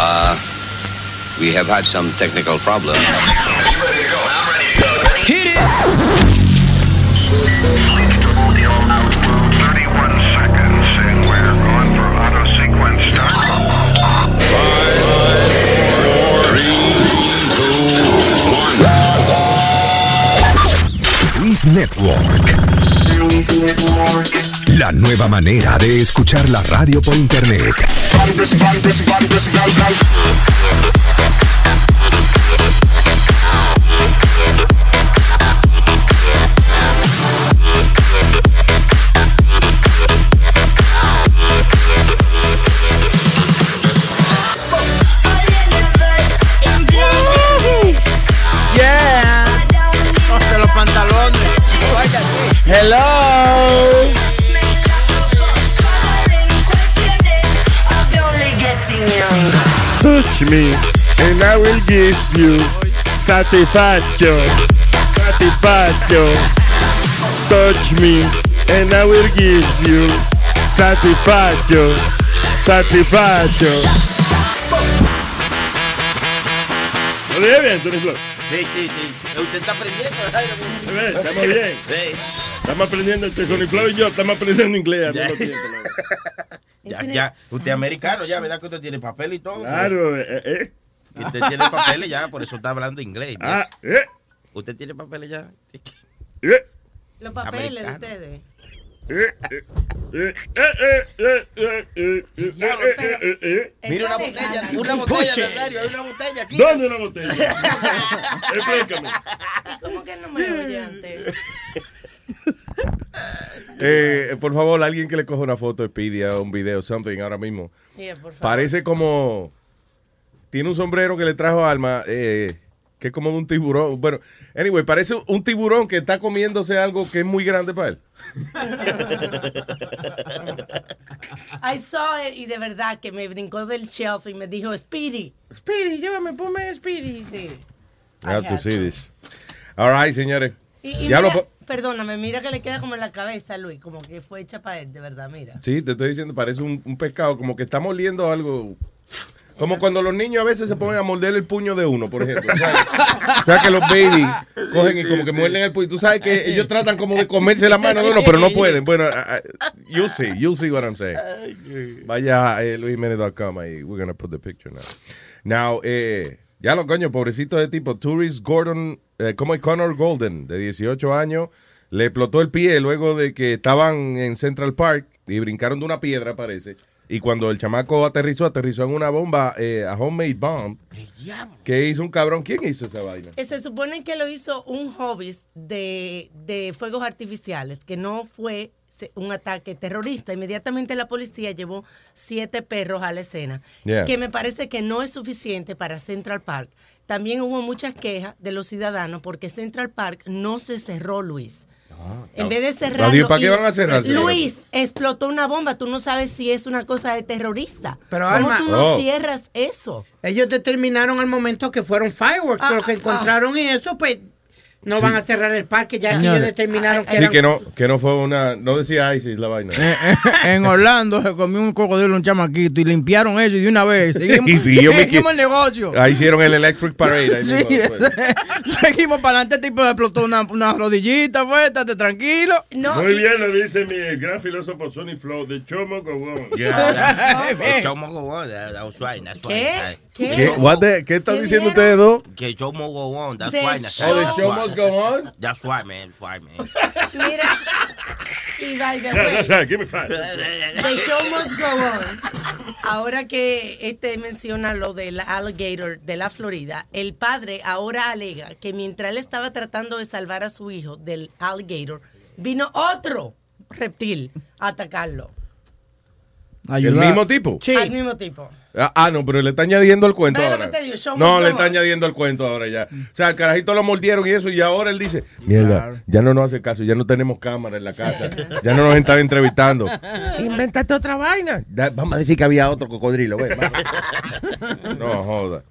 Uh, we have had some technical problems. I'm ready to go. Ready to go. Hit it! Luis Network. La nueva manera de escuchar la radio por internet. Me and I will give you satisfaction. Satisfaction. Touch me and I will give you satisfaction. Satisfaction. ¿Lo dije bien, Tony Flow? Sí, sí, sí. Usted está aprendiendo. Eh, Estamos bien. Sí. Estamos aprendiendo entre Sony Flow y yo, estamos aprendiendo inglés al Ya. mismo tiempo. Ya, ya, usted es americano, ya, ¿verdad que usted tiene papel y todo? Claro, eh. Usted tiene papeles ya, por eso está hablando inglés. Usted tiene papeles ya. Los papeles de ustedes. Mira una botella, una botella, Nazario, hay una botella aquí. ¿Dónde una botella? Explícame. ¿Cómo que no me oye antes? Eh, por favor, alguien que le coja una foto de Speedy o un video, something, ahora mismo. Yeah, por favor. Parece como... Tiene un sombrero que le trajo Alma, eh, que es como de un tiburón. Bueno, anyway, parece un tiburón que está comiéndose algo que es muy grande para él. I saw it y de verdad que me brincó del shelf y me dijo, Speedy. Speedy, llévame, ponme Speedy. Sí. I have to see to. this. All right, señores. Y, y Ya mira, lo po- perdóname, mira que le queda como en la cabeza, Luis, como que fue hecha para él, de verdad, mira. Sí, te estoy diciendo, parece un, un pescado, como que está moliendo algo. Como cuando los niños a veces se ponen a morder el puño de uno, por ejemplo. ¿sabes? O sea, que los babies cogen y como que muerden el puño. Tú sabes que ellos tratan como de comerse la mano de uno, pero no pueden. Bueno, I- you'll see, you'll see what I'm saying. Vaya a eh, luismene.com ahí, we're gonna put the picture now. Now, eh, ya lo coño, pobrecito de tipo, Tourist Gordon, eh, como es Connor Golden, de 18 años, le explotó el pie luego de que estaban en Central Park y brincaron de una piedra, parece. Y cuando el chamaco aterrizó, aterrizó en una bomba, eh, a homemade bomb, que hizo un cabrón. ¿Quién hizo esa vaina? Eh, Se supone que lo hizo un hobby de, de fuegos artificiales, que no fue un ataque terrorista. Inmediatamente la policía llevó siete perros a la escena, Yeah. que me parece que no es suficiente para Central Park. También hubo muchas quejas de los ciudadanos porque Central Park no se cerró, Luis. En vez de cerrarlo... Adiós, ¿para qué y- van a cerrar? Luis, explotó una bomba. Tú no sabes si es una cosa de terrorista. Pero, ¿Cómo Alma- tú no Oh. cierras eso? Ellos determinaron al momento que fueron fireworks, Ah, lo que ah, encontraron y eso, pues no van a cerrar el parque, ya que ellos determinaron que Sí, eran... que no, que no fue una. No decía ISIS la vaina. Eh, eh, en Orlando se comió un cocodrilo un chamaquito y limpiaron eso y de una vez. Seguimos, Y seguimos el negocio. Ahí hicieron el Electric Parade. ahí Sí, seguimos para adelante, tipo explotó una, una rodillita, pues, estate tranquilo. No, Muy y- bien lo dice mi gran filósofo Sonny Flow, de Chomo Gobón. Why, ¿Qué? ¿Qué? ¿Qué, ¿Qué están ¿Qué diciendo ustedes dos? Que show more go on, that's why, Oh, the show must go on. That's right, man, that's right, man. Mira. Y by the Ya, way, ya, ya, give me five. The show must go on. Ahora que este menciona lo del alligator de la Florida, el padre ahora alega que mientras él estaba tratando de salvar a su hijo del alligator, vino otro reptil a atacarlo. ¿El mismo tipo? Sí. Al mismo tipo. Ah, ah, no, pero le está añadiendo el cuento ahora. digo, No, le está añadiendo el cuento ahora ya. O sea, el carajito lo mordieron y eso, y ahora él dice, mierda, ya no nos hace caso, ya no tenemos cámara en la casa, ya no nos están entrevistando. Invéntate otra vaina. Da- vamos a decir que había otro cocodrilo, güey. no, joda.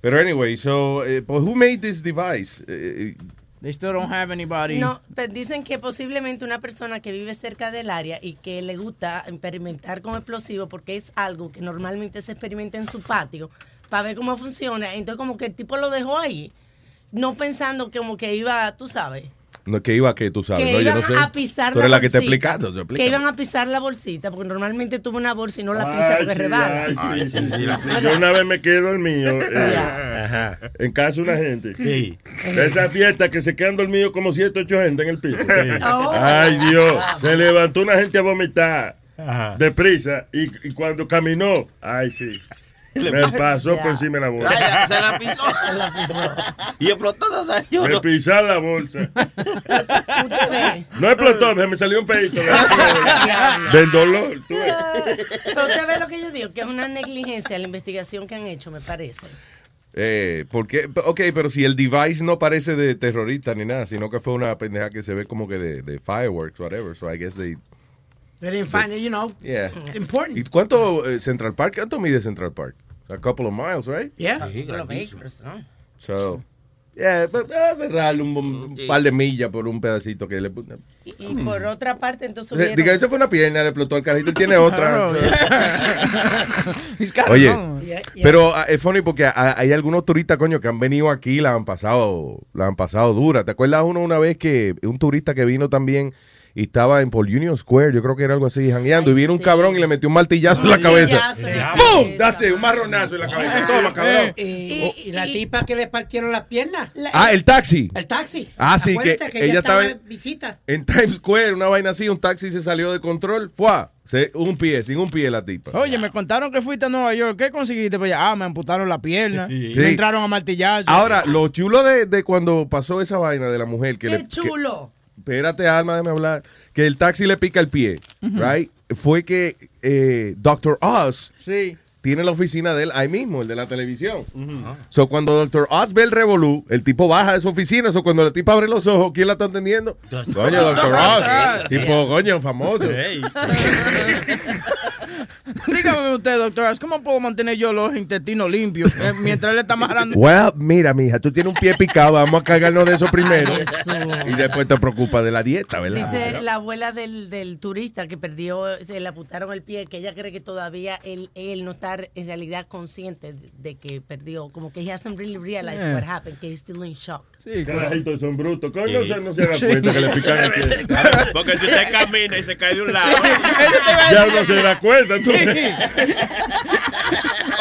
Pero anyway, so, eh, pues, who made this device? Eh, They still don't have anybody. No, pues dicen que posiblemente una persona que vive cerca del área y que le gusta experimentar con explosivos porque es algo que normalmente se experimenta en su patio para ver cómo funciona. Entonces como que el tipo lo dejó ahí, no pensando como que iba, tú sabes, No, que iba que tú sabes, que no, yo iban no sé. a pisar Tú la eres la que está bolsita, explicando. se explica. que iban a pisar la bolsita, porque normalmente tuvo una bolsa y no la pisa porque sí, rebala. ay, sí, sí, sí, sí. Yo una vez me quedé dormido eh, Ajá. en casa de una gente. Sí. De esa fiesta que se quedan dormidos como siete, ocho gente en el piso. Oh. Ay, Dios. Se levantó una gente a vomitar Ajá. deprisa y, y cuando caminó, ay, sí. Me pasó por encima de la bolsa. Ay, se la pisó. Y explotó dos años. Me pisó la bolsa. No explotó, se me salió un pedito. de la- Del dolor. tú ves. Pero usted ve lo que yo digo, que es una negligencia la investigación que han hecho, me parece. Eh, porque, ok, pero si el device no parece de terrorista ni nada, sino que fue una pendeja que se ve como que de, de fireworks, whatever. So I guess they, They didn't find it, you know, yeah. important. ¿Y cuánto eh, Central Park? ¿Cuánto mide Central Park? A couple of miles, right? Yeah. Los vehículos, ¿no? So, yeah, but, uh, cerrarle un, un par de millas por un pedacito que le. Y, y por otra parte, entonces Eh, Diga, eso fue una pierna, le explotó el carrito, tiene otra. Oye. Yeah, yeah. Pero ah, es funny porque hay algunos turistas, coño, que han venido aquí, la han pasado, la han pasado dura. ¿Te acuerdas uno una vez que un turista que vino también y estaba en Paul Union Square, yo creo que era algo así, jangueando, y vino un sí. cabrón y le metió un martillazo en la cabeza. en ¡Pum! it, un marronazo en la cabeza. Toma, cabrón. Y, Y- y la tipa que le partieron las piernas. La- Ah, el taxi. El taxi. Ah, sí, que ella, ella estaba de visita. En Times Square, una vaina así, un taxi se salió de control. ¡Fua! Se, un pie, sin un pie la tipa. Oye, me contaron que fuiste a Nueva York. ¿Qué conseguiste? Pues ya, ah, me amputaron la pierna. Sí. Me entraron a martillazo. Ahora, lo chulo de, de cuando pasó esa vaina de la mujer que ¡Qué le... que- chulo! Espérate, Alma, déjame hablar. Que el taxi le pica el pie, right? Fue que eh, Dr. Oz Sí. tiene la oficina de él ahí mismo, el de la televisión. So, cuando Dr. Oz ve el revolú, el tipo baja de su oficina. So, cuando la tipa abre los ojos, ¿quién la está atendiendo? Coño, Dr. Oz. tipo, coño, famoso. Dígame usted, doctora, ¿cómo puedo mantener yo los intestinos limpios eh, mientras él está amarrando? Well, mira, mija, tú tienes un pie picado, vamos a cargarnos de eso primero. Jesús. Y después te preocupas de la dieta, ¿verdad? Dice la abuela del, del turista que perdió, se le amputaron el pie, que ella cree que todavía él, él no está en realidad consciente de, que perdió, como que he hasn't really realized Yeah. what happened, que he's still in shock. Sí. Carajitos son brutos. No se- no se da Sí. cuenta que le pican el pie. Porque si usted camina y se cae de un lado. Ya uno se da cuenta.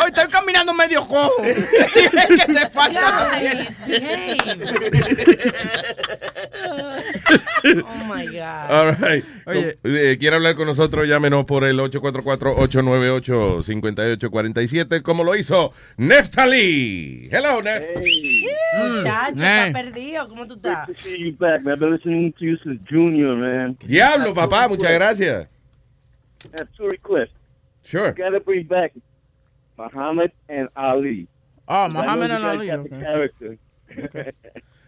Hoy estoy caminando medio cojo. ¿Qué te falta? Oh my God. All right. Oye. Eh, ¿Quiere hablar con nosotros? Llámenos por el 844-898-5847, como lo hizo Neftali. Hello, Nef. Muchacho, Eh. está perdido. ¿Cómo tú estás? to see you back, man. I've been listening to you since Junior, man. Diablo, papá, muchas gracias. I have two requests. Sure. Gotta bring back Muhammad and Ali. Ah, Mohamed you and Ali. got the ok. character.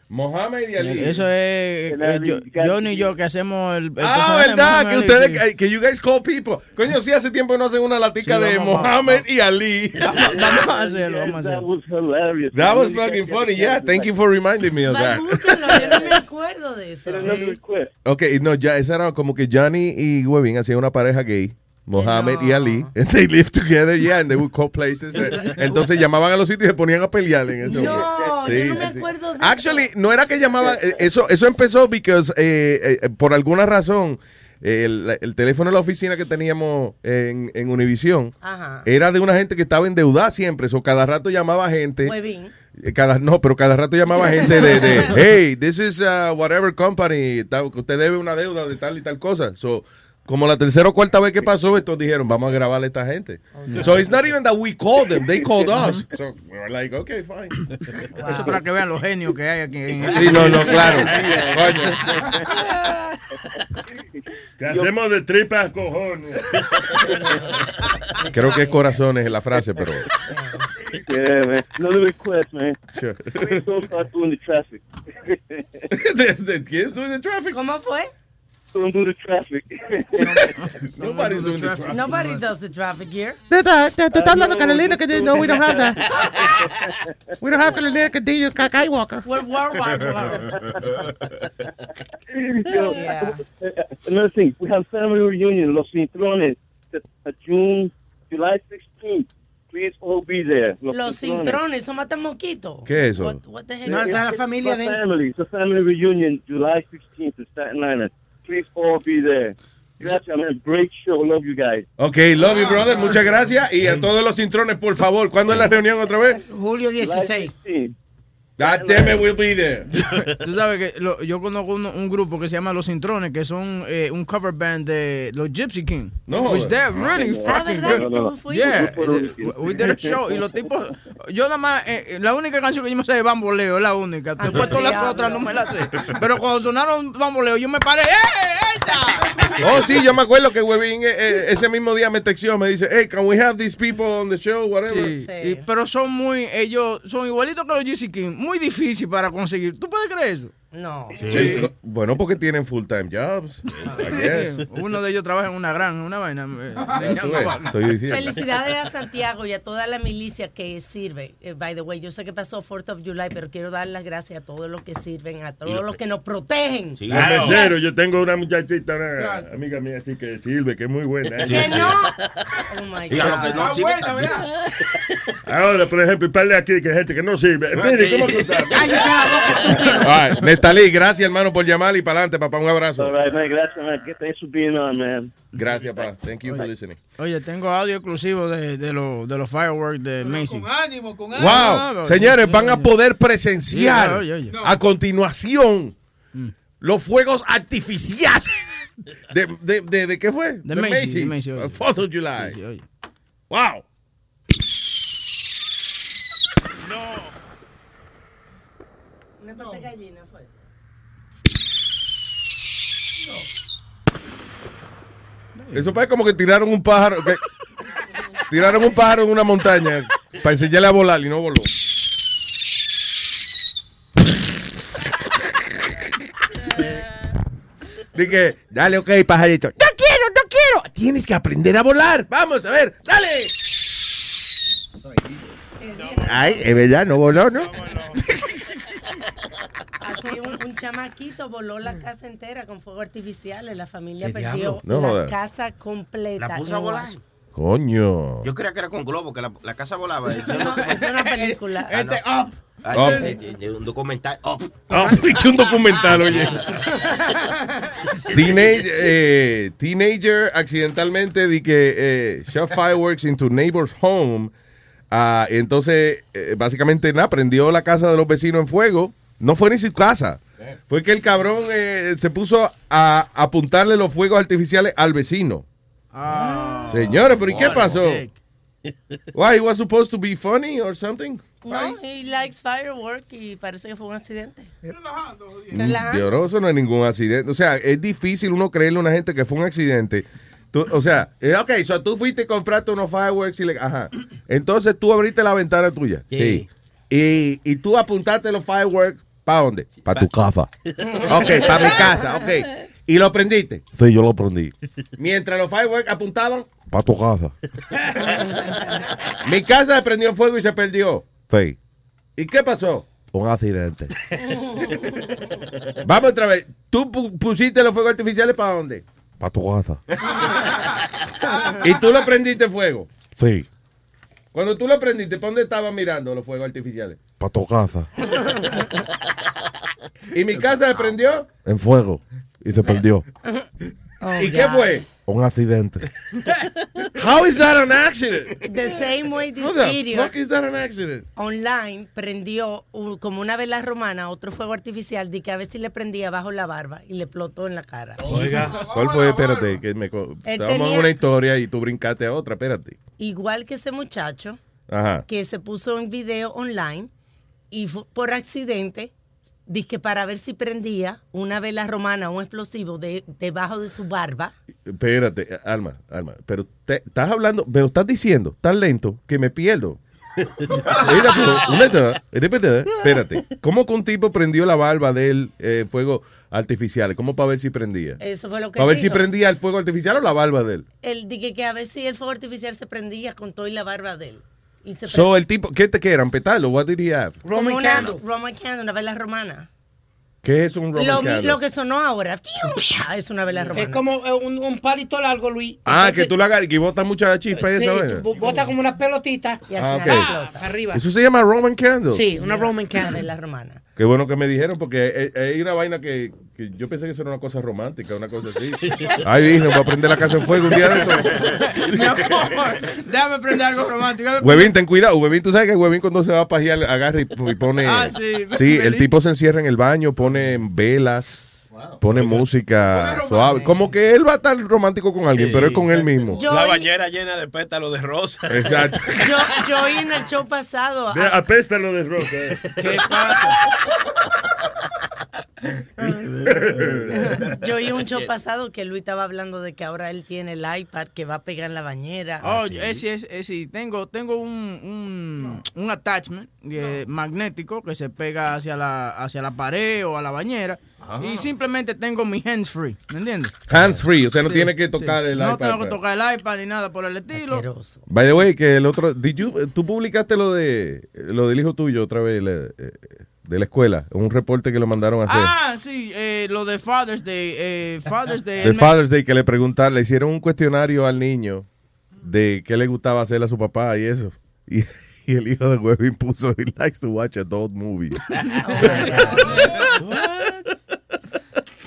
Mohamed y Ali. Eso es eh, yo- Johnny y yo que hacemos el. el Ah, verdad, Muhammad que ustedes, sí. que- you guys call people. Coño, sí, hace tiempo no hacen una latica Sí, de Mohamed y Ali. Vamos a hacerlo, vamos a That hacerlo. was hilarious. That was fucking got funny. Yeah, thank you for reminding me of that. búsquenlo, yo no me acuerdo de eso. But another request. Ok, no, ya, esa era como que Johnny y Webin hacían una pareja gay. Mohamed y No. Ali. And they lived together, yeah, and they would call places. Eh, Entonces llamaban a los sitios y se ponían a pelear en eso. No, Sí, yo no me acuerdo de Actually, eso. no era que llamaban, eh, eso, eso empezó because, eh, eh, por alguna razón, eh, el, el teléfono de la oficina que teníamos en, en Univision Ajá. era de una gente que estaba endeudada siempre, eso cada rato llamaba gente. Muy bien. Cada, no, pero cada rato llamaba gente de, de hey, this is uh, whatever company, usted debe una deuda de tal y tal cosa. So, como la tercera o cuarta vez que pasó, estos dijeron, vamos a grabarle a esta gente. So, it's not even that we called them, they called us. So, we were like, okay, fine. Eso es para que vean los genios que hay aquí. En Sí, no, no, claro. Coño. Que hacemos de tripas cojones. Creo que es corazones la frase, pero... Yeah, man. Another request, man. Sure. Please don't start doing the traffic. ¿De, de, quién doing the traffic? ¿Cómo fue? Don't do the traffic. Nobody's doing the traffic. Nobody does the traffic here. Tú estás hablando Carolina que no, we don't have that. We don't have Carolina que dice Skywalker. We're worldwide. Yo, Yeah. Another thing, we have family reunion, Los Cintrones, June, July 16th. Please all be there. Los cintrones, son matan mosquitos. ¿Qué es eso? What, what the heck? No, está la It's familia a de family. It's a family reunion, July 16th in Staten Island. Please all be there. Gracias, man. Great show. Love you guys. Ok, love you, brother. Muchas gracias. Y a todos los cintrones, por favor, ¿cuándo es la reunión otra vez? Julio July 16. 16th. God damn it, we'll be there. Tú sabes que lo- yo conozco un, un grupo que se llama Los Cintrones, que son eh, un cover band de los Gypsy King. No, Which they're really Ah, fucking good. tú fuiste? Yeah, eh, we- did a show y los tipos, yo nada más, eh, la única canción que yo me sé de Bamboleo es la única. Después todas las otras no me las sé. Pero cuando sonaron Bamboleo yo me paré, ¡eh, esa! Oh, sí, yo me acuerdo que Webin eh, eh, ese mismo día me texteó, me dice, hey, can we have these people on the show, whatever. Sí, Sí. y- pero son muy, ellos son igualitos que los Gypsy King, muy difícil para conseguir. ¿Tú puedes creer eso? No. Sí, co- Bueno, porque tienen full time jobs. Guess. Uno de ellos trabaja en una granja, en una vaina. diciendo. Felicidades a Santiago y a toda la milicia que sirve. Eh, by the way, yo sé que pasó 4th of July, pero quiero dar las gracias a todos los que sirven, a todos los que nos protegen. Sí, Los claro. meseros, yo tengo una muchachita, una amiga mía así que sirve, que es muy buena. ¿eh? Que no. Oh my a lo que God. no sirve. Ahora, por ejemplo, y par de aquí que hay gente que no sirve. Mire, ¿cómo tú estás? All right, Nestalí, gracias, hermano, por llamar y para adelante, papá. Un abrazo. All right, man. Gracias, man. Being on, man. Gracias, papá. Thank you for listening. Oye, tengo audio exclusivo de, de, los de los fireworks de Macy. ánimo, con Wow, señores, van a poder presenciar Sí, oye, oye. a continuación los fuegos artificiales. ¿De, de, de, de qué fue? De Macy, de Macy, oye. El 4th of July. Wow. Una pata de gallina fue. Eso fue como que tiraron un pájaro. que- tiraron un pájaro en una montaña para enseñarle a volar y no voló. Dije, dale, ok, pajarito. No quiero, no quiero. Tienes que aprender a volar. Vamos, a ver, dale. Ay, es verdad, no voló, ¿no? Así un, un chamaquito voló la casa entera con fuegos artificiales. La familia ¿Qué perdió? No la casa completa. La puso a volar. Coño. Yo creía que era con globo, que la, la casa volaba. No, es una película. Ah, no. Este, up. De- de- de un documental. Up. Ah, hice un documental, oye. Teenage, eh, teenager accidentalmente di que eh, shot fireworks into neighbor's home. Ah, entonces, eh, básicamente, nada, prendió la casa de los vecinos en fuego. No fue ni su casa. Fue que el cabrón eh, se puso a apuntarle los fuegos artificiales al vecino. Ah. Señores, pero ¿y qué pasó? Why, he was supposed to be funny or something? No, he likes firework y parece que fue un accidente. Relajando. Dios, no, eso no es ningún accidente. O sea, es difícil uno creerle a una gente que fue un accidente. Tú- o sea, eh, ok, so tú fuiste y compraste unos fireworks y le, ajá. Entonces tú abriste la ventana tuya. Sí. Y, y tú apuntaste los fireworks, ¿para dónde? Para tu casa. ok, para mi casa, ok. ¿Y lo prendiste? Sí, yo lo prendí. Mientras los fireworks apuntaban, para tu casa. mi casa se prendió fuego y se perdió. Sí. ¿Y qué pasó? Un accidente. Vamos otra vez. ¿Tú pu- pusiste los fuegos artificiales para dónde? Para tu casa. ¿Y tú lo prendiste fuego? Sí. Cuando tú lo prendiste, ¿para dónde estabas mirando los fuegos artificiales? Para tu casa. ¿Y mi casa se prendió? En fuego. Y se perdió. Oh, ¿Y qué fue? Un accidente. How is that an accident? The same way this How the idiot fuck is that an accident? online prendió un- como una vela romana otro fuego artificial de que a ver si le prendía bajo la barba y le explotó en la cara. Oiga. ¿Cuál fue? Espérate, que me estábamos en tenía- una historia y tú brincaste a otra, espérate. Igual que ese muchacho Ajá. que se puso en video online y por accidente Dice para ver si prendía una vela romana, un explosivo de, debajo de su barba. Espérate, Alma, Alma, pero te- estás hablando, pero estás diciendo tan lento que me pierdo. Mira, espérate. ¿Cómo que un tipo prendió la barba del eh, fuego artificial? ¿Cómo para ver si prendía? Eso fue lo que Para ver si prendía el fuego artificial o la barba de él. Él dije que a ver si el fuego artificial se prendía con todo y la barba de él. Y se So, el tipo, ¿qué te que eran? ¿Petardo? What did he have? Como una Roman candle, una vela romana. ¿Qué es un Roman Lo, candle? lo que sonó ahora es una vela romana. Es como eh, un, un palito largo, Luis. Ah, que tú la agarras y botas mucha chispa y Sí, esa vaina. bo- bota como una pelotita. Y al Ah, final ok. explota. Arriba. Eso se llama Roman candle. Sí, una Roman Una candle. vela romana. Qué bueno que me dijeron, porque hay- una vaina que, que yo pensé que eso era una cosa romántica, una cosa así. Ay, dije, voy a prender la casa en fuego un día de esto. Mi amor, déjame prender algo romántico. Huevín, ten cuidado. Huevín, tú sabes que Huevín cuando se va a pajear agarra y, y pone... Ah, sí. Sí, el tipo se encierra en el baño, pone velas, pone música suave. Como que él va a estar romántico con alguien, pero es con él mismo. Yo La bañera llena de pétalos de rosa. Exacto. Yo, yo oí en el show pasado. a- Ve, Apesta lo de rosa. ¿Qué pasa? Yo oí un show pasado que Luis estaba hablando de que ahora él tiene el iPad que va a pegar en la bañera. Oh, ese es, ese, sí, tengo, tengo un, un, un attachment eh, magnético que se pega hacia la, hacia la pared o a la bañera y simplemente tengo mi hands free, ¿me entiendes? Hands free, o sea, no Sí, tiene que sí. tocar el no iPad. tengo que pues. tocar el iPad ni nada por el estilo. By the way, que el otro, did you- tú publicaste lo de lo del hijo tuyo otra vez le- eh, de la escuela, un reporte que lo mandaron a hacer. Ah, sí, eh, lo de Father's Day. Eh, Father's Day. de Father's Day que le preguntaron, le hicieron un cuestionario al niño de qué le gustaba hacer a su papá y eso. Y, y el hijo de Webin puso, he likes to watch adult movies.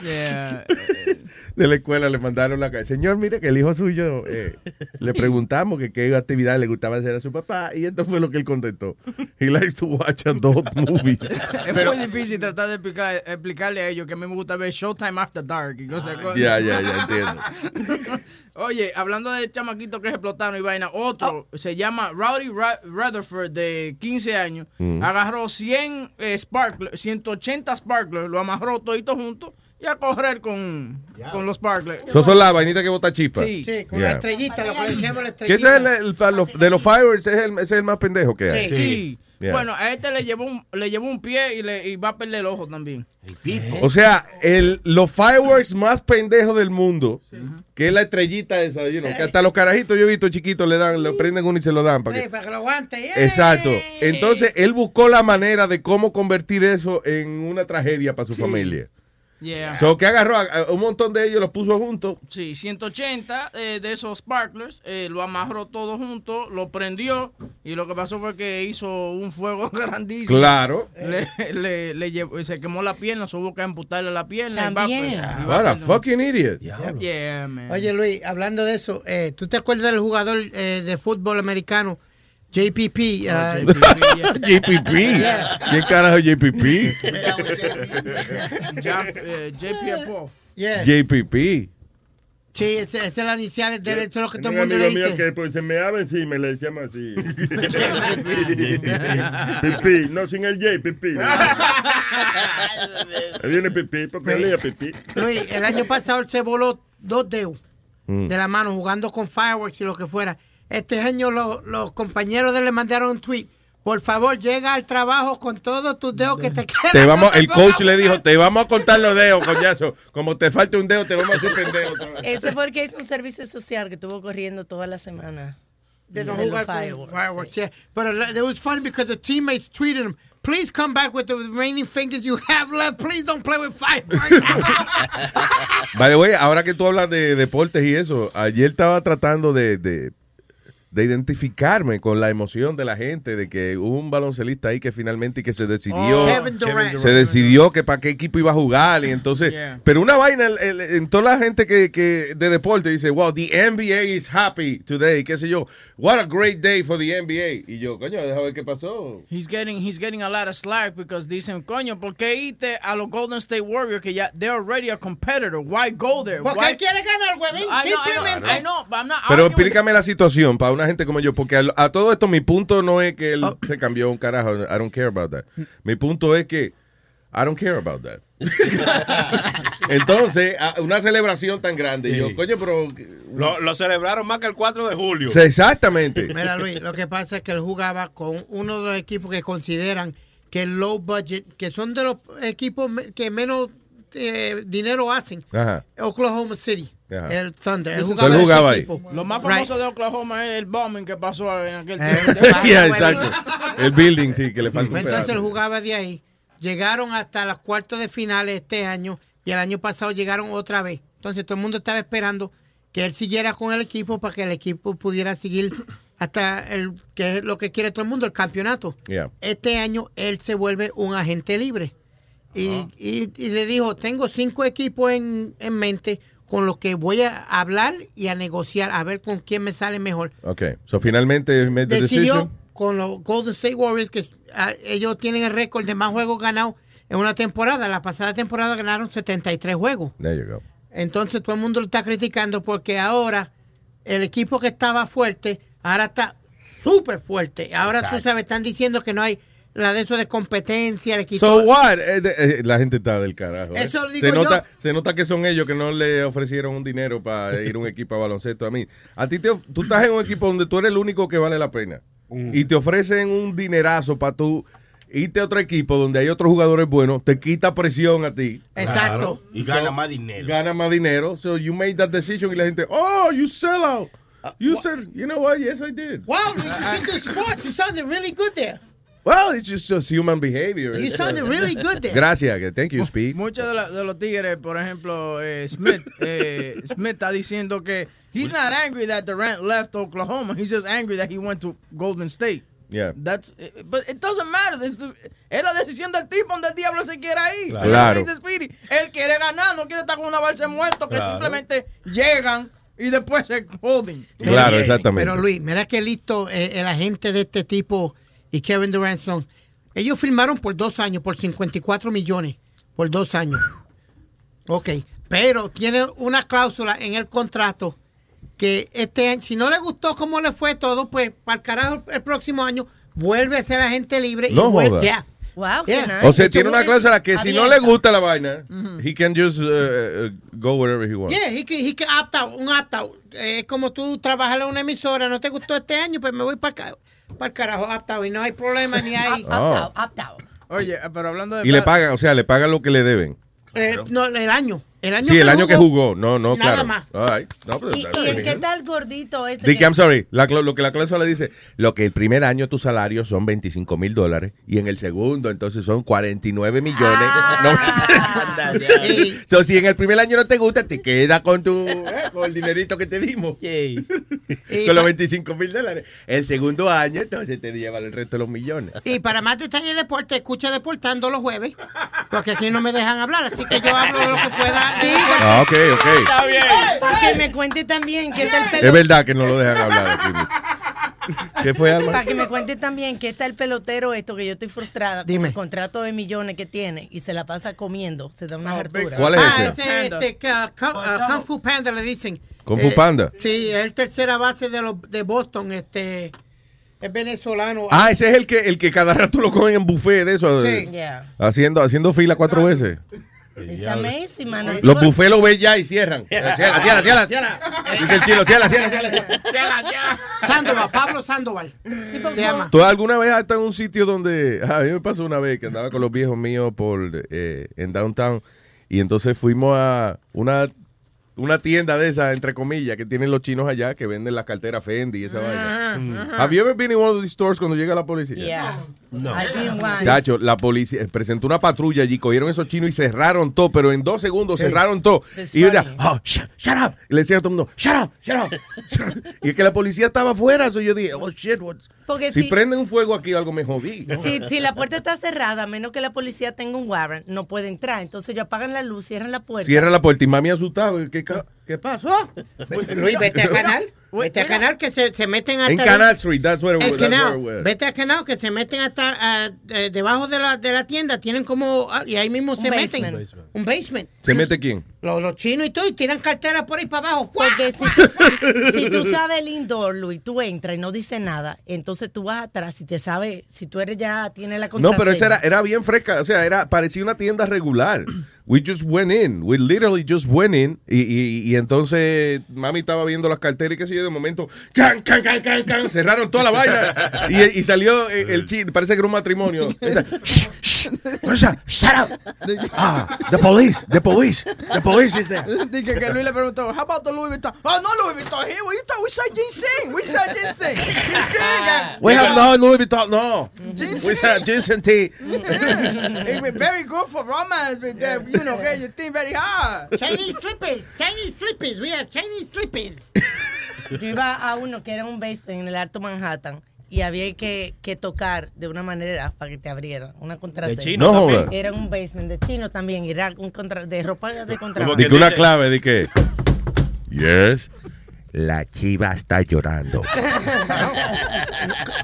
Yeah. de la escuela le mandaron la ca- Señor, mire que el hijo suyo eh, le preguntamos que qué actividad le gustaba hacer a su papá y esto fue lo que él contestó. He likes to watch adult movies. Es muy difícil tratar de explicar- explicarle a ellos que a mí me gusta ver Showtime After Dark y cosas cosas. Ya, ya, ya entiendo. Oye, hablando de chamaquitos que se explotaron y vaina, otro Oh. se llama Rowdy Ra- Rutherford de 15 años, Mm. agarró 100 eh, sparklers, 180 sparklers, lo amarró todito junto y a correr con, con los sparklers. Eso son las vainitas que bota chispa. Sí. Sí, con Yeah. la estrellita, lo que decíamos la Que ese es estrellita. el, de los fireworks, es el, ese es el más pendejo que hay. Sí. Sí. Yeah. Bueno, a este le llevó un, le llevó un pie y, le, y va a perder el ojo también. O sea, el, los fireworks más pendejos del mundo, que es la estrellita esa, you know, que hasta los carajitos yo he visto chiquitos le dan, le prenden uno y se lo dan. Para Sí, que, para que lo aguante. ¡Eh! exacto. Entonces, él buscó la manera de cómo convertir eso en una tragedia para su familia. Yeah. So, que agarró a- a un montón de ellos, los puso juntos. Sí, 180 eh, de esos sparklers, eh, lo amarró todo junto, lo prendió y lo que pasó fue que hizo un fuego grandísimo. Claro. Le, le- le llevó- se quemó la pierna, se hubo que amputarle la pierna. También. y va What a fucking idiot. Yeah, man. Oye, Luis, hablando de eso, eh, ¿tú te acuerdas del jugador eh, de fútbol americano, JPP? JPP. ¿Quién carajo es JPP? Ya, eh, JP Paul. yeah. JPP. Sí, esa esa es la inicial de eso es lo que todo el mundo le dice. que pues, se me abre encima y le decíamos así. pipí, no sin el J, pipí. Ahí viene pipí, porque él leía pipí. Luis, el año pasado él se voló dos dedos Mm. de la mano jugando con fireworks y lo que fuera. Este año lo- los compañeros de le mandaron un tweet. Por favor, llega al trabajo con todos tus dedos que te quedan. Te vamos, No te el coach le dijo, te vamos a cortar los dedos, coñazo. Como te falta un dedo, te vamos a suspender otra vez. Ese fue el que hizo un servicio social que estuvo corriendo toda la semana. de no jugar fireworks, fireworks. yeah. But uh, it was funny because the teammates tweeted him, please come back with the remaining fingers you have left. Please don't play with fireworks. By the way, ahora que tú hablas de deportes y eso, ayer estaba tratando de, de, de identificarme con la emoción de la gente de que hubo un baloncelista ahí que finalmente y que se decidió. Oh, Kevin Durant. Se decidió que para qué equipo iba a jugar y entonces, Yeah. pero una vaina el- el- en toda la gente que, que de deporte dice, wow, the NBA is happy today, qué sé yo, what a great day for the NBA. Y yo, coño, déjame ver qué pasó. He's getting, he's getting a lot of slack because dicen, coño, ¿por qué irte a los Golden State Warriors que ya they're already a competitor? Why go there? Porque Why? él quiere ganar, huevín. I know, I know, Simplemente. I know, but I'm not Pero explícame la situación para una gente como yo, porque a, a todo esto mi punto no es que él se cambió un carajo, I don't care about that. Mi punto es que I don't care about that. Entonces, una celebración tan grande. y Yo, coño, pero. Lo, lo celebraron más que el 4 de julio. Sí, Exactamente. Mira, Luis, lo que pasa es que él jugaba con uno de los equipos que consideran que el low budget, que son de los equipos que menos eh, dinero hacen. Ajá. Oklahoma City, El Thunder. Él jugaba, Él jugaba ahí. equipo. Lo más Right. famoso de Oklahoma es el bombing que pasó en aquel Eh, tiempo. Yeah, exacto. El building, sí, que le falta un Entonces él jugaba de ahí. Llegaron hasta los cuartos de finales este año y el año pasado llegaron otra vez. Entonces todo el mundo estaba esperando que él siguiera con el equipo para que el equipo pudiera seguir hasta el que es lo que quiere todo el mundo, el campeonato. Yeah. Este año él se vuelve un agente libre. Y, y- y le dijo, tengo cinco equipos en, en mente con los que voy a hablar y a negociar, a ver con quién me sale mejor. Ok, so finalmente made the Decidió decision. con los Golden State Warriors que ah, ellos tienen el récord de más juegos ganados en una temporada. La pasada temporada ganaron 73 juegos. There you go. Entonces todo el mundo lo está criticando porque ahora el equipo que estaba fuerte, ahora está súper fuerte. Ahora tú Exacto. sabes, están diciendo que no hay la de eso de competencia. Le quitó- So what? Eh, de- eh, la gente está del carajo. eh. Eso digo se, nota, yo. se nota que son ellos que no le ofrecieron un dinero para ir a un equipo a baloncesto. A mí, a ti te, tú estás en un equipo donde tú eres el único que vale la pena. Y te ofrecen un dinerazo para tú irte a otro equipo donde hay otros jugadores buenos. Te quita presión a ti. Exacto. Y gana más dinero. Gana más dinero. So you made that decision y la gente, oh, you sell out. You said, you know what? Yes, I did. Wow, you did sports. You sounded really good there. Well, it's just, just human behavior. You sounded really good there. Gracias. Thank you, Speed. Muchos de, la- de los tigres, por ejemplo, eh, Smith, eh, Smith está diciendo que he's not angry that Durant left Oklahoma. He's just angry that he went to Golden State. Yeah. That's, eh, but it doesn't matter. This- this- es la decisión del tipo donde el diablo se quiera ir. Claro. Dice Speedy. Él quiere ganar, no quiere estar con una balsa de muertos que Claro. simplemente llegan y después se holding. Claro, exactamente. Pero Luis, mira qué listo eh, el agente de este tipo y Kevin Durant son. Ellos firmaron por dos años, por 54 millones, por dos años. Ok, pero tiene una cláusula en el contrato que este año, si no le gustó cómo le fue todo, pues para el carajo el próximo año vuelve a ser agente libre y No vuelve. joda. ya. Wow, Yeah. O sea, Eso tiene una cláusula que si no le gusta la vaina, he can just uh, uh, go wherever he wants. Yeah, he can, he can opt out, un opt out. Eh, Es como tú trabajas en una emisora, no te gustó este año, pues me voy para el carajo, opt out, y no hay problema ni hay. Oh. Oye, pero hablando de. Y le pagan, o sea, le pagan lo que le deben. Eh, no, el año. El año Sí, el año que jugó. No, no, Nada claro. más. All right. No, pues, ¿Y, y en qué tal gordito este? Dick, que- I'm sorry. La lo que la cláusula dice, lo que el primer año tu salario son 25 mil dólares y en el segundo entonces son 49 millones. Ah. No. so, si en el primer año no te gusta, te queda con tu eh, con el dinerito que te dimos. con los 25 mil dólares. El segundo año entonces te lleva el resto de los millones. Y para más detalles de deporte, escucha Deportando los jueves, porque aquí no me dejan hablar, así que yo hablo de lo que pueda. Sí, Ah, ok, ok. Está bien. Para que me cuente también qué está el pelotero. Es verdad que no lo dejan hablar aquí. ¿Qué fue, Alma? Para que me cuente también qué está el pelotero esto, que yo estoy frustrada Dime. con el contrato de millones que tiene y se la pasa comiendo, se da una hartura. ¿Cuál es Ah, ese? este, ca- ah, Kung Fu Panda le dicen. Kung Fu Eh, Panda. Sí, es el tercera base de, los, de Boston, este, es venezolano. Ah, ese es el que, el que cada rato lo cogen en buffet de eso. Sí. eh, Yeah. Haciendo, haciendo fila cuatro veces. It's amazing, man. Los buffets lo ven ya y cierran. Cierra, cierra, cierra, cierra. Dice el chilo, cierra, cierra, cierra. Sandoval, Pablo Sandoval. Se llama. ¿Tú alguna vez has estado en un sitio donde... A mí me pasó una vez que andaba con los viejos míos por eh, en downtown y entonces fuimos a una, una tienda de esas, entre comillas, que tienen los chinos allá que venden las carteras Fendi y esa vaina. Mm. Have you ever been in one of these stores cuando llega la policía? Yeah. No. Chacho, la policía presentó una patrulla allí, cogieron esos chinos y cerraron todo, pero en dos segundos cerraron todo. It's Y funny. oh, shut, shut up. Y le decían a todo el mundo, shut up, shut up. shut up". y es que la policía estaba afuera, so yo dije, oh shit, what? Porque si si- prenden un fuego aquí, algo me jodí. Si, si la puerta está cerrada, a menos que la policía tenga un warrant, no puede entrar. Entonces ellos apagan la luz, cierran la puerta. Cierra la puerta y mami asustado. ¿Qué, qué pasó? Luis, vete a ganar. Vete a canal que se, se meten hasta En Canal Street, that's where was. that's canal. where it was. Vete a canal que se meten hasta eh, debajo de la, de la tienda. Tienen como. ah, y ahí mismo Un se basement. meten. Un basement. ¿Se mete quién? Los, los chinos y todo. Y tiran carteras por ahí para abajo. Porque si tú, si tú sabes el indoor, Luis, tú entras y no dices nada, entonces tú vas atrás y te sabes, si tú eres ya, tienes la No, contraseña. pero esa era, era bien fresca. O sea, era, parecía una tienda regular. We just went in. We literally just went in. Y, y, y entonces mami estaba viendo las carteras y qué sé yo. De momento, can, can, can, can, can, cerraron toda la vaina. Y, y salió eh, el chino. Parece que era un matrimonio. Where's that? Shut up. Ah, the police. The police. The police is there. Dije que Luis le preguntó, how about the Louis Vuitton? Oh, no Louis Vuitton here. What you thought? We said ginseng. We said ginseng. Ginseng. We have no Louis Vuitton. No. Ginseng. We said ginseng tea. It was very good for romance, but uh, you know, get your thing very hard. Chinese slippers. Chinese slippers. We have Chinese slippers. Yo iba a uno que era un basement en el Alto Manhattan y había que, que tocar de una manera para que te abrieran una contraseña. chino No también? Era un basement de chino también, era un contra, de ropa de contrabando. Di que una clave, di que. Yes. La chiva está llorando.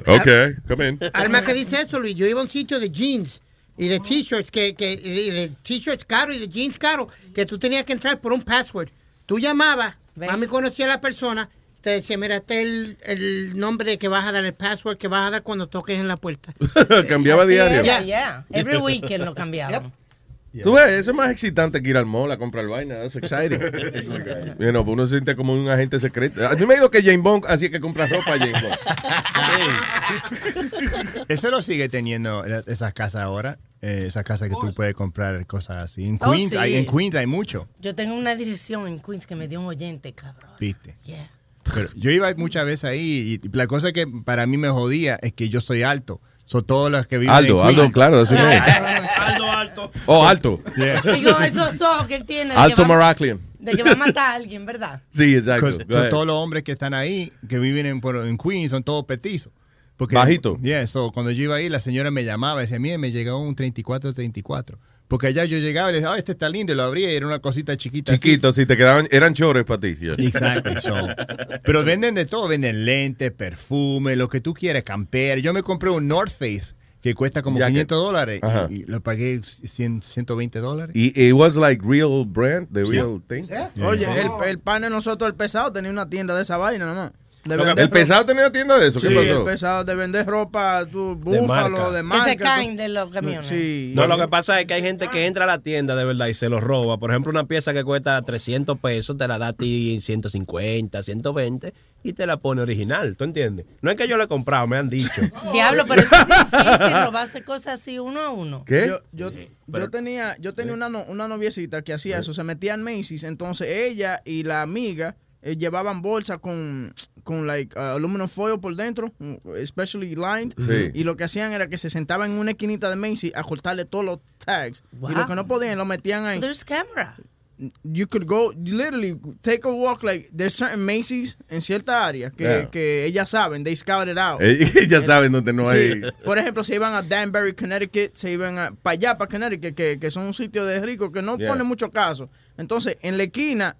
Ok, come in. Alma que dice eso, Luis. Yo iba a un sitio de jeans y de t-shirts, que, que, y de t-shirts caros y de jeans caros, que tú tenías que entrar por un password. Tú llamabas, mami conocía a la persona, te decía, mira, este es el, el nombre que vas a dar, el password que vas a dar cuando toques en la puerta. Cambiaba Así diario. era, yeah. Every weekend lo cambiaban. Tú ves, eso es más excitante que ir al mall a comprar vaina. That's exciting. you know, uno se siente como un agente secreto. A mí me ha ido que Jane Bond, así que compra ropa Jane Bond. Eso lo sigue teniendo esas casas ahora. eh, esas casas que tú puedes comprar cosas así. En Oh, Queens, sí. hay, en Queens hay mucho. Yo tengo una dirección en Queens que me dio un oyente, cabrón. ¿Viste? Yeah. Pero yo iba muchas veces ahí y la cosa que para mí me jodía es que yo soy alto. Son todos los que viven Aldo, en Queens. Aldo, claro, eso no es. Alto, alto. Oh, alto. Y con esos ojos que él tiene. Alto Maraclian. De que va a matar a alguien, ¿verdad? Sí, exacto. Ahead. todos los hombres que están ahí, que viven en, por- en Queens, son todos petizos. Porque, Bajito. Yeah, so, cuando yo iba ahí, la señora me llamaba y decía, mire, me llegó un 34-34. Porque allá yo llegaba y le decía, ah, este está lindo, y lo abría y era una cosita chiquita. así. Chiquito, si te quedaban, eran chores para ti. yeah. Exacto. so. Pero venden de todo, venden lentes, perfume, lo que tú quieras, camper. Yo me compré un North Face que cuesta como Jacket. 500 dólares y, y lo pagué 100, 120 dólares. Y it was like real brand, the Sí. real thing. Oye, el, el pan de nosotros, el pesado, tenía una tienda de esa vaina nada más. De Lo que- vender ¿El pesado tenía tienda de eso? ¿Qué Sí, pasó? el pesado de vender ropa, tu marca. búfalo, de Que marca. se caen de los camiones. Sí. No, lo que pasa es que hay gente que entra a la tienda de verdad y se lo roba. Por ejemplo, una pieza que cuesta 300 pesos, te la da a ti 150, 120 y te la pone original, ¿tú entiendes? No es que yo la he comprado, me han dicho. Diablo, pero eso es difícil robarse cosas así uno a uno. Yo, yo, yo tenía, yo tenía una, no- una noviecita que hacía eso, se metía en Macy's, entonces ella y la amiga eh, llevaban bolsas con, con like, uh, aluminum foil por dentro, mm, especially lined, Sí. y lo que hacían era que se sentaban en una esquinita de Macy's a cortarle todos los tags, y lo que no podían lo metían ahí. There's camera. You could go, you literally take a walk, like, there's certain Macy's en cierta área que, Yeah. que ellas saben, they scout it out. Ya saben dónde no Sí. hay. Por ejemplo, se iban a Danbury, Connecticut, se iban a, para allá, para Connecticut, que, que son un sitio de ricos que no Yeah. ponen mucho caso. Entonces, en la esquina,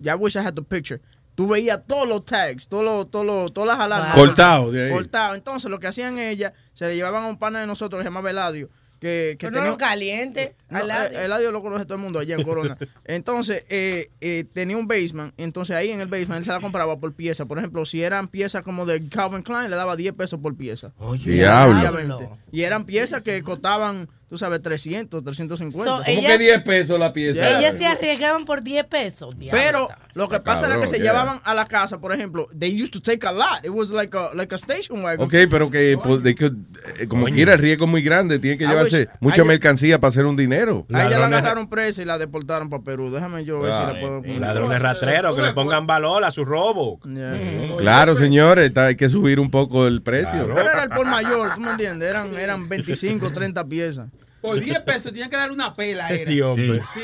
ya wish I had the picture, tú veías todos los tags, todos los, todos los, todas las alarmas. Cortado de ahí. Cortado. Entonces, lo que hacían ellas, se le llevaban a un pana de nosotros, que se llamaba Eladio, que, que Pero no tenía- lo caliente. no, al lado. eh, Eladio lo conoce todo el mundo allá en Corona. Entonces, eh, eh, tenía un basement. Entonces, ahí en el basement él se la compraba por pieza. Por ejemplo, si eran piezas como de Calvin Klein, le daba 10 pesos por pieza. Diablo. Obviamente. Y eran piezas que costaban, tú sabes, 300, 350. So, ¿Cómo ellas- que 10 pesos la pieza? Ellas se arriesgaban por 10 pesos. diablo. Pero lo que pasa era cabrón, que se yeah. llevaban a la casa, por ejemplo, they used to take a lot. It was like a, like a station wagon. Ok, pero que pues, they could, eh, como quiera el riesgo es muy grande, tiene que I llevarse wish- mucha mercancía para hacer un dinero. A ella la agarraron presa y la deportaron para Perú. Déjame yo ver si la puedo... Ladrones rastreros, que le pongan valor a su robo. Yeah. Claro, señores, está- hay que subir un poco el precio. Pero era el por mayor, ¿tú me entiendes? Eran, eran 25, 30 piezas. Por 10 pesos tienen que dar una pela. Era. Sí, hombre. Sí,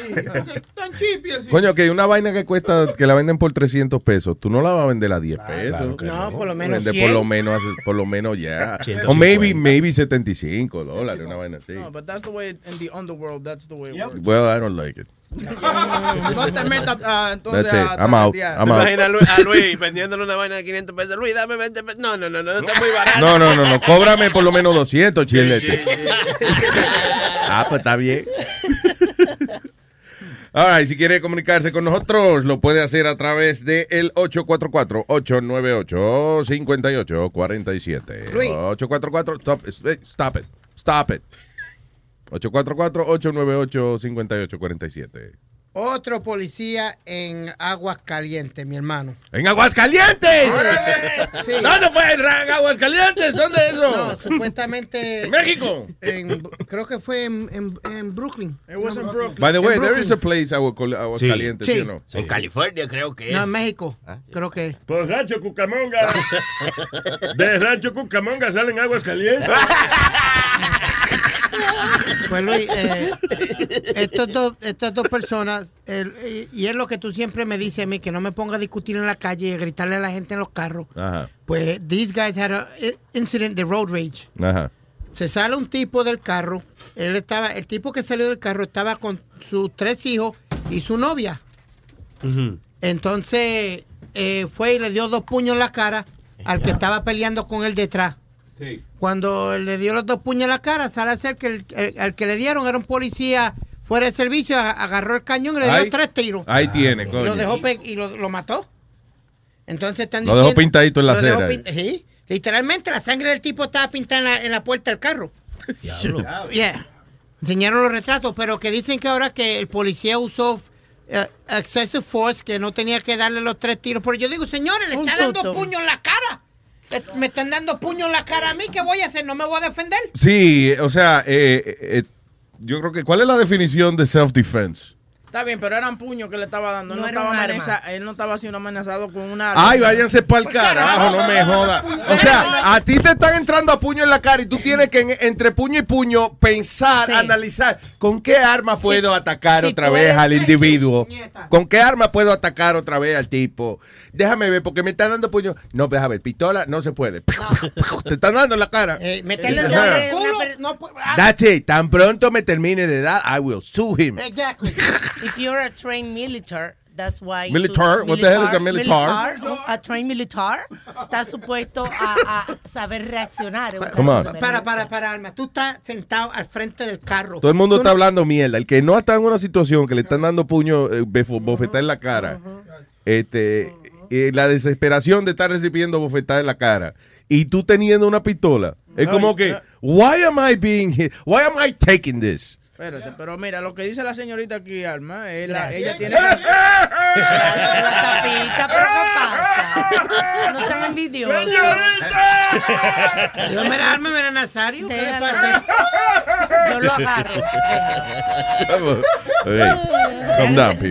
tan chipi así. Coño, que una vaina que cuesta, que la venden por 300 pesos, tú no la vas a vender a 10 pesos. No, por lo menos Vende 100. por lo menos, por lo menos ya. 150. O maybe, maybe 75 dólares, una vaina así. No, but that's the way in the underworld, that's the way it works. Well, I don't like it. No te metas ah, entonces That's it. a I'm out. I'm ¿Te out. imaginas a Luis, a Luis vendiéndole una vaina de 500 pesos? Luis, dame 20 pesos. No, no, no, no, está muy barato. No, no, no, no. Cóbrame por lo menos 200, chilete. ah, pues está bien. All right, si quiere comunicarse con nosotros, lo puede hacer a través del el 844-898-5847. Luis. 844, stop, stop it, stop it. 844-898-5847. Otro policía en Aguas Calientes, mi hermano. ¡En Aguascalientes! Sí. ¿Dónde fue en Aguascalientes? ¿Dónde es eso? No, supuestamente. ¿En México? en- creo que fue en, en- en Brooklyn. It was in Brooklyn. By the way, there is a place Aguascal- Aguascalientes, Sí. you know. En California creo que es. No, en México. Creo que. Por Rancho Cucamonga. De Rancho Cucamonga salen aguas calientes. Pues Luis, eh, estos dos, estas dos personas, el- y- y es lo que tú siempre me dices a mí, que no me ponga a discutir en la calle y a gritarle a la gente en los carros. Ajá, Pues these guys had an incident de road rage. ajá. Se sale un tipo del carro. Él estaba, el tipo que salió del carro estaba con sus tres hijos y su novia. Entonces eh, fue y le dio dos puños en la cara al que estaba peleando con él detrás. Cuando le dio los dos puños en la cara, sale a ser que el, que le dieron era un policía fuera de servicio, a- agarró el cañón y le dio Ahí- tres tiros. ahí tiene, Y coño. lo dejó y lo, lo mató. Entonces están Lo dejó diciendo- pintadito en la lo dejó acera. sí, literalmente la sangre del tipo estaba pintada en la, en la puerta del carro. Yeah. Enseñaron los retratos, pero que dicen que ahora que el policía usó eh, excessive force, que no tenía que darle los tres tiros. Pero yo digo, señores, le Un están dando susto. puño en la cara. Me están dando puño en la cara a mí, ¿qué voy a hacer? ¿No me voy a defender? Sí, o sea, eh, eh, eh, yo creo que, ¿cuál es la definición de self-defense? Está bien, pero eran puños que le estaba dando. Él No estaba amenaza- él no estaba siendo amenazado con una arma. Ay, váyanse para el carajo, no me joda. O sea, a ti te están entrando a puño en la cara y tú tienes que en- entre puño y puño pensar, Sí. analizar con qué arma puedo atacar otra vez al individuo. ¿Con qué arma puedo atacar otra vez al tipo? Déjame ver, porque me están dando puño. No, déjame ver, pistola no se puede. Te están dando en la cara. Eh, meterle el en culo, no ah, That's it. Tan pronto me termine de dar, I will sue him. Exactly. If you're a trained military, that's why. Militar? tú- What the hell is a militar? militar, A trained militar está supuesto a, a saber reaccionar. Come on. Para, para, para, Alma. Tú estás sentado al frente del carro. Todo el mundo Tú está no- hablando mierda. El que no está en una situación que le están dando puño, eh, bofetada en la cara, este, eh, la desesperación de estar recibiendo bofetada en la cara, y tú teniendo una pistola, es No, como que, why am I being hit? Why am I taking this? Espérate, pero mira, lo que dice la señorita aquí, Alma, es la- ella tiene... La tapita, pero ¿qué pasa? No sean envidiosos. Dios, mira, Alma, mira, Nazario. ¿Qué le pasa? Yo lo agarro. Pero no de.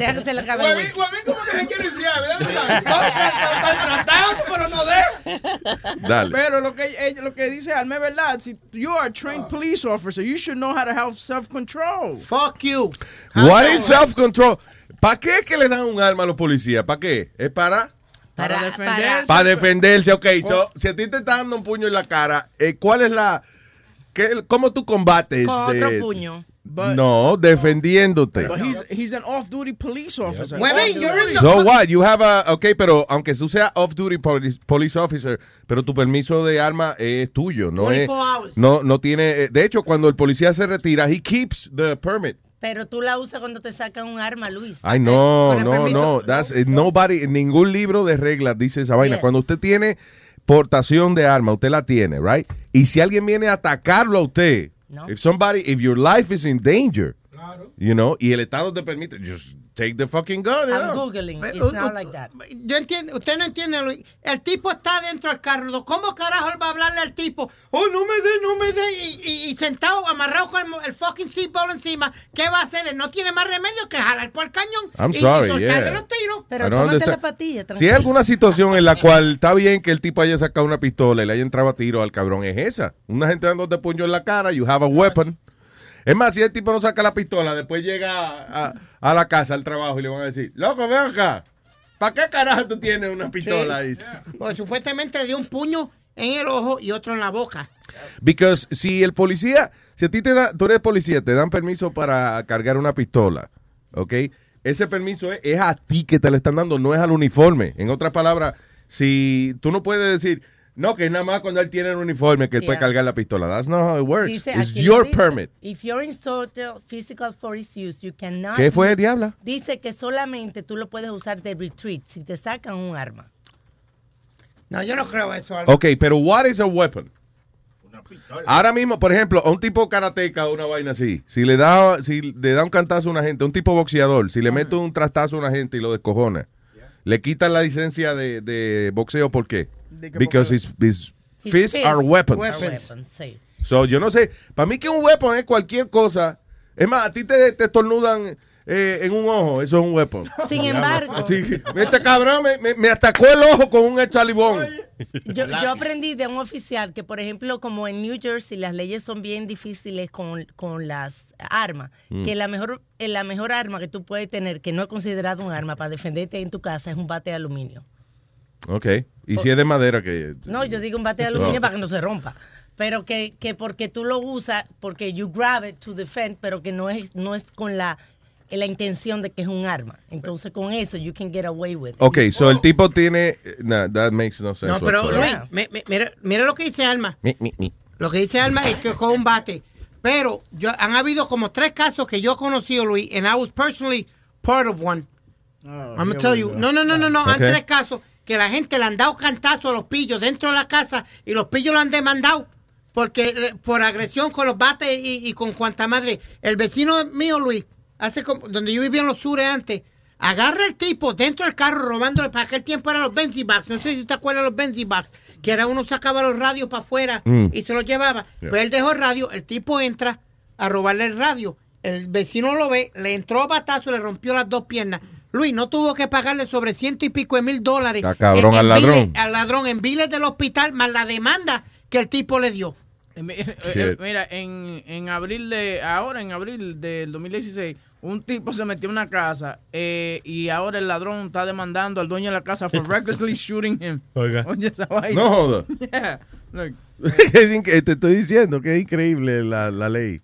Dale. Pero lo que, lo que dice Alma es verdad. Si you are a trained police officer, you should know how to have self-control. Fuck you. What is self-control? ¿Para qué es que le dan un arma a los policías? ¿Para qué? ¿Es para? Para, Para- defenderse. Para defenderse, ok. So, si a ti te está dando un puño en la cara, eh, ¿cuál es la... Qué, ¿Cómo tú combates? Con otro eh, puño. But, no, defendiéndote. but he's, he's an off-duty police officer. You're in the So what? You have a... Ok, pero aunque tú seas off-duty police, police officer, pero tu permiso de arma es tuyo, no es... 24 hours. No, no tiene... eh, De hecho, cuando el policía se retira, he keeps the permit. Pero tú la usas cuando te sacan un arma, Luis. Ay, no, no, no. That's, nobody, ningún libro de reglas dice esa vaina. Yes. Cuando usted tiene portación de arma, usted la tiene, right? Y si alguien viene a atacarlo a usted, No. if somebody, if your life is in danger, you know, y el Estado te permite, just take the fucking gun. you I'm know. googling. It's not like that. Yo entiendo, usted no entiende. El tipo está dentro del carro. ¿Cómo carajo él va a hablarle al tipo? Oh, no me dé, no me dé. Y, y- y sentado, amarrado con el, el fucking seatbelt encima. ¿Qué va a hacer? Él no tiene más remedio que jalar por el cañón. I'm y, sorry, y soltarle yeah. los tiros. Pero tómate la patilla, Si hay alguna situación en la cual está bien que el tipo haya sacado una pistola y le haya entrado a tiro al cabrón, es esa. Una gente dándote puño en la cara, you have a weapon. Es más, si el tipo no saca la pistola, después llega a, a- a la casa, al trabajo, y le van a decir, loco, ven acá. ¿Para qué carajo tú tienes una pistola? Pues supuestamente le dio un puño en el ojo y otro en la boca. Because si el policía, si a ti te da, tú eres policía, te dan permiso para cargar una pistola ¿ok? Ese permiso es, es a ti que te lo están dando, no es al uniforme. En otras palabras, si tú no puedes decir, no, que es nada más cuando él tiene el uniforme que él puede cargar la pistola. That's not how it works. Dice It's your dice, permit. If you're in total physical force use, you cannot. ¿Qué fue, diabla? Dice que solamente tú lo puedes usar de retreat si te sacan un arma. No, yo no creo eso. Alma. Ok, pero what is a weapon? Ahora mismo, por ejemplo, a un tipo karateca o una vaina así, si le da si le da un cantazo a una gente, un tipo boxeador, si le mete un trastazo a una gente y lo descojona, le quitan la licencia de, de boxeo, ¿por qué? Because his, porque- his His fists fists are weapons. are weapons, sí. So, yo no sé, para mí que un weapon es cualquier cosa. Es más, a ti te, te estornudan eh, en un ojo, eso es un weapon. Sin embargo- Sí, este cabrón me, me- me atacó el ojo con un echalibón. Yo, yo aprendí de un oficial que, por ejemplo, como en New Jersey las leyes son bien difíciles con, con las armas, Mm. que la mejor, eh, la mejor arma que tú puedes tener, que no es considerado un arma para defenderte en tu casa, es un bate de aluminio. Ok, y si es de madera que... No, yo digo un bate de aluminio No. para que no se rompa. Pero que, que porque tú lo usas, porque you grab it to defend, pero que no es, no es con la, la intención de que es un arma. Entonces con eso you can get away with it. Ok, so el tipo tiene... Nah, that makes no sense No, pero. Luis, me- me- mira, mira lo que dice Alma. Mi, mi, mi. Lo que dice Alma es que con un bate. Pero yo, han habido como tres casos que yo he conocido, Luis, and I was personally part of one. I'm gonna tell you. No, no, no, no, no. Han Okay. tres casos que la gente le han dado cantazo a los pillos dentro de la casa y los pillos lo han demandado porque eh, por agresión con los bates y, y con cuanta madre. El vecino mío, Luis, hace como, donde yo vivía en los sures antes, agarra el tipo dentro del carro robándole para aquel tiempo eran los Benzi Box. No sé si te acuerdas de los Benzi Box, que era uno sacaba los radios para afuera Mm. y se los llevaba. Yeah. Pues él dejó el radio, el tipo entra a robarle el radio. El vecino lo ve, le entró a batazo, le rompió las dos piernas. Luis no tuvo que pagarle sobre ciento y pico de mil dólares. Está cabrón en- en al ladrón. biles- al ladrón en biles del hospital, más la demanda que el tipo le dio. Eh, eh, Shit. eh, Mira, en, en abril de, ahora en abril del 2016, un tipo se metió en una casa eh, y ahora el ladrón está demandando al dueño de la casa for recklessly shooting him. Oiga. Oye, esa vaina. No joda. Yeah. Look, te estoy diciendo que es increíble la, la ley.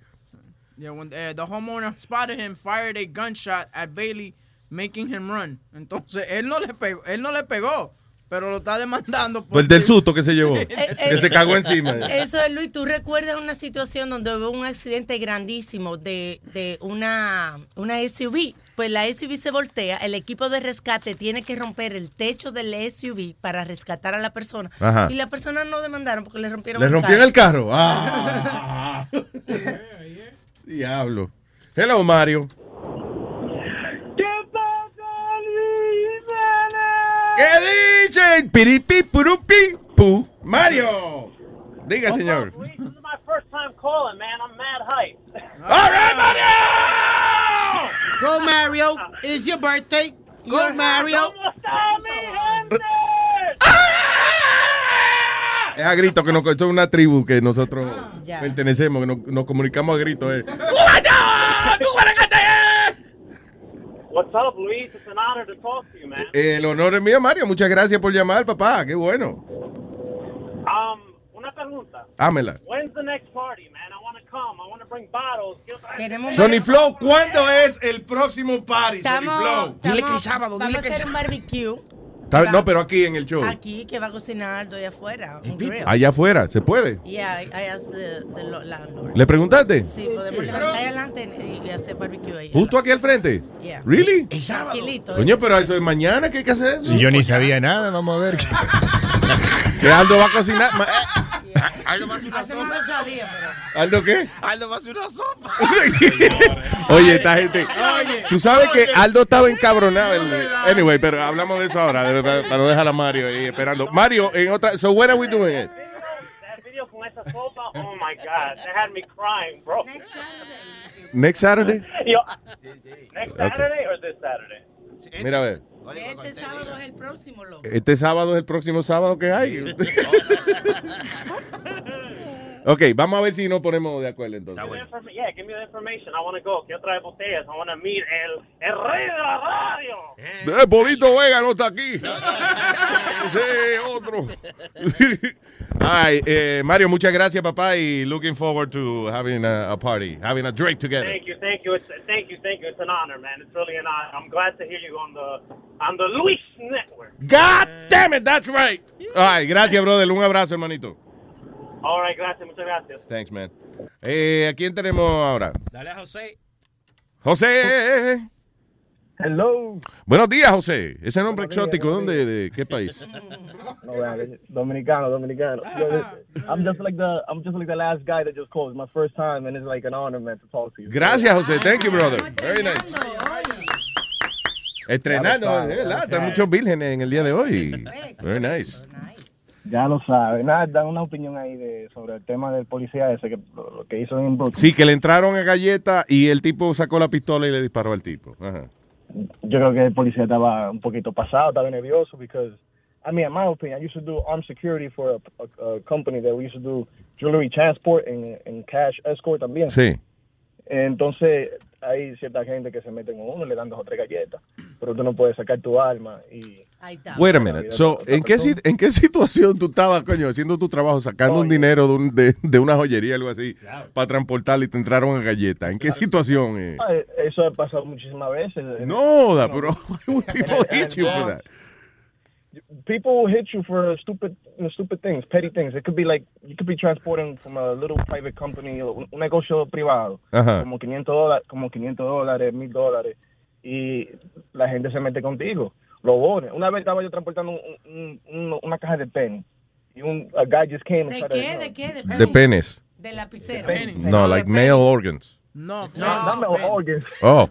yeah, when, eh, the homeowner spotted him, fired a gunshot at Bailey, making him run. Entonces, él no le pegó, él no le pegó, pero lo está demandando. Pues el del susto que se llevó. Eh, que se cagó encima. Eso es, Luis, ¿tú recuerdas una situación donde hubo un accidente grandísimo de, de una, una SUV? Pues la SUV se voltea, el equipo de rescate tiene que romper el techo del SUV para rescatar a la persona. Ajá. Y la persona no demandaron porque le rompieron Le el rompieron el carro. carro. Ah. Diablo. Hello, Mario. ¿Qué dicen? Piripi, purupi, pu. Mario. Diga, señor. This is my first time calling, man. I'm mad hype. All right, Mario. Go Mario, it's your birthday. Go Mario. Es a grito que nos, es una tribu que nosotros Ya. pertenecemos, que nos, nos comunicamos a grito. Eh. What's up, Luis? It's an honor to talk to you, man. El honor es mío, Mario. Muchas gracias por llamar, papá. Qué bueno. Um, una pregunta. Ámela. When's the next party, man? I want to come. I want to bring bottles. Quiero traer- Tenemos Sony Flow, ¿cuándo es el próximo party, Sony Flow? estamos- Vamos a hacer un barbecue Está- No, pero aquí en el show. aquí que va a cocinar de afuera. Un grill. Allá afuera, ¿se puede? Yeah, I, I asked the, the lo- landlord. ¿Le preguntaste? Sí, podemos levantar adelante y, y hacer barbecue ahí. ¿Justo aquí al frente? Yeah. ¿Really? Tranquilito. Coño, pero eso es mañana que hay que hacer eso. Si yo ni sabía nada, vamos a ver. Que Aldo va a cocinar. Ma- Aldo va a hacer una no sopa. lo sabía, pero... ¿Aldo qué? Aldo va a hacer una sopa. Oye, esta gente. Tú sabes que Aldo estaba encabronado. el- Anyway, pero hablamos de eso ahora, de- para, para no dejar a Mario ahí esperando. Mario, en otra. So, when are we doing it? That video con esa sopa, oh my God. They had me crying, bro. Next Saturday? Yo, next Okay. Saturday or this Saturday? Mira a ver. Este sábado es el próximo, loco. Este sábado es el próximo sábado que hay. ok, vamos a ver si nos ponemos de acuerdo entonces. Yeah, give me the information. I want to go. Quiero traer botellas. I want to meet el, el rey de la radio. Eh, Polito Vega no está aquí. Sí, otro. Ay, eh, Mario, muchas gracias, papá, y looking forward to having a, a party, having a drink together. Thank you, thank you, it's, thank you, thank you. It's an honor, man. It's really an honor. I'm glad to hear you on the on the Luis Network. God damn it, that's right. Ay, gracias, brother. Un abrazo, hermanito. All right, gracias, muchas gracias. Thanks, man. Eh, ¿A quién tenemos ahora? Dale a José. José. Hello. Buenos días, José. Ese nombre exótico, ¿dónde? ¿De qué país? No, dominicano, dominicano. Yo, I'm just like the I'm just like the last guy that just called. It's my first time, and it's like an honor, man, to talk to you. Gracias, José. Thank you, brother. Very nice. Estrenando, sabe, ¿verdad? Están muchos vírgenes en el día de hoy. Very nice. Ya lo sabe. Nada, da una opinión ahí de sobre el tema del policía ese que lo, lo que hizo en Brooklyn. Sí, que le entraron a galleta y el tipo sacó la pistola y le disparó al tipo. Ajá. Yo creo que el policía estaba un poquito pasado, estaba nervioso because I mean, in my opinion, I used to do armed security for a, a, a company that we used to do jewelry transport and, and cash escort también. Sí. Entonces, hay cierta gente que se mete con uno, le dan dos o tres galletas, pero tú no puedes sacar tu arma y... Wait a minute. So, ¿en qué, si- ¿En qué situación tú estabas, coño, haciendo tu trabajo, sacando un dinero de, un- de, de una joyería, algo así, para transportarle y te entraron a galleta? ¿En qué situación? eh? Ah, Eso ha pasado muchísimas veces. No, da, pero why would people hit you for that? People will hit you for stupid, you know, stupid things, petty things. It could be like you could be transporting from a little private company, un negocio privado, Ajá. como 500 dólares, como 500 dólares, 1000 dólares, y la gente se mete contigo, lo pone. Una vez estaba yo transportando un- un- un- una caja de pen y un a guy just came ¿De qué? ¿De qué? ¿De De penes. De lapicero. No, like male organs. No, No, not no organs. Oh.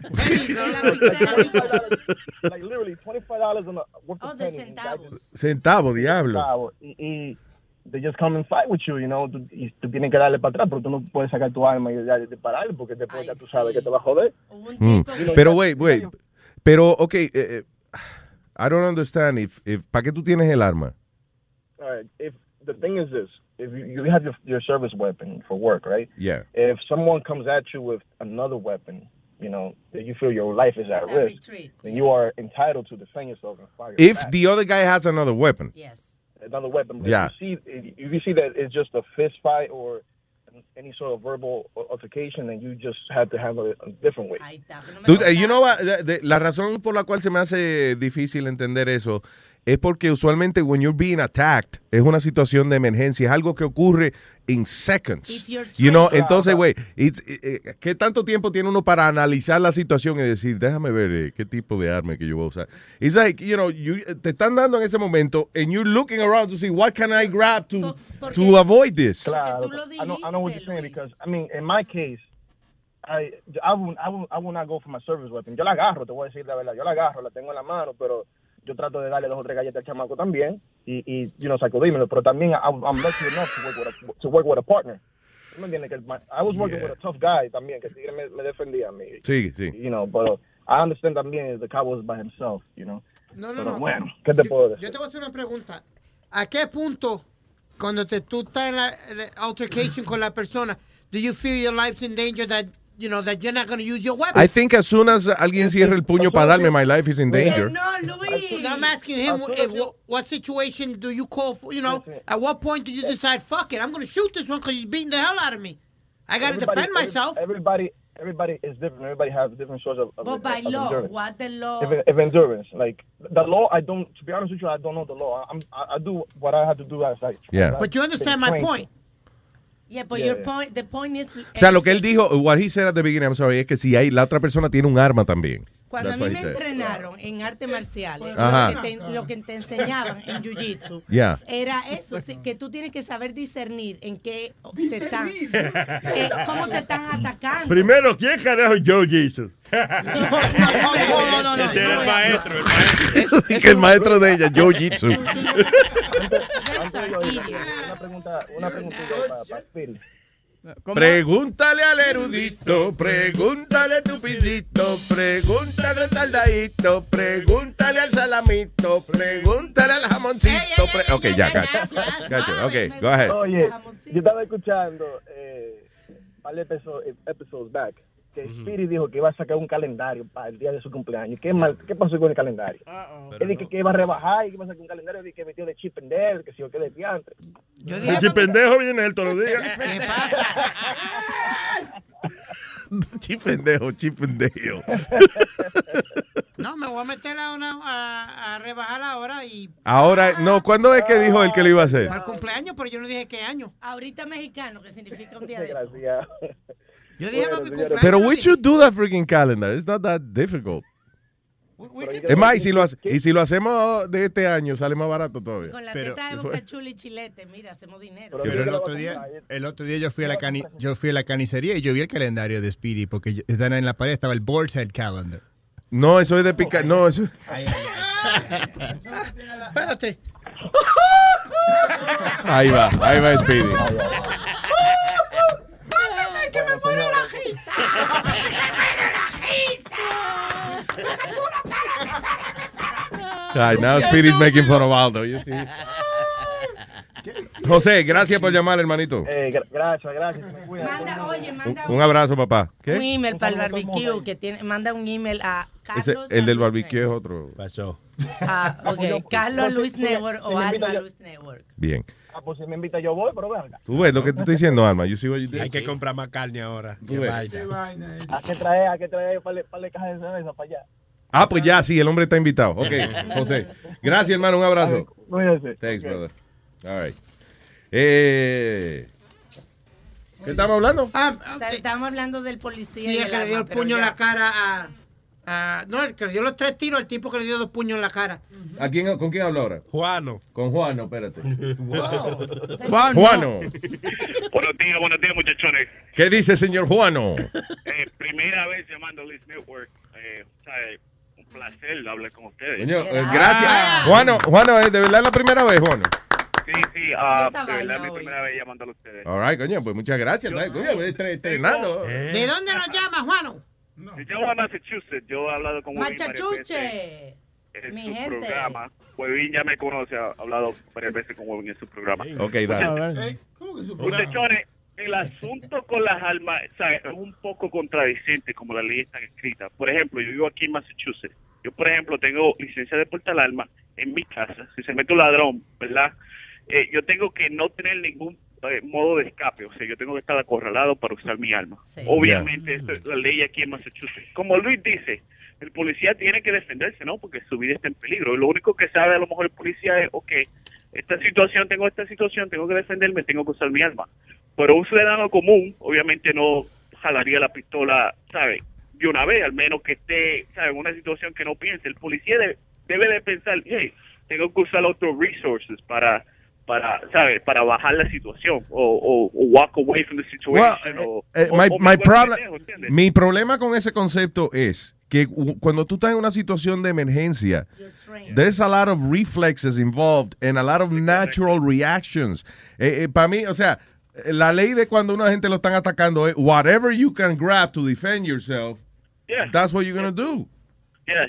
like literally twenty-five dollars on a worth Oh, of de pennies. centavos. Centavo, diablo. Centavo. Y, y they just come and fight with you, you know. Tú, y tú tienes que darle para atrás, pero tú no puedes sacar tu arma y dispararle porque después ya tú sabes que te va a joder. Mm. Pero wait, wait. Pero, ok, eh, eh, I don't understand if, if ¿para qué tú tienes el arma? All right. If the thing is this, if you, you have your, your service weapon for work, right? Yeah. If someone comes at you with another weapon, you know, that you feel your life is at risk, then you are entitled to defend yourself and fire If back. the other guy has another weapon. Yes. Another weapon. But Yeah. If you see, if you see that it's just a fist fight or any sort of verbal altercation, then you just have to handle it a different way. Dude, eh, you know what? De- de- la razón por la cual se me hace difícil entender eso es porque usualmente when you're being attacked es una situación de emergencia, es algo que ocurre in seconds. You know, entonces, güey, it's- eh, eh, ¿qué tanto tiempo tiene uno para analizar la situación y decir, déjame ver eh, qué tipo de arma que yo voy a usar? It's like, you know, you- te están dando en ese momento and you're looking around to see what can I grab to, to avoid this. Claro, I know, I know what you're saying because I mean, in my case, I I would not go for my service weapon. Yo la agarro, te voy a decir la verdad. Yo la agarro, la tengo en la mano, pero yo trato de darle dos o tres galletas al chamaco también y, y you know, sacudírmelo. Pero también I'm, I'm lucky enough to work with a, to work with a partner. ¿Tú ¿Me entiendes? Que my- I was working Yeah. with a tough guy también que me, me defendía a mí. Sí, sí. You know, but I understand también the cowboy was by himself, you know. No, no, Pero no. bueno, ¿qué te puedo decir? Yo te voy a hacer una pregunta. ¿A qué punto, cuando te, tú estás en la, en la altercation con la persona, do you feel your life's in danger that, you know, that you're not going to use your weapon? I think as soon as alguien cierre el puño para darme, my life is in danger. No, Luis. I'm asking him, if, what, what situation do you call for, you know, at what point do you decide, fuck it, I'm going to shoot this one because he's beating the hell out of me. I got to defend myself. Everybody, everybody is different. Everybody has different sorts of, of, But by of law, endurance. what the law? If, if endurance, like the law, I don't. To be honest with you, I don't know the law. I'm, I, I do what I have to do as I. Yeah. as But you understand my trained to. point. Yeah, but Yeah, your point, the point is, O sea, lo que él dijo, what he said at the beginning, I'm sorry, es que si hay, la otra persona tiene un arma también. Cuando a mí me entrenaron en artes marciales, lo que, te, lo que te enseñaban en jiu-jitsu Yeah. era eso, que tú tienes que saber discernir en qué te están, eh, cómo te están atacando. Primero, ¿quién carajo es Jesus? no, no, no, Ese era el maestro. Que el maestro de ella, Joe Jitsu. Una pregunta, una preguntita para, para Speedy. Pregúntale al erudito, pregúntale tupidito, pregúntale al saldadito, pregúntale al salamito, pregúntale al jamoncito. pre- ok, ya, gotcha. Gotcha, ok, go ahead. Oye, yo estaba escuchando eh, episo- episodes back que dijo que iba a sacar un calendario para el día de su cumpleaños. ¿Qué, mal, qué pasó con el calendario? Él dijo que iba a rebajar y que iba a sacar un calendario de que metió de chip and Dale, que si o qué de diantre. Yo Y si pendejo viene él todos los días. ¿Qué pasa? Chi pendejo, chi pendejo. No, me voy a meter a, una, a, a rebajar ahora y Ahora, no, ¿cuándo es que dijo él que lo iba a hacer? para el cumpleaños, pero yo no dije qué año. Ahorita mexicano, que significa un día de Gracias. Yo dije para mi cumpleaños. Pero we should do that freaking calendar. It's not that difficult. Es más, y si, lo hace- y si lo hacemos de este año, sale más barato todavía. Con la Pero- teta de Boca Chula y Chilete, mira, hacemos dinero. Pero el otro día, el otro día yo fui a la cani- yo fui a la canicería y yo vi el calendario de Speedy porque en la pared estaba el board set calendar. No, eso es de picar. No, eso. Espérate. Ahí va, ahí va Speedy. ¡Mátame que me muero la risa! Ay, now Speedy's making fun of Aldo. You see? José, gracias por llamar, hermanito. Eh, gra- gracias, gracias. me. Manda, oye, Un, manda un abrazo, papá. un ¿Qué? email para el barbecue que tiene, manda un email a Ese- Carlos el del barbecue es otro. Pasó. Ah, ok, Carlos Luis Network o me Alma Luis Network. Bien. Ah, pues si me invita yo voy, pero venga. Tú ves lo que te estoy diciendo, Alma. You did? Hay que comprar más carne ahora. Tú Qué ves. vaina. Hay que traer, hay que traer para de cajas de cerveza para allá. Ah, pues ya, sí, el hombre está invitado. Ok, José. Gracias, hermano. Un abrazo. Cuídense. Thanks, Ok. brother. All right. Eh, ¿Qué estamos hablando? Ta- Estamos hablando del policía. Sí, y el que le dio el puño en la cara a, a- No, el que le dio los tres tiros, el tipo que le dio dos puños en la cara. ¿A quién, ¿Con quién habla ahora? Juano. Con Juano, espérate. Juan, Juano. Buenos días, buenos días, muchachones. ¿Qué dice, señor Juano? Eh, primera vez llamando a Liz Network. Eh, ¿sabe? Un placer hablar con ustedes. Eh, gracias. Juano, Juano, ¿es de verdad la primera vez, Juano? Sí, sí, ah, de verdad es mi hoy. primera vez llamando a ustedes. All right, coño, pues muchas gracias. Coño, estre- estrenando. ¿De dónde nos llama, Juano? Yo voy a Massachusetts, yo he hablado con Webin varias veces Machachuche. en Mi su gente. programa. Webin ya me conoce, ha hablado varias veces con Webin en su programa. Ok, dale. Muchachones, el asunto con las armas ¿sabe? es un poco contradicente como la ley está escrita. Por ejemplo, yo vivo aquí en Massachusetts. Yo, por ejemplo, tengo licencia de portar arma en mi casa. Si se mete un ladrón, ¿verdad? Eh, yo tengo que no tener ningún eh, modo de escape. O sea, yo tengo que estar acorralado para usar mi arma. Obviamente, esto es la ley aquí en Massachusetts. Como Luis dice, el policía tiene que defenderse, ¿no? Porque su vida está en peligro. Y lo único que sabe a lo mejor el policía es, ok, esta situación, tengo esta situación, tengo que defenderme, tengo que usar mi arma. Pero un ciudadano común, obviamente no jalaría la pistola, ¿sabe? De una vez, al menos que esté, ¿sabe? En una situación que no piense. El policía debe, debe de pensar, hey, tengo que usar otros resources para, para, ¿sabe? Para bajar la situación o, o, o walk away from the situation. o, Eh, o- my, my problem- mi problema con ese concepto es que cuando tú estás en una situación de emergencia, there's a lot of reflexes involved and a lot of natural reactions. Para mí, o sea, eh, la ley de cuando una gente lo están atacando es whatever you can grab to defend yourself, Yeah. that's what you're going to do. Yeah.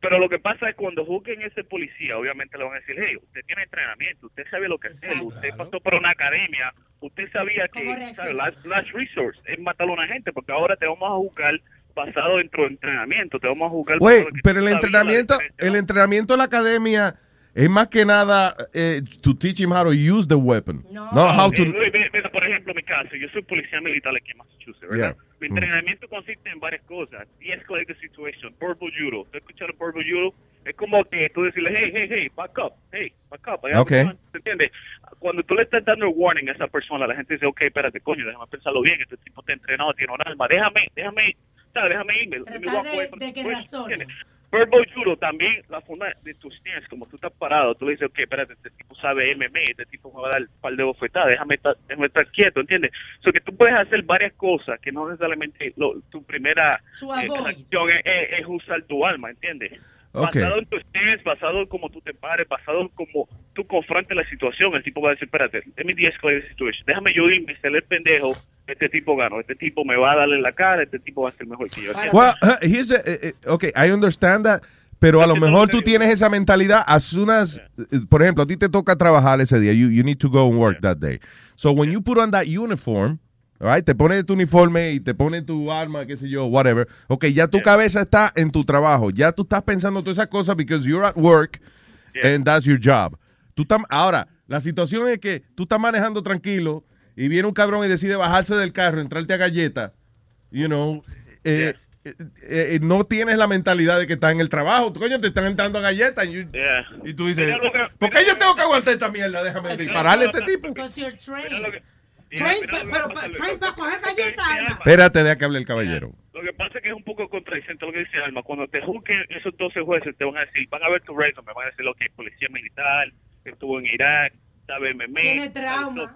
Pero lo que pasa es cuando juzguen ese policía, obviamente le van a decir, hey, usted tiene entrenamiento, usted sabe lo que hacer, usted pasó por una academia, usted sabía que ¿sabe? Last, last resource es matar a una gente, porque ahora te vamos a juzgar basado en tu entrenamiento, te vamos a juzgar que pero el entrenamiento, el entrenamiento en la academia es más que nada eh, to teach him how to use the weapon. No, how to... Eh, Luis, ve, por ejemplo, mi caso, yo soy policía militar aquí en Massachusetts, ¿verdad? Yeah. Mi Mm. entrenamiento consiste en varias cosas. De-escalate the situation, verbal judo. ¿Tú escucharon verbal judo? Es como que tú decirle, hey, hey, hey, back up, hey, back up. I have Okay. a gun. ¿Te entiendes? Cuando tú le estás dando el warning a esa persona, la gente dice, ok, espérate, coño, déjame pensarlo bien, este tipo te ha entrenado, tiene un arma, déjame, déjame, ¿sabes? Déjame irme. Tratar de- de que situation, Verbal judo también, la forma de tu stance, como tú estás parado, tú le dices, ok, espérate, este tipo sabe MMA, este tipo me va a dar un par de bofetadas, déjame estar, déjame estar quieto, ¿entiendes? So que tú puedes hacer varias cosas que no necesariamente lo- tu primera eh, acción es, es- es usar tu alma, ¿entiendes? Ok. Basado en tu stance, basado en cómo tú te pares, basado en cómo tú confrontes la situación, el tipo va a decir, espérate, let me de-escalate the situation, déjame yo irme, ser el pendejo, este tipo ganó, este tipo me va a darle en la cara, este tipo va a ser mejor que yo. Well, uh, here's a- eh, eh, okay, I understand that, pero a lo mejor tú tienes esa mentalidad as soon as, eh, por ejemplo, a ti te toca trabajar ese día, you, you need to go and work that day. So when you put on that uniform, right, te pones tu uniforme y te pones tu arma, qué sé yo, whatever, ok, ya tu cabeza está en tu trabajo, ya tú estás pensando todas esas cosas because you're at work and that's your job. Tú tam- ahora, La situación es que tú estás manejando tranquilo y viene un cabrón y decide bajarse del carro, entrarte a galleta, you know, eh, eh, eh, no tienes la mentalidad de que estás en el trabajo. Coño, te están entrando a galletas y, Yeah. y tú dices, que- ¿por qué yo tengo que aguantar esta mierda? Déjame dispararle a este tipo. Train, pero train para coger galletas, Alma. Espérate, deja que hable el caballero. Lo que pasa es que es un poco contradicente lo que dice Alma. Cuando te juzguen esos 12 jueces, te van a decir, van a ver tu resume, van a decir lo que es policía militar, que estuvo en Irak, sabe MMA. Tiene trauma.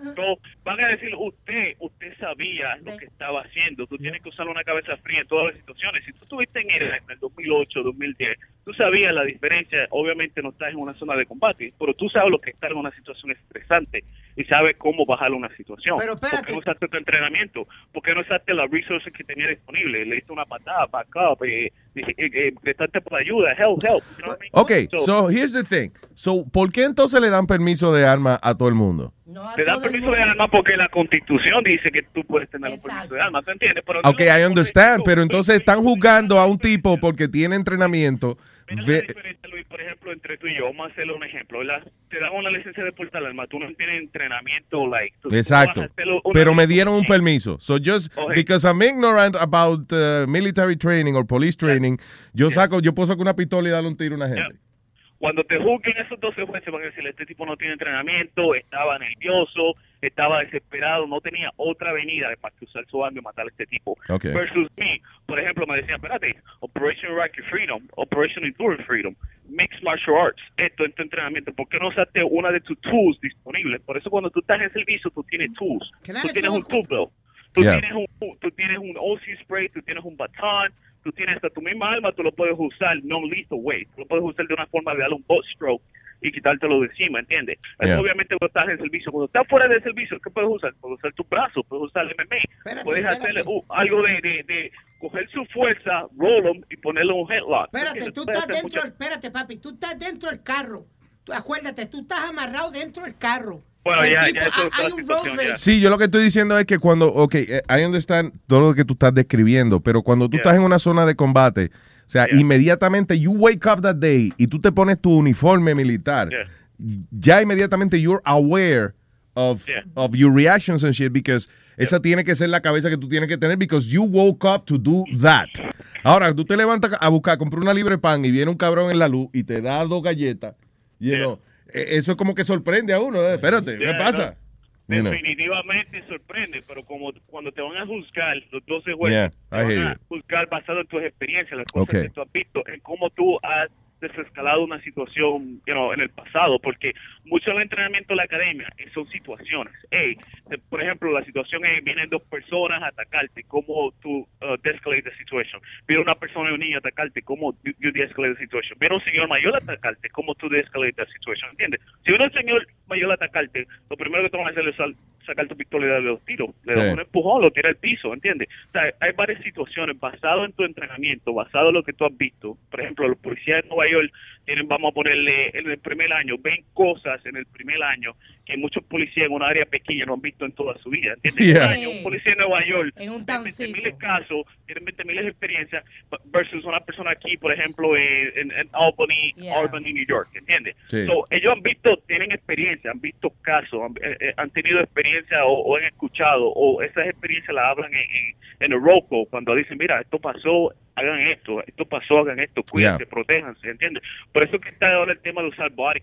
Van a decir, usted, usted sabía lo que estaba haciendo. Tú tienes que usar una cabeza fría en todas las situaciones. Si tú estuviste en Irak en el 2008, 2010, tú sabías la diferencia. Obviamente no estás en una zona de combate, pero tú sabes lo que es estar en una situación estresante y sabes cómo bajar una situación. Pero ¿Por qué no usaste tu entrenamiento? ¿Por qué no usaste las resources que tenía disponible? Le diste una patada, back up, eh, eh, eh, gritaste por ayuda, help, help. You know what I mean? Ok, So, so here's the thing. So, ¿por qué entonces le dan permiso de arma a todo el mundo? te dan permiso de arma porque la constitución dice que tú puedes tener un permiso de arma, ¿tú entiendes? Pero Ok, I understand, pero entonces están juzgando a un tipo porque tiene entrenamiento. Ve- Luis, por ejemplo, entre tú y yo, vamos a hacerle un ejemplo, ¿verdad? Te dan una licencia de portar arma, tú no tienes entrenamiento, like, tú- tú Exacto. una Pero me dieron un permiso. So just Okay. because I'm ignorant about uh, military training or police training, yo saco, yo puedo sacar una pistola y darle un tiro a una gente. Cuando te juzguen esos 12 jueces van a decir, este tipo no tiene entrenamiento, estaba nervioso, estaba desesperado, no tenía otra avenida para que usar su arma y matar a este tipo. Versus me, por ejemplo, me decían, espérate, Operation Iraqi Freedom, Operation Enduring Freedom, Mixed Martial Arts, esto en tu entrenamiento, ¿por qué no usaste una de tus tools disponibles? Por eso cuando tú estás en servicio, tú tienes tools. Tú tienes un belt. Tú, Yeah. tienes un, tú tienes un OC spray, tú tienes un batón, tú tienes hasta tu misma arma, tú lo puedes usar no lethal way. Tú lo puedes usar de una forma de darle un butt stroke y quitártelo de encima, ¿entiendes? Yeah. obviamente cuando estás en servicio. Cuando estás fuera del servicio, ¿qué puedes usar? Puedes usar tu brazo, puedes usar el MMA. puedes hacerle uh, algo de, de, de coger su fuerza, roll 'em y ponerle un headlock. Espérate, tú estás dentro, del- espérate, papi, tú estás dentro del carro. Tú, acuérdate, tú estás amarrado dentro del carro. Bueno, ya, ya, eso es situación. Sí, yo lo que estoy diciendo es que cuando, ok, eh, I understand todo lo que tú estás describiendo, pero cuando tú Yeah. estás en una zona de combate, o sea, inmediatamente you wake up that day y tú te pones tu uniforme militar, ya inmediatamente you're aware of, of your reactions and shit because esa tiene que ser la cabeza que tú tienes que tener because you woke up to do that. Ahora, tú te levantas a buscar, comprar una libre pan y viene un cabrón en la luz y te da dos galletas, you know, eh, eso es como que sorprende a uno, eh, espérate, ¿qué Yeah, pasa? You know. Definitivamente sorprende, pero como cuando te van a juzgar, los 12 jueces Yeah, te van a juzgar basado en tus experiencias, las cosas Okay. que tú has visto, en cómo tú has desescalado una situación you know, en el pasado, porque mucho del entrenamiento de la academia eh, son situaciones. Hey, por ejemplo, la situación es, vienen dos personas a atacarte, ¿cómo tú uh, de-escalate the situation? Viene una persona y un niño a atacarte, ¿cómo you, you de-escalate the situation? Viene un señor mayor a atacarte, ¿cómo tú de-escalate the situation? ¿Entiendes? Si viene un señor mayor a atacarte, lo primero que te van a hacer es sal- sacar tu pistola y darle dos tiros. Le das Sí. un empujón, lo tira al piso, ¿entiendes? O sea, hay varias situaciones basado en tu entrenamiento, basado en lo que tú has visto. Por ejemplo, los policías de Nueva York tienen, vamos a ponerle, en el primer año, ven cosas en el primer año que muchos policías en una área pequeña no han visto en toda su vida, ¿entiendes? Yeah. Un policía en Nueva York En un tiene 20 mil casos, tiene 20 mil experiencias versus una persona aquí, por ejemplo, en, Albany, Yeah. Albany, New York, ¿entiendes? Sí. So, ellos han visto, tienen experiencia, han visto casos, han, eh, eh, han tenido experiencia o, o han escuchado, o esas experiencias las hablan en, en, en el call, cuando dicen, mira, esto pasó, hagan esto, esto pasó, hagan esto, cuídense, Yeah. protéjanse, ¿entiendes? Por eso que está ahora el tema de usar body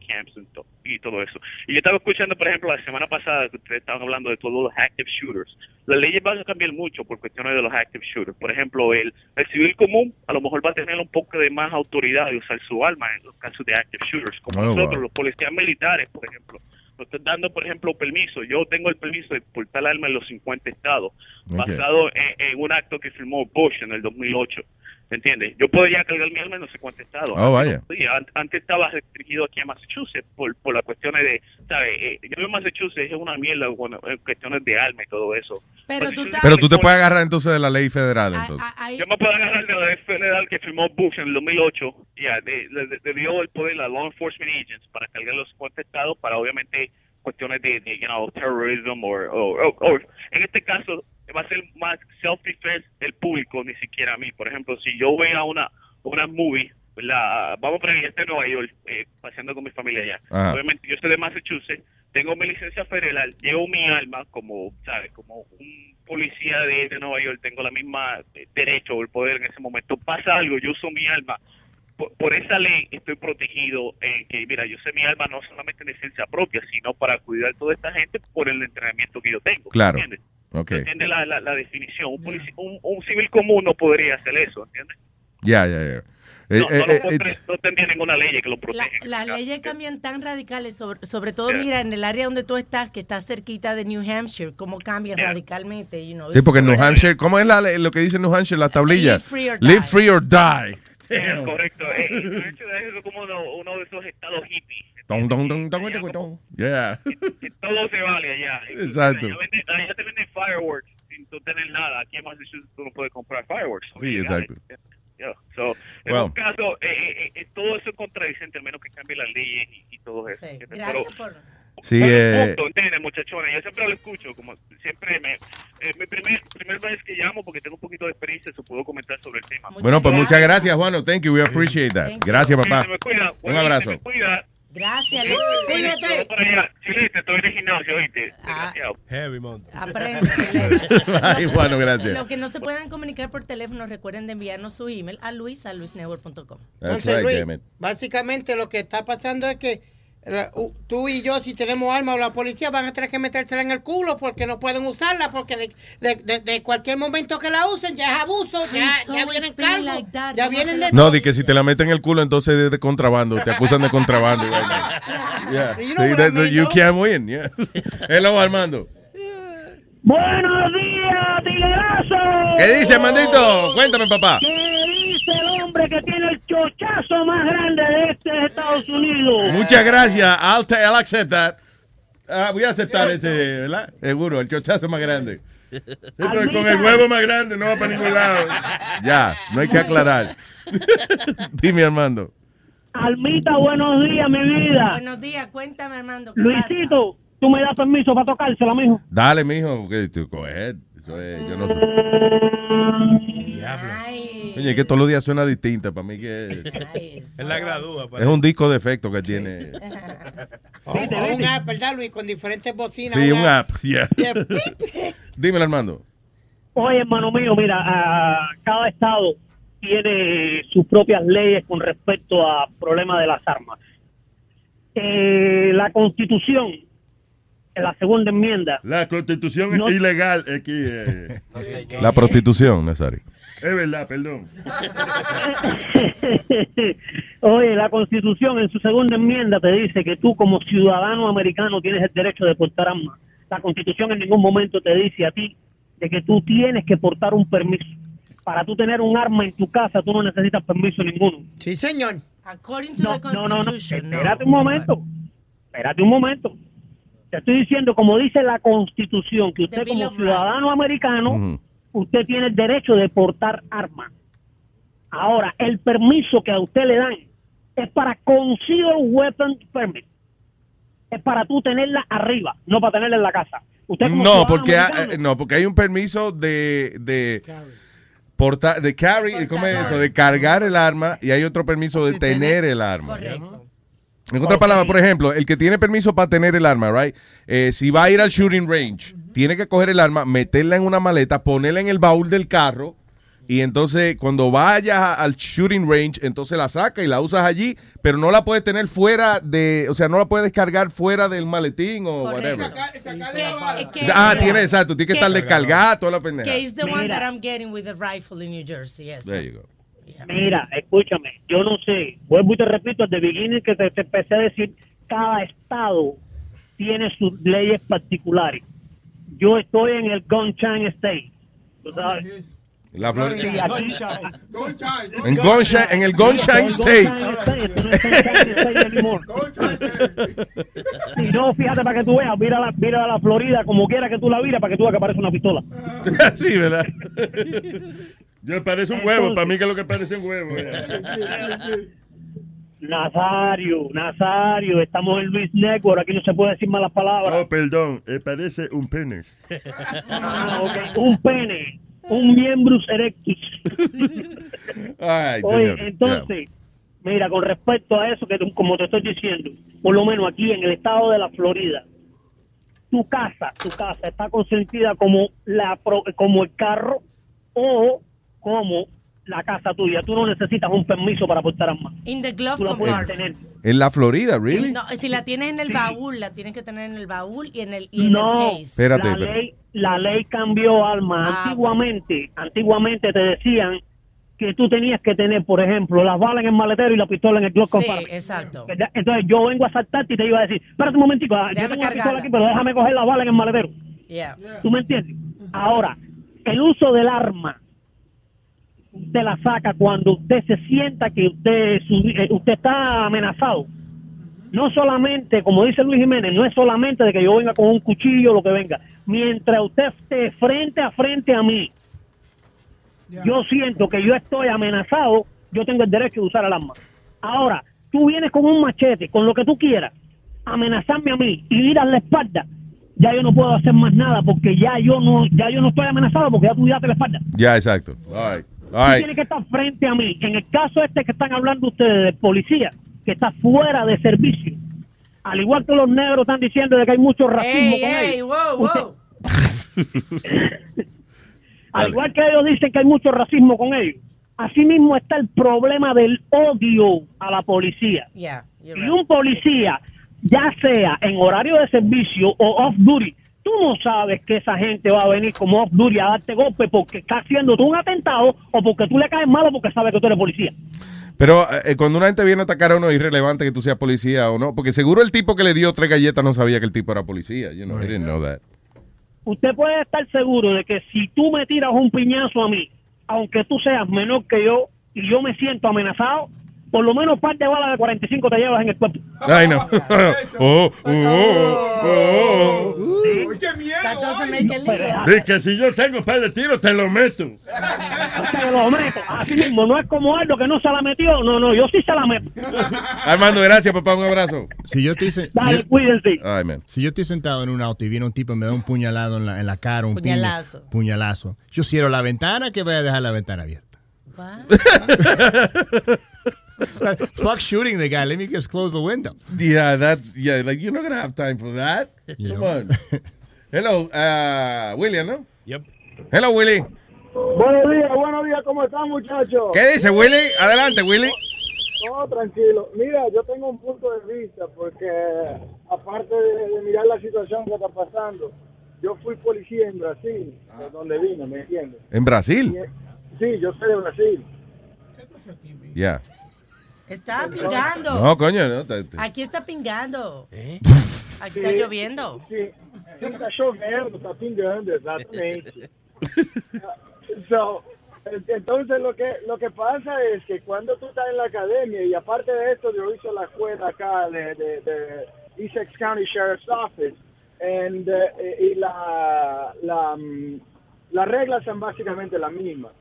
to- y todo eso. Y yo estaba escuchando, por ejemplo, la semana pasada que ustedes estaban hablando de todos los active shooters. Las leyes van a cambiar mucho por cuestiones de los active shooters. Por ejemplo, el, el civil común a lo mejor va a tener un poco de más autoridad de usar su arma en los casos de active shooters, como Oh, nosotros, wow. los policías militares, por ejemplo. Nos están dando, por ejemplo, permiso. Yo tengo el permiso de portar arma en los 50 estados, basado en, en un acto que firmó Bush en el 2008. ¿Me entiendes? Yo ya cargar mi arma en no sé cuántos estados. Oh, Antes vaya. Antes estaba restringido aquí a Massachusetts por, por las cuestiones de, ¿sabes? Eh, yo en Massachusetts es una mierda bueno, en cuestiones de arma y todo eso. Pero tú estás- Pero tú te puedes agarrar entonces de la ley federal, entonces. Yo me puedo agarrar de la ley federal que firmó Bush en el 2008. Ya, de- le, le- le dio el poder a law enforcement agents para cargar los 50 estados para obviamente cuestiones de, de you know, terrorism o o- o- o- en este caso va a ser más self-defense del público, ni siquiera a mí. Por ejemplo, si yo voy a una, una movie ¿verdad? Vamos estoy en Nueva York, eh, paseando con mi familia allá. Ajá. Obviamente, yo soy de Massachusetts, tengo mi licencia federal, llevo mi alma como, ¿sabes? Como un policía de, de Nueva York, tengo la misma eh, derecho o el poder en ese momento. Pasa algo, yo uso mi alma. Por, por esa ley estoy protegido en que, mira, yo sé mi alma no solamente en licencia propia, sino para cuidar a toda esta gente por el entrenamiento que yo tengo. Claro. ¿entiendes? Ok. ¿Entiendes la, la, la definición? Un, polici- un, un civil común no podría hacer eso, ¿entiendes? Ya, ya, ya. Eh, No, eh, no, eh, lo- it's- no tendría ninguna ley que lo La- proteja. las leyes cambian tan radicales, sobre, sobre todo, Yeah. mira, en el área donde tú estás, que está cerquita de New Hampshire, cómo cambian Yeah. radicalmente, you know. Sí, porque en New Hampshire, ¿cómo es la, lo que dice New Hampshire, la tablilla? Live free or Live die. free or die. Es correcto. Eh, eh, de hecho, es como uno, uno de esos estados hippies. Dun, dun, dun, dun, dun, dun. Yeah. todo se vale allá. Exacto. Allá, te venden fireworks sin tú tener nada. Aquí en Massachusetts tú no puedes comprar fireworks. Sí, exacto. Yeah. So, en Wow. un caso, eh, eh, eh, todo eso es contradicente, al menos que cambie las leyes y, y todo eso. ¿entiendes? Gracias Pero- por... Sí, eh, punto, ¿entiendes, muchachones? Yo siempre lo escucho, como siempre me... Eh, mi primer, primer vez que llamo, porque tengo un poquito de experiencia, se puedo comentar sobre el tema. bueno, pues muchas gracias, Juano. Thank you. We appreciate that. Gracias, papá. Se me cuida. Un abrazo. Se me cuida. Gracias, Luis. sí, Cuídate. Chilete, estoy en el gimnasio, ¿oíste? Ah. Desgraciado. Heavy month. Aprende. Ay, Juano, gracias. Lo que no se puedan comunicar por teléfono, recuerden de enviarnos su email a luis.luisnetwork.com. That's Entonces, right, Luis, básicamente lo que está pasando es que tú y yo, si tenemos armas o la policía, van a tener que metérsela en el culo porque no pueden usarla, porque de, de- de- de cualquier momento que la usen ya es abuso, ya, vienen cargos, like ya No vienen de No, di que si te la meten en el culo, entonces es de contrabando. Te acusan de contrabando. Yeah. You know Sí, what that- I mean, you can't win. Yeah. Hello, Armando. Buenos días, tiguerazo. ¿Qué dice, Armandito? Cuéntame, papá. ¿Qué el hombre que tiene el chochazo más grande de este Estados Unidos? Muchas gracias. I'll, I'll accept that. Ah, voy a aceptar ese, ¿verdad? Seguro, el chochazo más grande. Sí, pero con el huevo más grande no va para ningún lado. Ya, no hay que aclarar. Dime, Armando. Almita, buenos días, mi vida. Buenos días, cuéntame, Armando. ¿qué pasa? Luisito, tú me das permiso para tocársela, mijo. Dale, mijo, que tú coger. Eso es, yo no sé. Oye, que todos los días suena distinta. Para mí que es, Es la gradúa. es un disco de efecto que tiene. O, o un app, ¿verdad, Luis? Con diferentes bocinas. Sí, un app. yeah. Yeah. Dímelo, Armando. Oye, hermano mío, mira, ah, cada estado tiene sus propias leyes con respecto a problemas de las armas. Eh, la Constitución, la segunda enmienda, La constitución No. es ilegal aquí. eh. La prostitución, Nazario. Es verdad, perdón. oye, la Constitución en su segunda enmienda te dice que tú como ciudadano americano tienes el derecho de portar armas. La Constitución en ningún momento te dice a ti de que tú tienes que portar un permiso. Para tú tener un arma en tu casa, tú no necesitas permiso ninguno. Sí, señor. According to No, the no, no, no. Constitution, no. Espérate un momento. Espérate un momento. Te estoy diciendo, como dice la Constitución, que usted como ciudadano americano, usted tiene el derecho de portar armas. Ahora, el permiso que a usted le dan es para conceal weapon permit. Es para tú tenerla arriba, no para tenerla en la casa. Usted como No porque, ha- americano- eh, no, porque hay un permiso de, de, porta- de carry, ¿cómo es eso? De cargar el arma y hay otro permiso de tener el arma. En otras palabras, por ejemplo, el que tiene permiso para tener el arma, right? Eh, si va a ir al shooting range, tiene que coger el arma, meterla en una maleta, ponerla en el baúl del carro y entonces cuando vayas al shooting range, entonces la saca y la usas allí, pero no la puedes tener fuera de, o sea, no la puedes descargar fuera del maletín o whatever. Ah, tiene, exacto, tiene que estar descargada toda la pendeja. Que is the one Mira. that I'm getting with the rifle in New Jersey, yes. There you go. Mira, escúchame, yo no sé, vuelvo y te repito, desde beginning que te, te empecé a decir, cada estado tiene sus leyes particulares. Yo estoy en el Gunshine State, tú sabes. La Flor- Sí, En, Gunshine- en el Gunshine State. Si no, fíjate para que tú veas, mira la, mira la Florida como quiera que tú la miras para que tú veas que aparece una pistola. sí, ¿verdad? Yo parece un huevo, para mí que es lo que parece un huevo. Nazario, Nazario, estamos en Luis Network, aquí no se puede decir malas palabras. Oh, perdón, eh, parece un penis. Ah, ok, Un pene, un miembro erectus. Ay, Oye, señor. entonces, Mira, con respecto a eso que como te estoy diciendo, por lo menos aquí en el estado de la Florida, tu casa, tu casa está consentida como la pro- como el carro o como la casa tuya. Tú no necesitas un permiso para portar armas. In the glove Tú la puedes compartment. tener. En la Florida, really? No, si la tienes en el baúl, la tienes que tener en el baúl y en el, y en No, el case. Espérate, la espérate. ley, la ley cambió, Alma. Ah, antiguamente, antiguamente te decían que tú tenías que tener, por ejemplo, las balas en el maletero y la pistola en el glove Sí, compartment. exacto. Entonces yo vengo a asaltarte y te iba a decir, espérate un momentico, ah, yo Déjame tengo una pistola aquí, pero déjame coger la bala en el maletero. Yeah. ¿Tú me entiendes? Ahora, el uso del arma, usted la saca cuando usted se sienta que usted, su- eh, usted está amenazado. No solamente, como dice Luis Jiménez, no es solamente de que yo venga con un cuchillo o lo que venga. Mientras usted esté frente a frente a mí, yo siento que yo estoy amenazado, yo tengo el derecho de usar el arma. Ahora, tú vienes con un machete, con lo que tú quieras, amenazarme a mí y ir a la espalda, ya yo no puedo hacer más nada porque ya yo no ya yo no estoy amenazado porque ya tú diste la espalda. Ya, exacto. All right. Right. tienes que estar frente a mí. En el caso este que están hablando ustedes de policía, que está fuera de servicio, al igual que los negros están diciendo de que hay mucho racismo Ey, con ey, ellos. wow, Usted- wow. al igual que ellos dicen que hay mucho racismo con ellos, asimismo está el problema del odio a la policía. Yeah, right. un policía, ya sea en horario de servicio o off duty, tú no sabes que esa gente va a venir como off duty a darte golpe porque está haciendo tú un atentado o porque tú le caes malo porque sabe que tú eres policía. Pero eh, cuando una gente viene a atacar a uno es irrelevante que tú seas policía o no, porque seguro el tipo que le dio tres galletas no sabía que el tipo era policía. You know, he didn't know that. Usted puede estar seguro de que si tú me tiras un piñazo a mí, aunque tú seas menor que yo y yo me siento amenazado, por lo menos un par de balas de 45 te llevas en el cuerpo. Ay, no. oh, oh, oh, oh. ¡Qué miedo! Dice que si yo tengo un par de tiros, te lo meto. Te lo meto. Así mismo, no es como Aldo que no se la metió. No, no, yo sí se la meto. Armando, gracias, papá. Un abrazo. Si yo estoy, Dale, yo- cuídense. Ay, man. si yo estoy sentado en un auto y viene un tipo y me da un puñalado en la, en la cara, un Puñalazo. puñalazo, yo cierro la ventana que voy a dejar la ventana abierta. Fuck shooting the guy. Let me just close the window. Yeah, that's, yeah, like, you're not gonna have time for that. Come on. Hello, uh, William, ¿no? Yep. Hello, Willy. Buenos días, buenos días, ¿cómo están muchachos? ¿Qué dice, Willy? Adelante, Willy. No, tranquilo. Mira, yo tengo un punto de vista porque aparte de, de mirar la situación que está pasando, yo fui policía en Brasil, de donde vine, ¿me entiendes? ¿En Brasil? Y- Sí, yo soy de Brasil. Ya. Está pingando. No, coño, no. te- te- Aquí está pingando. Aquí está lloviendo. Sí, sí, está chovendo, está pingando, exatamente. So, en- entonces lo que lo que pasa es que cuando tú estás en la academia y aparte de esto yo hice la escuela acá de, de, de Essex County Sheriff's Office and, eh, y la, la, mm, las reglas son básicamente las mismas.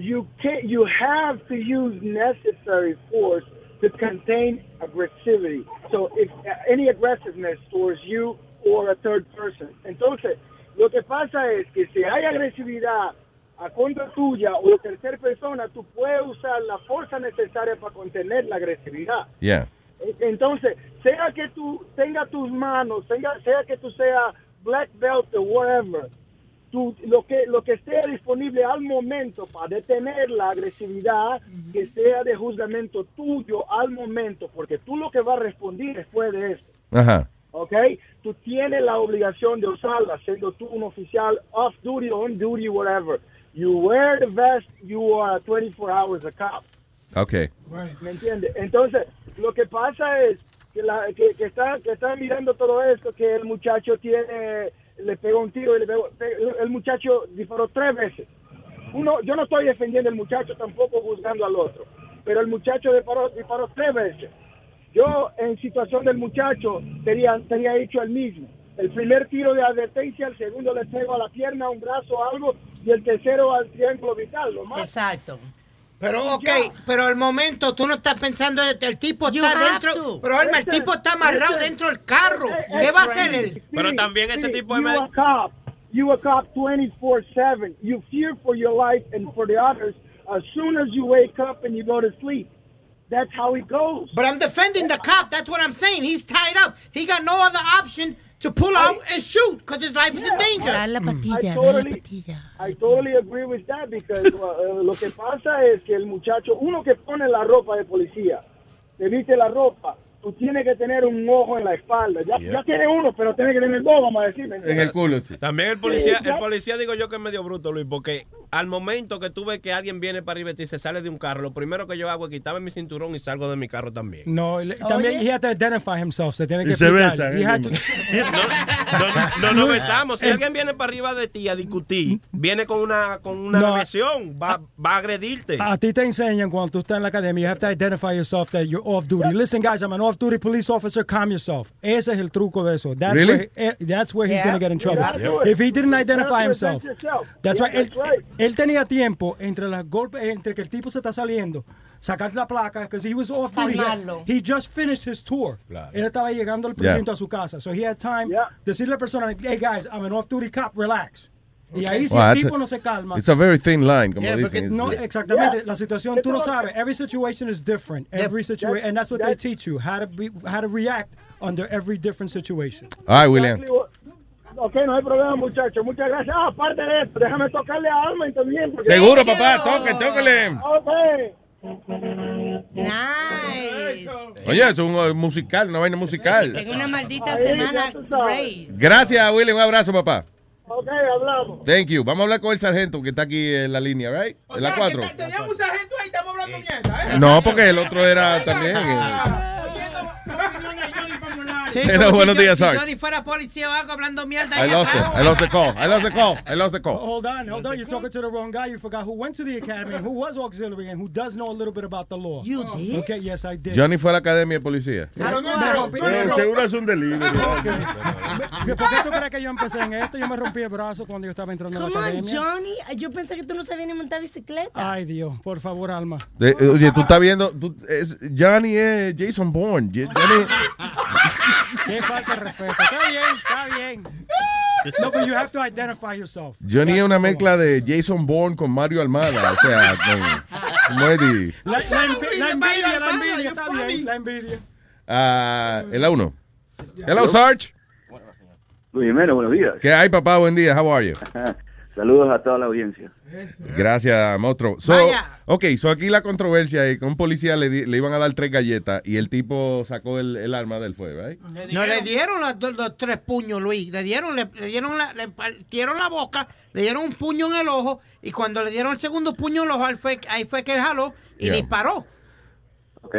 You can you have to use necessary force to contain aggressivity. So if uh, any aggressiveness towards you or a third person. Entonces, lo que pasa es que si hay agresividad a contra tuya o tercera persona, tú puedes usar la fuerza necesaria para contener la agresividad. Yeah. Entonces, sea que tú tengas tus manos, tenga, sea que tú seas black belt o whatever, tú, lo que lo que esté disponible al momento para detener la agresividad, que sea de juzgamiento tuyo al momento, porque tú lo que vas a responder después de esto. Ajá. ¿ok? Tú tienes la obligación de usarla, siendo tú un oficial off duty on duty, whatever. You wear the vest, you are 24 hours a cop. Okay. ¿Me entiendes? Entonces, lo que pasa es que, la, que, que está, que está mirando todo esto, que el muchacho tiene, le pegó un tiro y le pegó, pe- el muchacho disparó tres veces. Uno, yo no estoy defendiendo al muchacho, tampoco juzgando al otro, pero el muchacho disparó, disparó tres veces. Yo, en situación del muchacho, tenía, tenía hecho el mismo. El primer tiro de advertencia, el segundo le pego a la pierna, un brazo, algo, y el tercero al triángulo vital. Lo. Exacto. Pero, ok, pero al momento tú no estás pensando, el tipo You está dentro. to. Pero Alma, el tipo está amarrado listen. dentro del carro. ¿Qué va a hacer él? Pero también ese tipo de You me- a cop. You a cop 24/7. You fear for your life and for the others as soon as you wake up and you go to sleep. That's how it goes. But I'm defending the cop. That's what I'm saying. He's tied up. He got no other option to pull out and shoot because his life is in danger. Dale la patilla, I dale la totally, patilla. I totally agree with that because uh, lo que pasa es que el muchacho, uno que pone la ropa de policía, viste la ropa, tú tienes que tener un ojo en la espalda. Ya, Yeah. ya tiene uno, pero tiene que tener dos, vamos a decir. ¿me En el culo, sí. También el policía, Sí, el policía digo yo que es medio bruto, Luis, porque al momento que tú ves que alguien viene para arriba y se sale de un carro, lo primero que yo hago es quitarme mi cinturón y salgo de mi carro también. No, le- también he had to identify himself. Se tiene que se explicar. besan, He ¿eh? had to- No, no nos besamos. Si El- alguien viene para arriba de ti a discutir, viene con una, con una No. agresión, va, va a agredirte. A ti te enseñan cuando tú estás en la academia, you have to identify yourself that you're off duty. Listen, guys, I'm an off duty police officer. Calm yourself. Ese es el truco de eso. That's Really? where, eh, that's where he's Yeah. going to get in trouble. it. If he didn't identify himself. That's Yeah, right. Él, that's right. él tenía tiempo entre las golpes, entre que el tipo se está saliendo, sacar la placa, because he was off duty. Calmarlo. He just finished his tour. Él estaba llegando al Yeah. precinto a su casa. So he had time decirle a la persona, hey guys, I'm an off duty cop, relax. Y ahí si Well, el tipo a- no se calma. It's a very thin line, como Yeah, dicen. no, exactamente. La situación tú no sabes. Every situation is different. Every situation, and that's what they teach you how to be, how to react under every different situation. All right, William. Ok, no hay problema, muchachos. Muchas gracias. Ah, aparte de esto, déjame tocarle a Alma también. porque- Seguro, papá, toque, tóquele. Ok. Nice. Oye, es un eh, musical, una vaina musical. En una maldita semana great. Gracias, William. Un abrazo, papá. Ok, hablamos. Thank you. Vamos a hablar con el sargento que está aquí en la línea, right? En la 4. Teníamos un sargento ahí, estamos hablando mierda, ¿eh? No, porque el otro era también. eh. Sí, Hello, buenos días, si. Johnny fuera policía o algo hablando mierda. I lost it. I lost the call. I lost the call. I lost the call. Hold on, hold on. You're talking to the wrong guy. You forgot who went to the academy and who was auxiliary and who does know a little bit about the law. You did? Okay, yes, I did. Johnny fue a la academia de policía. Eh, seguro es un delivery. ¿Por qué tú crees que yo empecé en esto? Yo me rompí el brazo cuando yo estaba entrando a la Come on, academia. Johnny. Yo pensé que tú no sabías ni montar bicicleta. Ay, Dios, por favor, Alma. De- eh, oye, tú estás viendo. tú- es- Johnny es Jason Bourne. Johnny- Qué falta de respeto. Está bien, está bien. No, but you have to identify yourself. Johnny es una mezcla de Jason Bourne con Mario Almada. O sea, no, no es de- La, la la envidia, la envidia, está bien, la envidia. Ah, el A1. Hello, Sarge. Luis Jiménez, buenos días. ¿Qué hay, papá? Buen día. How are you? Saludos a toda la audiencia. Gracias, monstruo. So, ok, so aquí la controversia es que un policía le, di- le iban a dar tres galletas y el tipo sacó el, el arma del fuego, ¿right? No le dieron los, dos- los tres puños, Luis. Le dieron, le, le dieron la, le partieron la boca, le dieron un puño en el ojo y cuando le dieron el segundo puño en el ojo, ahí fue, ahí fue que él jaló y Yeah. disparó. Ok.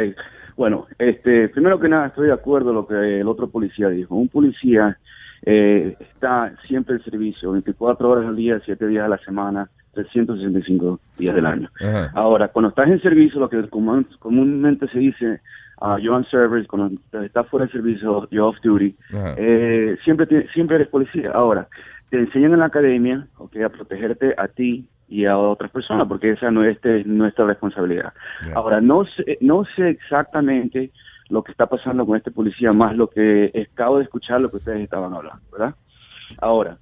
Bueno, este, primero que nada estoy de acuerdo con lo que el otro policía dijo. Un policía eh, está siempre en servicio, 24 horas al día, 7 días a la semana, 365 días del año. Ahora, cuando estás en servicio, lo que común- comúnmente se dice, you're on service, cuando estás fuera de servicio, you're off duty, eh, siempre, te- siempre eres policía. Ahora, te enseñan en la academia okay, a protegerte a ti y a otras personas, porque esa no es este- nuestra responsabilidad. Ahora, no sé, no sé exactamente lo que está pasando con este policía, más lo que acabo de escuchar lo que ustedes estaban hablando, ¿verdad? Ahora,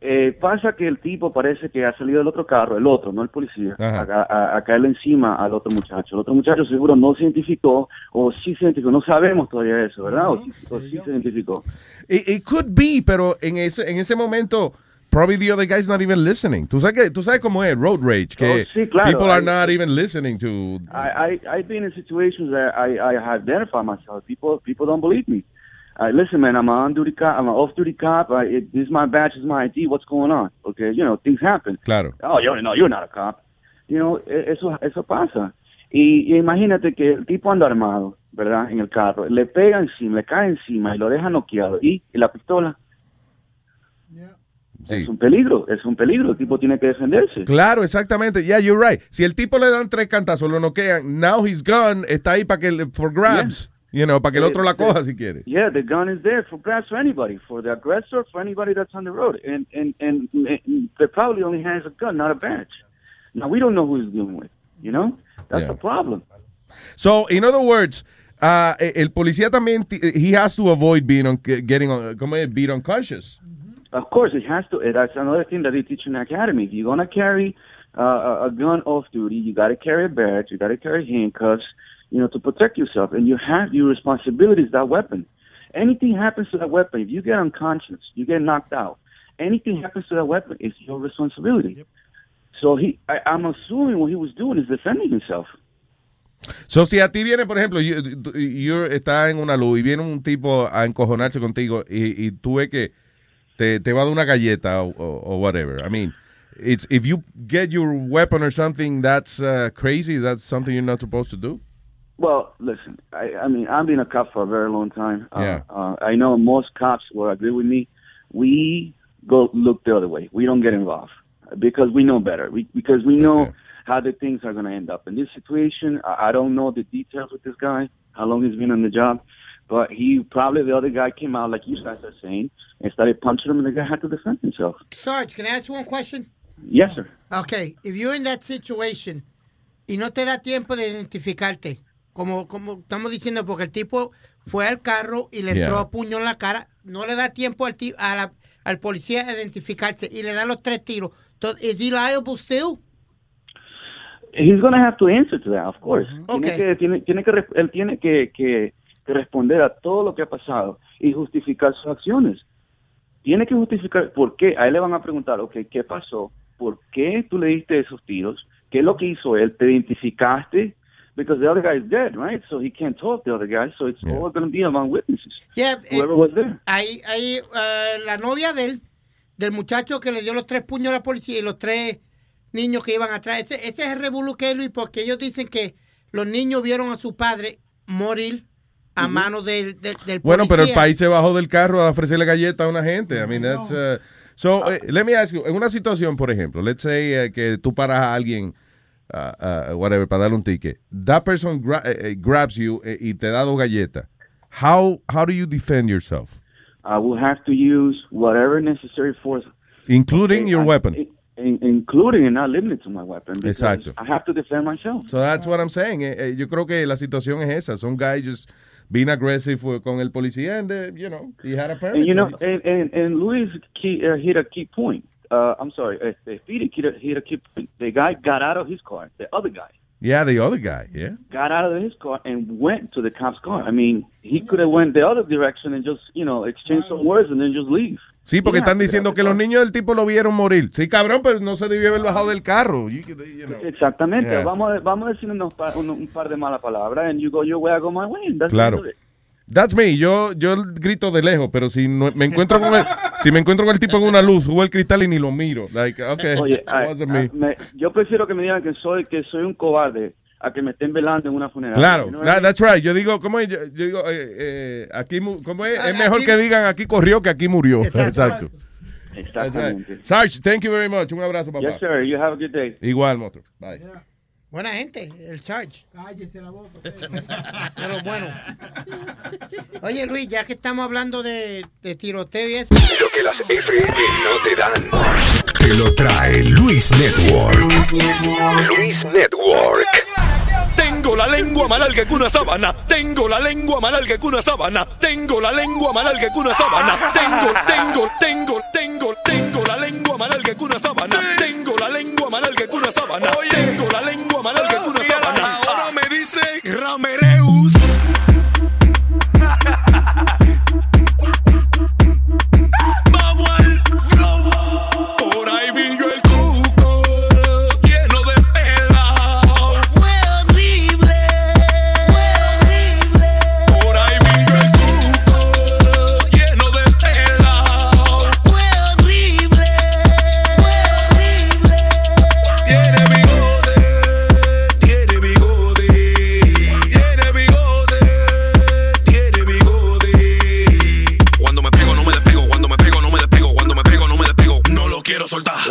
eh, pasa que el tipo parece que ha salido del otro carro, el otro, no el policía, a, a- a caerle encima al otro muchacho. El otro muchacho seguro no se identificó, o sí se identificó, no sabemos todavía eso, ¿verdad? O sí, o sí se identificó. It, it could be, pero en ese, en ese momento, probably the other guy's not even listening. Tú sabes, que, tú sabes cómo es road rage, que Oh, sí, claro. people are I- not even listening to... I, I I've been in situations that I I have identified myself. People people don't believe me. Listen, man, I'm an on-duty cop. I'm an off-duty cop. I, it, this is my badge. This is my ID. What's going on? Okay, you know things happen. Claro. Oh, you're, no, you're not a cop. You know, e- eso eso pasa. Y, y imagínate que el tipo anda armado, ¿verdad? En el carro, le pega encima, le cae encima y lo deja noqueado. Y, y la pistola. Es un peligro, es un peligro. El tipo tiene que defenderse. Claro, exactamente. Yeah, you're right. Si el tipo le dan tres cantazos, lo noquean, now his gun está ahí para que, for grabs. You know, para que el otro la coja si quiere. Yeah, the gun is there for grabs for anybody, for the aggressor, for anybody that's on the road, and and and, and they probably only has a gun, not a badge. Now we don't know who he's dealing with. You know, that's Yeah. the problem. So, in other words, uh, el policía también, he has to avoid being on, getting on, beat unconscious. Of course, it has to. That's another thing that they teach in the academy. If you're gonna carry uh, a- a gun off duty, you got to carry a badge, you got to carry handcuffs, you know, to protect yourself, and you have your responsibility is that weapon. Anything happens to that weapon, if you get unconscious, you get knocked out, anything happens to that weapon, it's your responsibility. So he, I, I'm assuming what he was doing is defending himself. So, si a ti viene, por ejemplo, you, you estás en una luz y viene un tipo a encojonarse contigo y, y tú ves que te, te va a dar una galleta o, o, o whatever. I mean, it's if you get your weapon or something that's uh, crazy, that's something you're not supposed to do. Well, listen, I, I mean, I've been a cop for a very long time. Uh, Yeah. Uh, I know most cops will agree with me. We go look the other way. We don't get involved because we know better. We, because we know how the things are going to end up. In this situation, I, I don't know the details with this guy, how long he's been on the job, but he probably the other guy came out like you guys are saying and started punching him, and the guy had to defend himself. Sarge, can I ask you one question? Yes, sir. Okay, if you're in that situation y no te da tiempo de identificarte, como, como estamos diciendo, porque el tipo fue al carro y le entró Yeah. a puño en la cara, no le da tiempo al, ti- a la- al policía a identificarse y le da los tres tiros. Entonces, ¿is he liable still? He's going to have to answer to that, of course. Tiene que, tiene, tiene que, re- él tiene que, que, que responder a todo lo que ha pasado y justificar sus acciones. Tiene que justificar por qué. A él le van a preguntar, ok, ¿qué pasó? ¿Por qué tú le diste esos tiros? ¿Qué es lo que hizo él? ¿Te identificaste? Because the other guy is dead, right? So he can't talk the other guy. So it's all going to be among witnesses. Yeah, eh, Whoever was there. Ahí, ahí eh, la novia de él, del muchacho que le dio los tres puños a la policía y los tres niños que iban atrás. Ese, ese es el revolú que Luis, porque ellos dicen que los niños vieron a su padre morir a manos del, del, del Bueno, pero el país se bajó del carro a ofrecerle galletas a una gente. I mean, that's... uh, so, eh, let me ask you, en una situación, por ejemplo, let's say eh, que tú paras a alguien, uh, uh, whatever, para darle un ticket. That person gra- eh, grabs you y te da dos galletas. How, how do you defend yourself? I will have to use whatever necessary force Including Okay, your I- weapon. in- including and not limited to my weapon. because Exacto. I have to defend myself. So that's what I'm saying. Eh, eh, yo creo que la situación es esa. Some guy just being aggressive with- con el policía and, eh, you know, he had a permit. And you know, and and, and Luis key, uh, hit a key point. Uh, I'm sorry, uh, hit a, hit a key point. The guy got out of his car. The other guy yeah, the other guy, yeah. got out of his car and went to the cop's car. I mean, he could have went the other direction and just you know exchange some words and then just leave. Sí, porque didn't están diciendo que los niños del tipo lo vieron morir. Sí, cabrón, pero no se debió haber bajado del carro. You- you know. Exactamente. Yeah. Vamos, a, vamos a decir unos pa- un, un par de malas palabras and you go your way, I go my way. That's Claro. it. That's me. Yo, yo grito de lejos, pero si no- me encuentro con el, si me encuentro con el tipo en una luz, subo el cristal y ni lo miro. Like, okay, Oye, it I- wasn't I- me. me- yo prefiero que me digan que soy que soy un cobarde a que me estén velando en una funeraria. Claro, that- that's right. Yo digo, ¿cómo es? Yo, yo digo, eh, eh, aquí, ¿cómo es? Es Ah, mejor aquí- que digan aquí corrió que aquí murió. Exacto. Exactamente. Sarge, thank you very much. Un abrazo, papá. Yes, sir. You have a good day. Igual, monstruo. Bye. Buena gente, el Charge. Cállese la boca. Pero bueno. Oye, Luis, ya que estamos hablando de, de tiroteo y eso. Lo que las FM no te dan. Te lo trae Luis Network. Luis Network. Tengo la lengua más larga que una sábana. Tengo la lengua más larga que una sábana. Tengo la lengua más larga que una sábana. Tengo, tengo, tengo, tengo, tengo la lengua más larga que una sábana. Tengo la lengua más larga que una sábana. Tengo la lengua dicen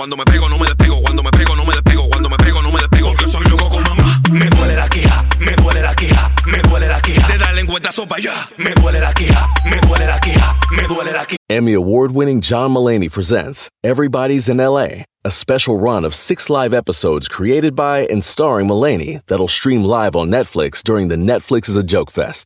Cuando me pego no me despego, cuando me pego no me despego, cuando me pego no me despego, soy loco con mamá. Me duele la quija, me duele la quija, me duele la quija. Lengüetazo para allá. Me duele la quija, me duele la quija, me duele la quija. Emmy award winning John Mullaney presents Everybody's in LA, a special run of six live episodes created by and starring Mullaney that'll stream live on Netflix during the Netflix is a Joke Fest.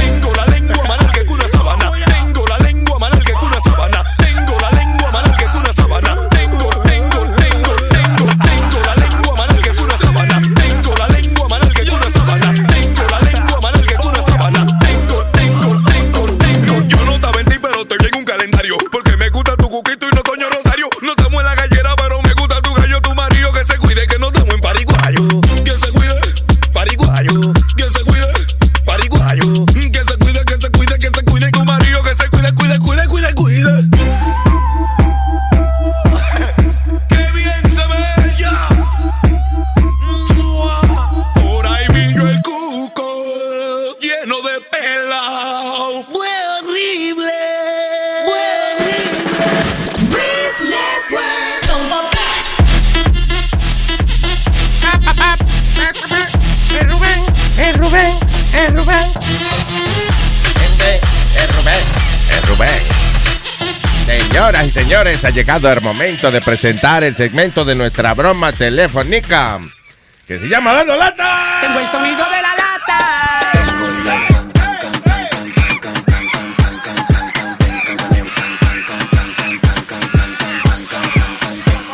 woman. Señores, ha llegado el momento de presentar el segmento de nuestra broma telefónica que se llama Dando Lata. Tengo el sonido de la lata.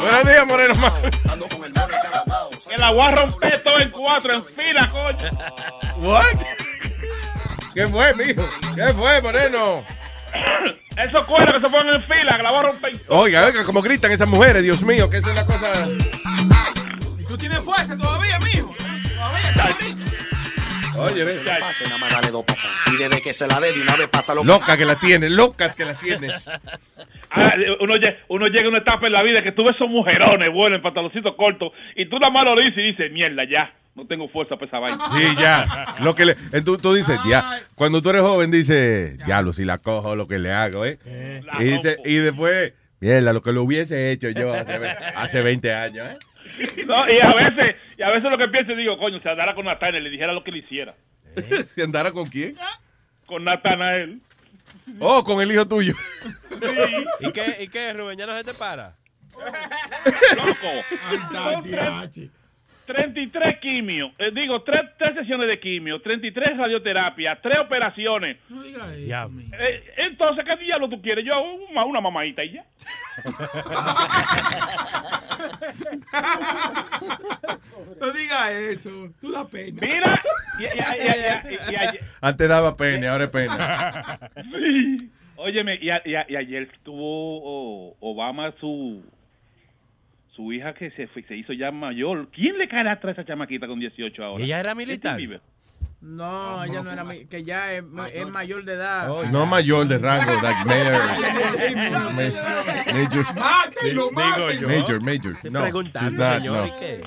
Buenos días, Moreno. Que la voy a romper todo en cuatro, en fila, coño. What? ¿Qué fue, mijo? ¿Qué fue, Moreno? Esos cueros que se ponen en fila, que la voy a romper. Oiga, oiga, como gritan esas mujeres, Dios mío, que es una cosa. Tú tienes fuerza todavía, mijo. Todavía. Oye, ve. Y desde que se la dé de una vez pasa lo Loca que la tienes, locas que la tienes. Ah, uno, uno llega a una etapa en la vida que tú ves esos mujerones buenos en pantaloncitos cortos y tú nada más lo dices y dices, mierda, ya, no tengo fuerza para esa vaina. Sí, ya. Lo que le, eh, tú, tú dices, ya. Cuando tú eres joven, dices, diablo, si la cojo, lo que le hago, ¿eh? La Y, dice- y después, mierda, lo que lo hubiese hecho yo hace, hace 20 años, ¿eh? No, y a veces, y a veces lo que pienso y digo, coño, si andara con Natanael le dijera lo que le hiciera. ¿Si andara con quién? Con Natanael. Oh, con el hijo tuyo. ¿Y qué, ¿Y qué, Rubén? ¿Ya no se te para? Loco. 33 quimios, eh, digo, tres, tres sesiones de quimio, 33 radioterapias, tres operaciones. Eh, entonces, ¿qué diablo tú quieres? Yo hago una, una mamadita y ya. No digas eso. Tú da pena. Mira, y, y- y- y- y- y ayer- Antes daba pena, ahora es pena. Sí. Óyeme, y, a- y a- y ayer tuvo oh, Obama su su hija que se fue- se hizo ya mayor. ¿Quién le caerá atrás a esa chamaquita con 18 ahora? ¿Ella era militar? No, ella no era mi- que ya es, es mayor de edad. No mayor de rango, like mayor. Major. Mátelo, yo. Major, major.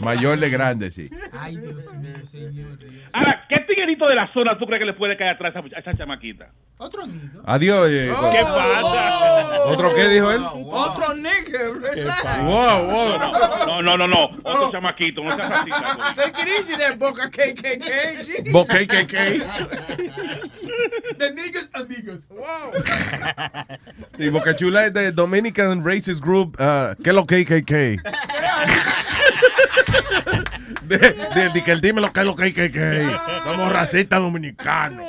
Mayor de grande, sí. Ay, Dios mío, señor. Ahora, ¿qué tiguerito de la zona tú crees que le puede caer atrás a esa, chamaquita? Otro niño. Adiós. eh, ¿Qué pasa? ¿Otro qué dijo él? Otro nigga. Wow, wow. No, no, no, no. Otro chamaquito, no seas racista. Soy crisis de boca KKK. Boca KKK. The niggas amigos. Wow. Y Boca Chula es de Dominican Racist Group. uh, ¿Qué es lo KKK? De, de, de que el dímelo que es lo KKK. Somos racistas dominicanos.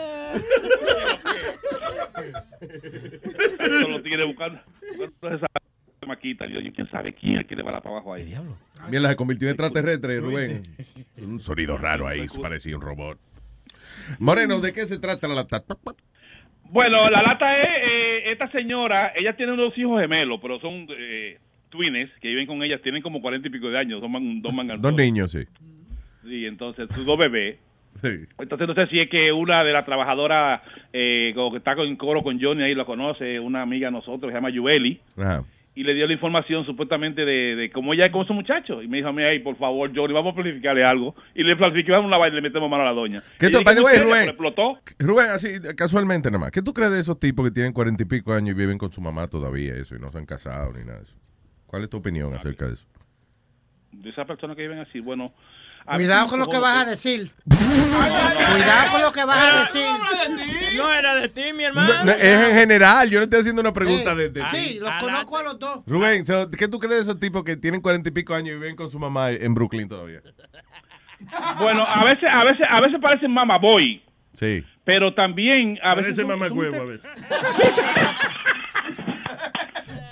Eso lo tiene buscando. Yo, yo, quién sabe quién es que le va para abajo ahí. Diablo. Bien, la se convirtió en extraterrestre, Rubén. Un sonido raro ahí, parecía un robot. Moreno, ¿de qué se trata la lata? Bueno, la lata es, eh, esta señora, ella tiene unos hijos gemelos, pero son eh, twins que viven con ellas, tienen como cuarenta y pico de años, son man- dos mangas. Dos niños, sí. Sí, entonces sus dos bebés. Entonces no sé si es que una de las trabajadoras eh, como que está en coro con Johnny ahí lo conoce, una amiga de nosotros, se llama Yueli, Ajá. Y le dio la información supuestamente de, de cómo ella es con su muchacho. Y me dijo a mí, "Ay, por favor, Johnny, vamos a planificarle algo. Y le planificamos una vaina y le metemos mano a la doña. ¿Qué tú- dije, by the way, "¿En serio? Rubén? ¿Le explotó? Rubén, así casualmente nada más. ¿Qué tú crees de esos tipos que tienen cuarenta y pico años y viven con su mamá todavía eso y no se han casado ni nada de eso? ¿Cuál es tu opinión acerca de eso? De esas personas que viven así, bueno... Cuidado con lo que vas a decir. Cuidado con lo que vas a decir. No era de ti, mi No, no, es en general, yo no estoy haciendo una pregunta de, de ti. Sí, los conozco a los dos. Rubén, so, ¿qué tú crees de esos tipos que tienen cuarenta y pico años y viven con su mamá en Brooklyn todavía? Bueno, a veces, a veces, a veces parecen mamaboy, Sí. pero también a veces... Parece mamacuevo son- a veces.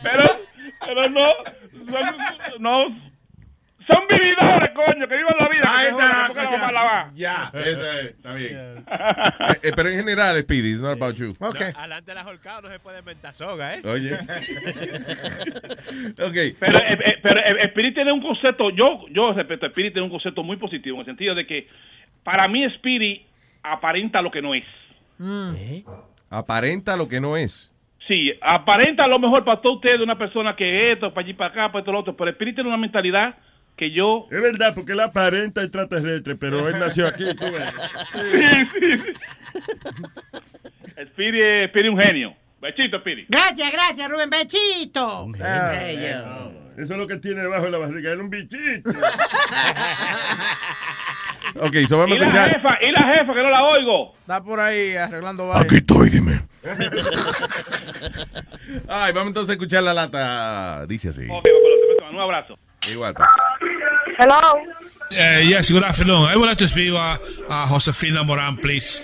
Pero, pero no, no, son vividores, coño, que vivan la vida. Ahí está, porque la mamá la va. Ya, eso es, está bien. Eh, eh, pero en general, Speedy, it's not about you. No, adelante de la holcado no se puede inventar soga, ¿eh? Oye. ok. Pero, eh, eh, pero eh, Spirit tiene un concepto, yo, yo respeto, a Spirit tiene un concepto muy positivo, en el sentido de que para mí Spirit aparenta lo que no es. Aparenta lo que no es. Sí, aparenta a lo mejor para todos ustedes una persona que esto, para allí, para acá, para esto, lo otro, pero Spirit tiene una mentalidad que yo... Es verdad, porque él aparenta extraterrestre, pero él nació aquí, tú ves. Sí, sí. Un genio. Bechito, Spirit. Gracias, gracias, Rubén. Bechito. Ah. Eso es lo que tiene debajo de la barriga, él es un bichito. Ok, so vamos Y a la escuchar. jefa, y la jefa, que no la oigo. Está por ahí arreglando vainas. Aquí estoy, dime. Ay, vamos entonces a escuchar la lata. Dice así. Ok, papá, un abrazo. Igual. pa. Hello. Uh, yes, good afternoon. I would like to speak uh, uh, Josefina Moran, please.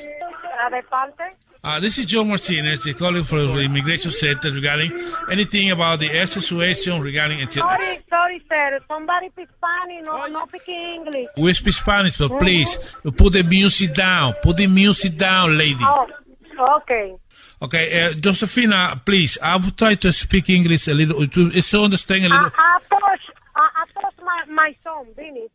¿A de parte? Uh, this is Joe Martinez, calling for the Immigration Center regarding anything about the air situation regarding... Sorry, sorry, sir. Somebody speak Spanish, no, no speak English. We speak Spanish, but please, put the music down. Put the music down, lady. Oh, okay. Okay, uh, Josefina, please, I will try to speak English a little, to so understand a I, little. I touch, I, I touch my, my son, Vinny.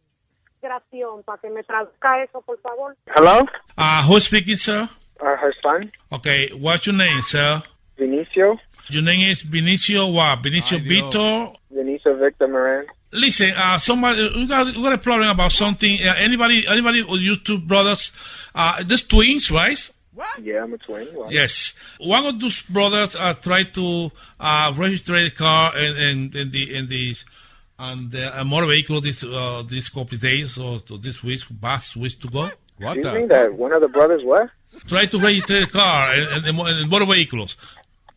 Gracias, para que me traduzca eso, por favor. Hello? Uh, who's speaking, sir? Uh, her son, Okay, what's your name, sir? Vinicio. Your name is Vinicio what? Benicio Vito? Vinicio Victor Moran. Listen, uh, somebody, we got, we got a problem about something. Uh, anybody, anybody with you two brothers, uh, there's twins, right? What? Yeah, I'm a twin. Why? Yes. One of those brothers uh, tried to uh, register a car in, in, in the in the and uh, a motor vehicle this uh, this couple of days or to this week, bus wish to go. What Excuse me, that one of the brothers what? Try to register a car and, in, in motor vehicles.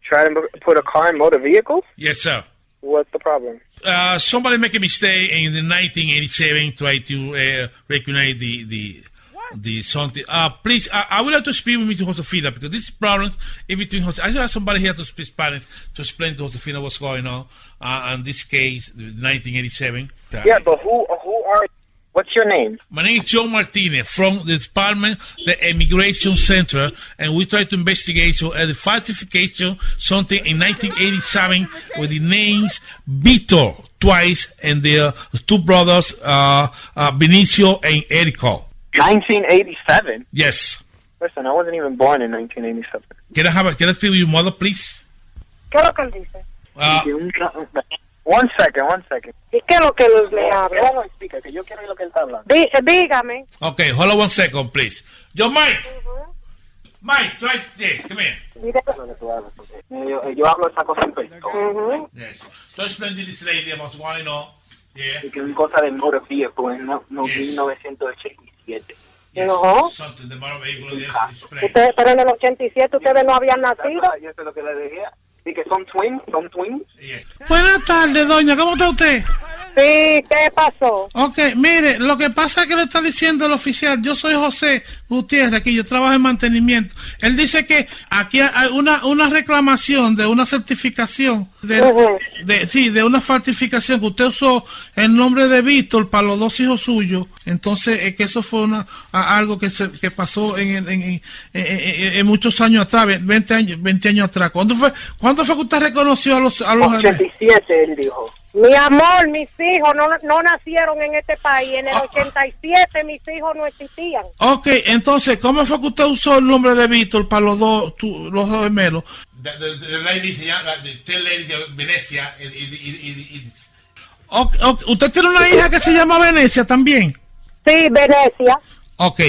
Try to put a car in motor vehicles? Yes, sir. What's the problem? Uh, somebody make a mistake in the 1987 try to uh, recognize the the the something. Uh, please, I, I would like to speak with Mr. Josefina because this problem in between. Jose- I should have somebody here to speak Spanish to explain to Josefina what's going on. Uh, in this case, 1987. Uh, Yeah, but who who are? What's your name? My name is Joe Martinez from the department, the Immigration Center, and we try to investigate so uh, the falsification something in 1987 with the names Vito twice and the uh, two brothers uh, uh, Benicio and Erico. 1987. Yes. Listen, I wasn't even born in 1987. Can I have a, can I speak with your mother, please? ¿Qué es lo que él dice? Uh, One second, one second. ¿Y qué es lo que él le habla? Déjalo explicar, que yo quiero lo que él está hablando. Dí- eh, dígame. okay, hold on one second, please. Yo, Mike. Mike, try this. Come here. Yo, yo hablo esa cosa en perfecto. Yes. So explain to this lady about what's going on. Yeah. Que es una cosa de motor vehicle en no, no, Yes. 1987. No. Something, the motor vehicle, yes, explain. Usted, pero en el 87 ustedes no habían nacido. Yo sé lo que le dije. Y que son twins, son twins. Buenas tardes, doña. ¿Cómo está usted? Sí, ¿qué pasó? Ok, mire, lo que pasa es que le está diciendo el oficial, yo soy José Gutiérrez, aquí yo trabajo en mantenimiento. Él dice que aquí hay una, una reclamación de una certificación, de, de- sí, de una falsificación que usted usó el nombre de Víctor para los dos hijos suyos. Entonces, es que eso fue una, a- algo que, se, que pasó en, en, en- en- en- en muchos años atrás, 20 años, 20 años atrás. ¿Cuándo fue, ¿Cuándo fue que usted reconoció a los... A los 87, él dijo. Mi amor, mis hijos no, no nacieron en este país. En el 87 mis hijos no existían. Ok, entonces, ¿cómo fue que usted usó el nombre de Víctor para los dos, tú- los dos gemelos? Venecia. y- y- y- y- y- Ok, ok, ¿Usted tiene una hija que se llama Venecia también? Sí, Venecia. Ok,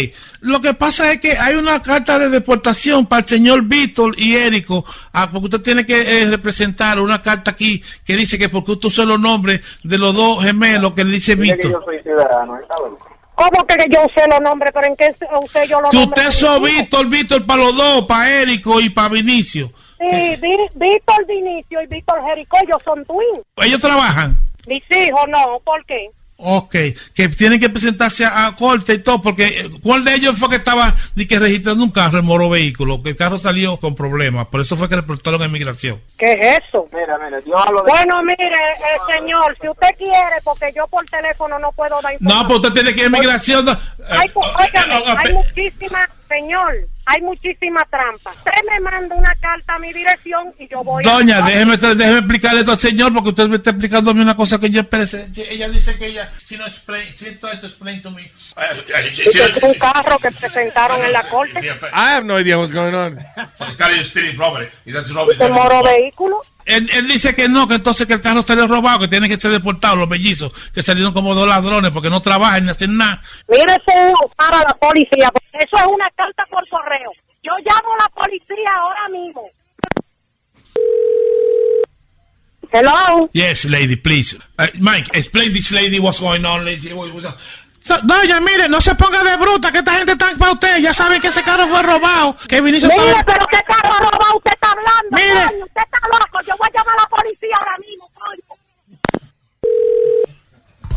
lo que pasa es que hay una carta de deportación para el señor Víctor y Érico, ah, porque usted tiene que eh, representar una carta aquí que dice que porque usted usó los nombres de los dos gemelos que le dice Víctor. soy ciudadano, ¿está loco? ¿Cómo que yo usé los nombres? ¿Pero en qué usé yo los Que nombres? usted usó Víctor, Víctor para los dos, para Érico y para Vinicio. Sí, Vi- Víctor Vinicio y Víctor Jericó, ellos son twins. Ellos trabajan. Mis hijos no, ¿por qué? Ok, que tienen que presentarse a, a corte y todo, porque eh, ¿cuál de ellos fue que estaba ni que registrando un carro en moro vehículo? Que el carro salió con problemas, por eso fue que reportaron a inmigración. ¿Qué es eso? Mira, mira, yo hablo de... Bueno, mire, eh, señor, si usted quiere, porque yo por teléfono no puedo dar información. No, pues usted tiene que ir a inmigración. no, Hay, eh, pues, óigame, eh, eh, hay muchísima, señor, hay muchísima trampa. Usted me manda una carta a mi dirección y yo voy Doña, a... déjeme, déjeme explicarle esto al señor, porque usted me está explicando a mí una cosa que yo parece. Ella dice que ella, si no explain, si tried to explain to me. Es un carro que presentaron en la corte. I have no idea what's going on. ¿De moro vehículo? Él, él dice que no, que entonces que el carro salió robado, que tienen que ser deportados los mellizos, que salieron como dos ladrones porque no trabajan ni hacen nada. Mire, eso para la policía. porque Eso es una carta por correo. Yo llamo a la policía ahora mismo. Hello. Yes, lady, please. Uh, Mike, explain this lady what's going on. Lady. Doña, mire, no se ponga de bruta, que esta gente está para usted. Ya saben que ese carro fue robado. Que Vinicio Mire, estaba- pero qué carro robado usted está hablando. Mire. coño? usted está loco. Yo voy a llamar a la policía ahora mismo, coño.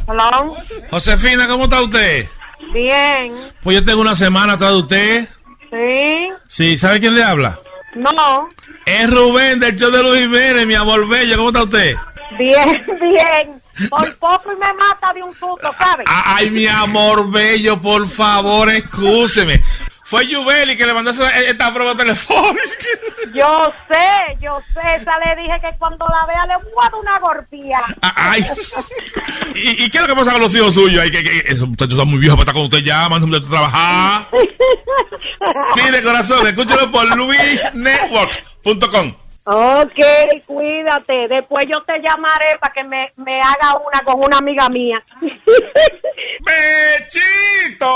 Hello. Josefina, ¿cómo está usted? Bien. Pues yo tengo una semana atrás de usted. Sí. Sí, ¿sabe quién le habla? No. Es Rubén del show de Luis Jiménez, mi amor bello. ¿Cómo está usted? Bien, bien. Por poco y me mata de un susto, ¿sabes? Ay, mi amor bello, por favor, excúseme. Fue Yubeli que le mandó esta prueba telefónica. Yo sé, yo sé. Esa le dije que cuando la vea le voy a dar una golpía. Ay. ¿Y, y qué es lo que pasa con los hijos suyos? Ay, que, que, esos muchachos están muy viejos para estar con usted ya, a trabajar. Mire, corazón, escúchalo por luisnetwork.com. Ok, cuídate. Después yo te llamaré para que me, me haga una con una amiga mía. ¡Bechito!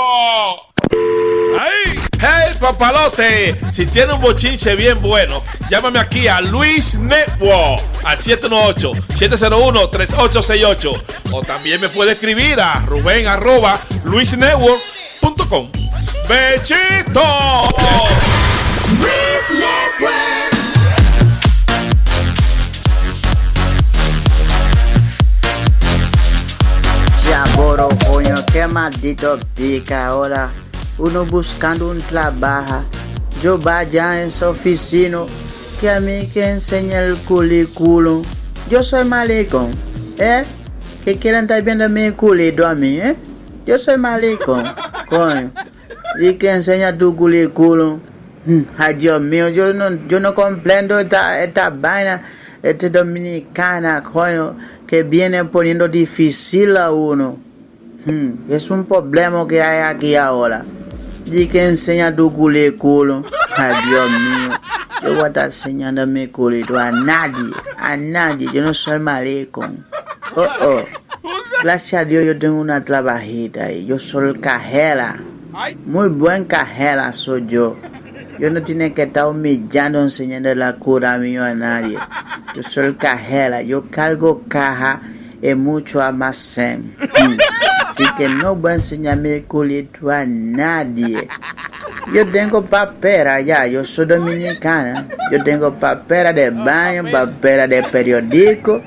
¡Ay! ¡Hey, papalote! Si tiene un bochinche bien bueno, llámame aquí a Luis Network al 718-701-3868. O también me puede escribir a Rubén arroba luisnetwork.com. ¡Bechito! Ya, coño, qué maldito pica ahora. Uno buscando un trabajo. Yo vaya en su oficina, que a mí que enseña el currículum. Yo soy malicón, ¿eh? Que quieren estar viendo mi culito a mí, ¿eh? Yo soy malicón, coño. Y que enseña tu currículum. Mm, Ay, Dios mío, yo no, yo no comprendo esta, esta vaina, esta dominicana, coño, que viene poniendo difícil a uno. Mm, Es un problema que hay aquí ahora. Y que enseña tu currículum. Ay, Dios mío. Yo voy a estar enseñando mi currículum a nadie. A nadie. Yo no soy maricón. Oh, oh. Gracias a Dios yo tengo una trabajita ahí. Yo soy cajera. Muy buen cajera soy yo. Yo no tiene que estar humillando, enseñando la cura mío a nadie. Yo soy cajera. Yo cargo caja en mucho almacén. Mm. Así que no voy a enseñar mi culito a nadie. Yo tengo papera ya, yo soy dominicana. Yo tengo papera de baño, papera de periódico,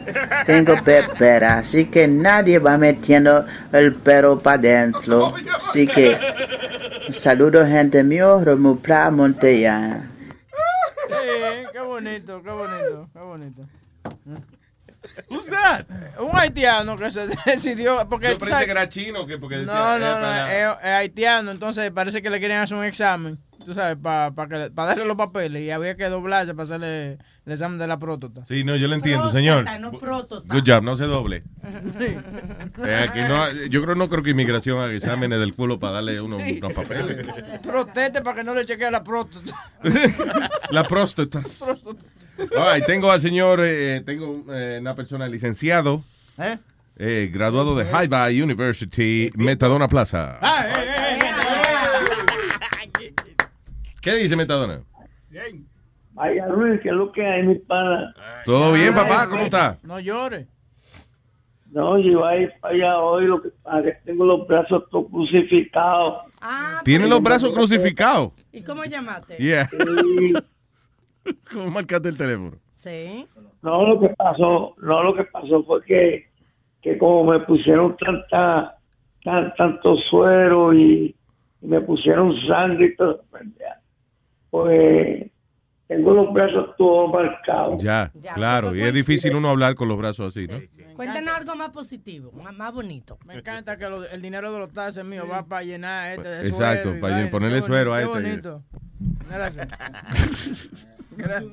tengo papera. Así que nadie va metiendo el perro para adentro. Así que, saludo gente mío, Romupla Montellana. Sí, qué bonito, qué bonito, qué bonito. Who's that? Un haitiano que se decidió. Porque, Yo pensé sabes- que era chino, que porque decía, No, eh, no, no, es, haitiano, entonces parece que le quieren hacer un examen. tú sabes, para darle los papeles y había que doblarse para hacerle el examen de la próstata. Sí, no, yo lo entiendo, señor. no próstata. Good job, no se doble. Sí. Eh, que no- yo creo no creo que inmigración haga exámenes del culo para darle unos, Sí. unos papeles. Proteste para que no le chequee la próstata. La próstata. All right, tengo al señor, eh, tengo eh, una persona licenciado, ¿Eh? eh, graduado de High University, Metadona Plaza. Ah, eh, eh, eh, ¿Qué dice Metadona? Ay, Luis, ¿qué es lo que hay, mi pana? ¿Todo bien, papá? ¿Cómo está? No llores. No, yo iba a ir para allá hoy, lo que pasa es que tengo los brazos todos crucificados. Tiene los brazos crucificados. ¿Y cómo llamaste? Yeah. ¿Cómo marcaste el teléfono? Sí. No, lo que pasó, no, lo que pasó fue que, que como me pusieron tanta, tan, tanto suero y, y me pusieron sangre y todo, pues, ya, pues tengo los brazos todos marcados. Ya, claro. Y es difícil uno hablar con los brazos así, ¿no? Cuéntanos algo más positivo, más, más bonito. Me encanta que lo- el dinero de los taxes míos va para llenar este de Exacto, suero para ponerle Qué suero a bonito, este. Qué bonito. Gracias. Gracias.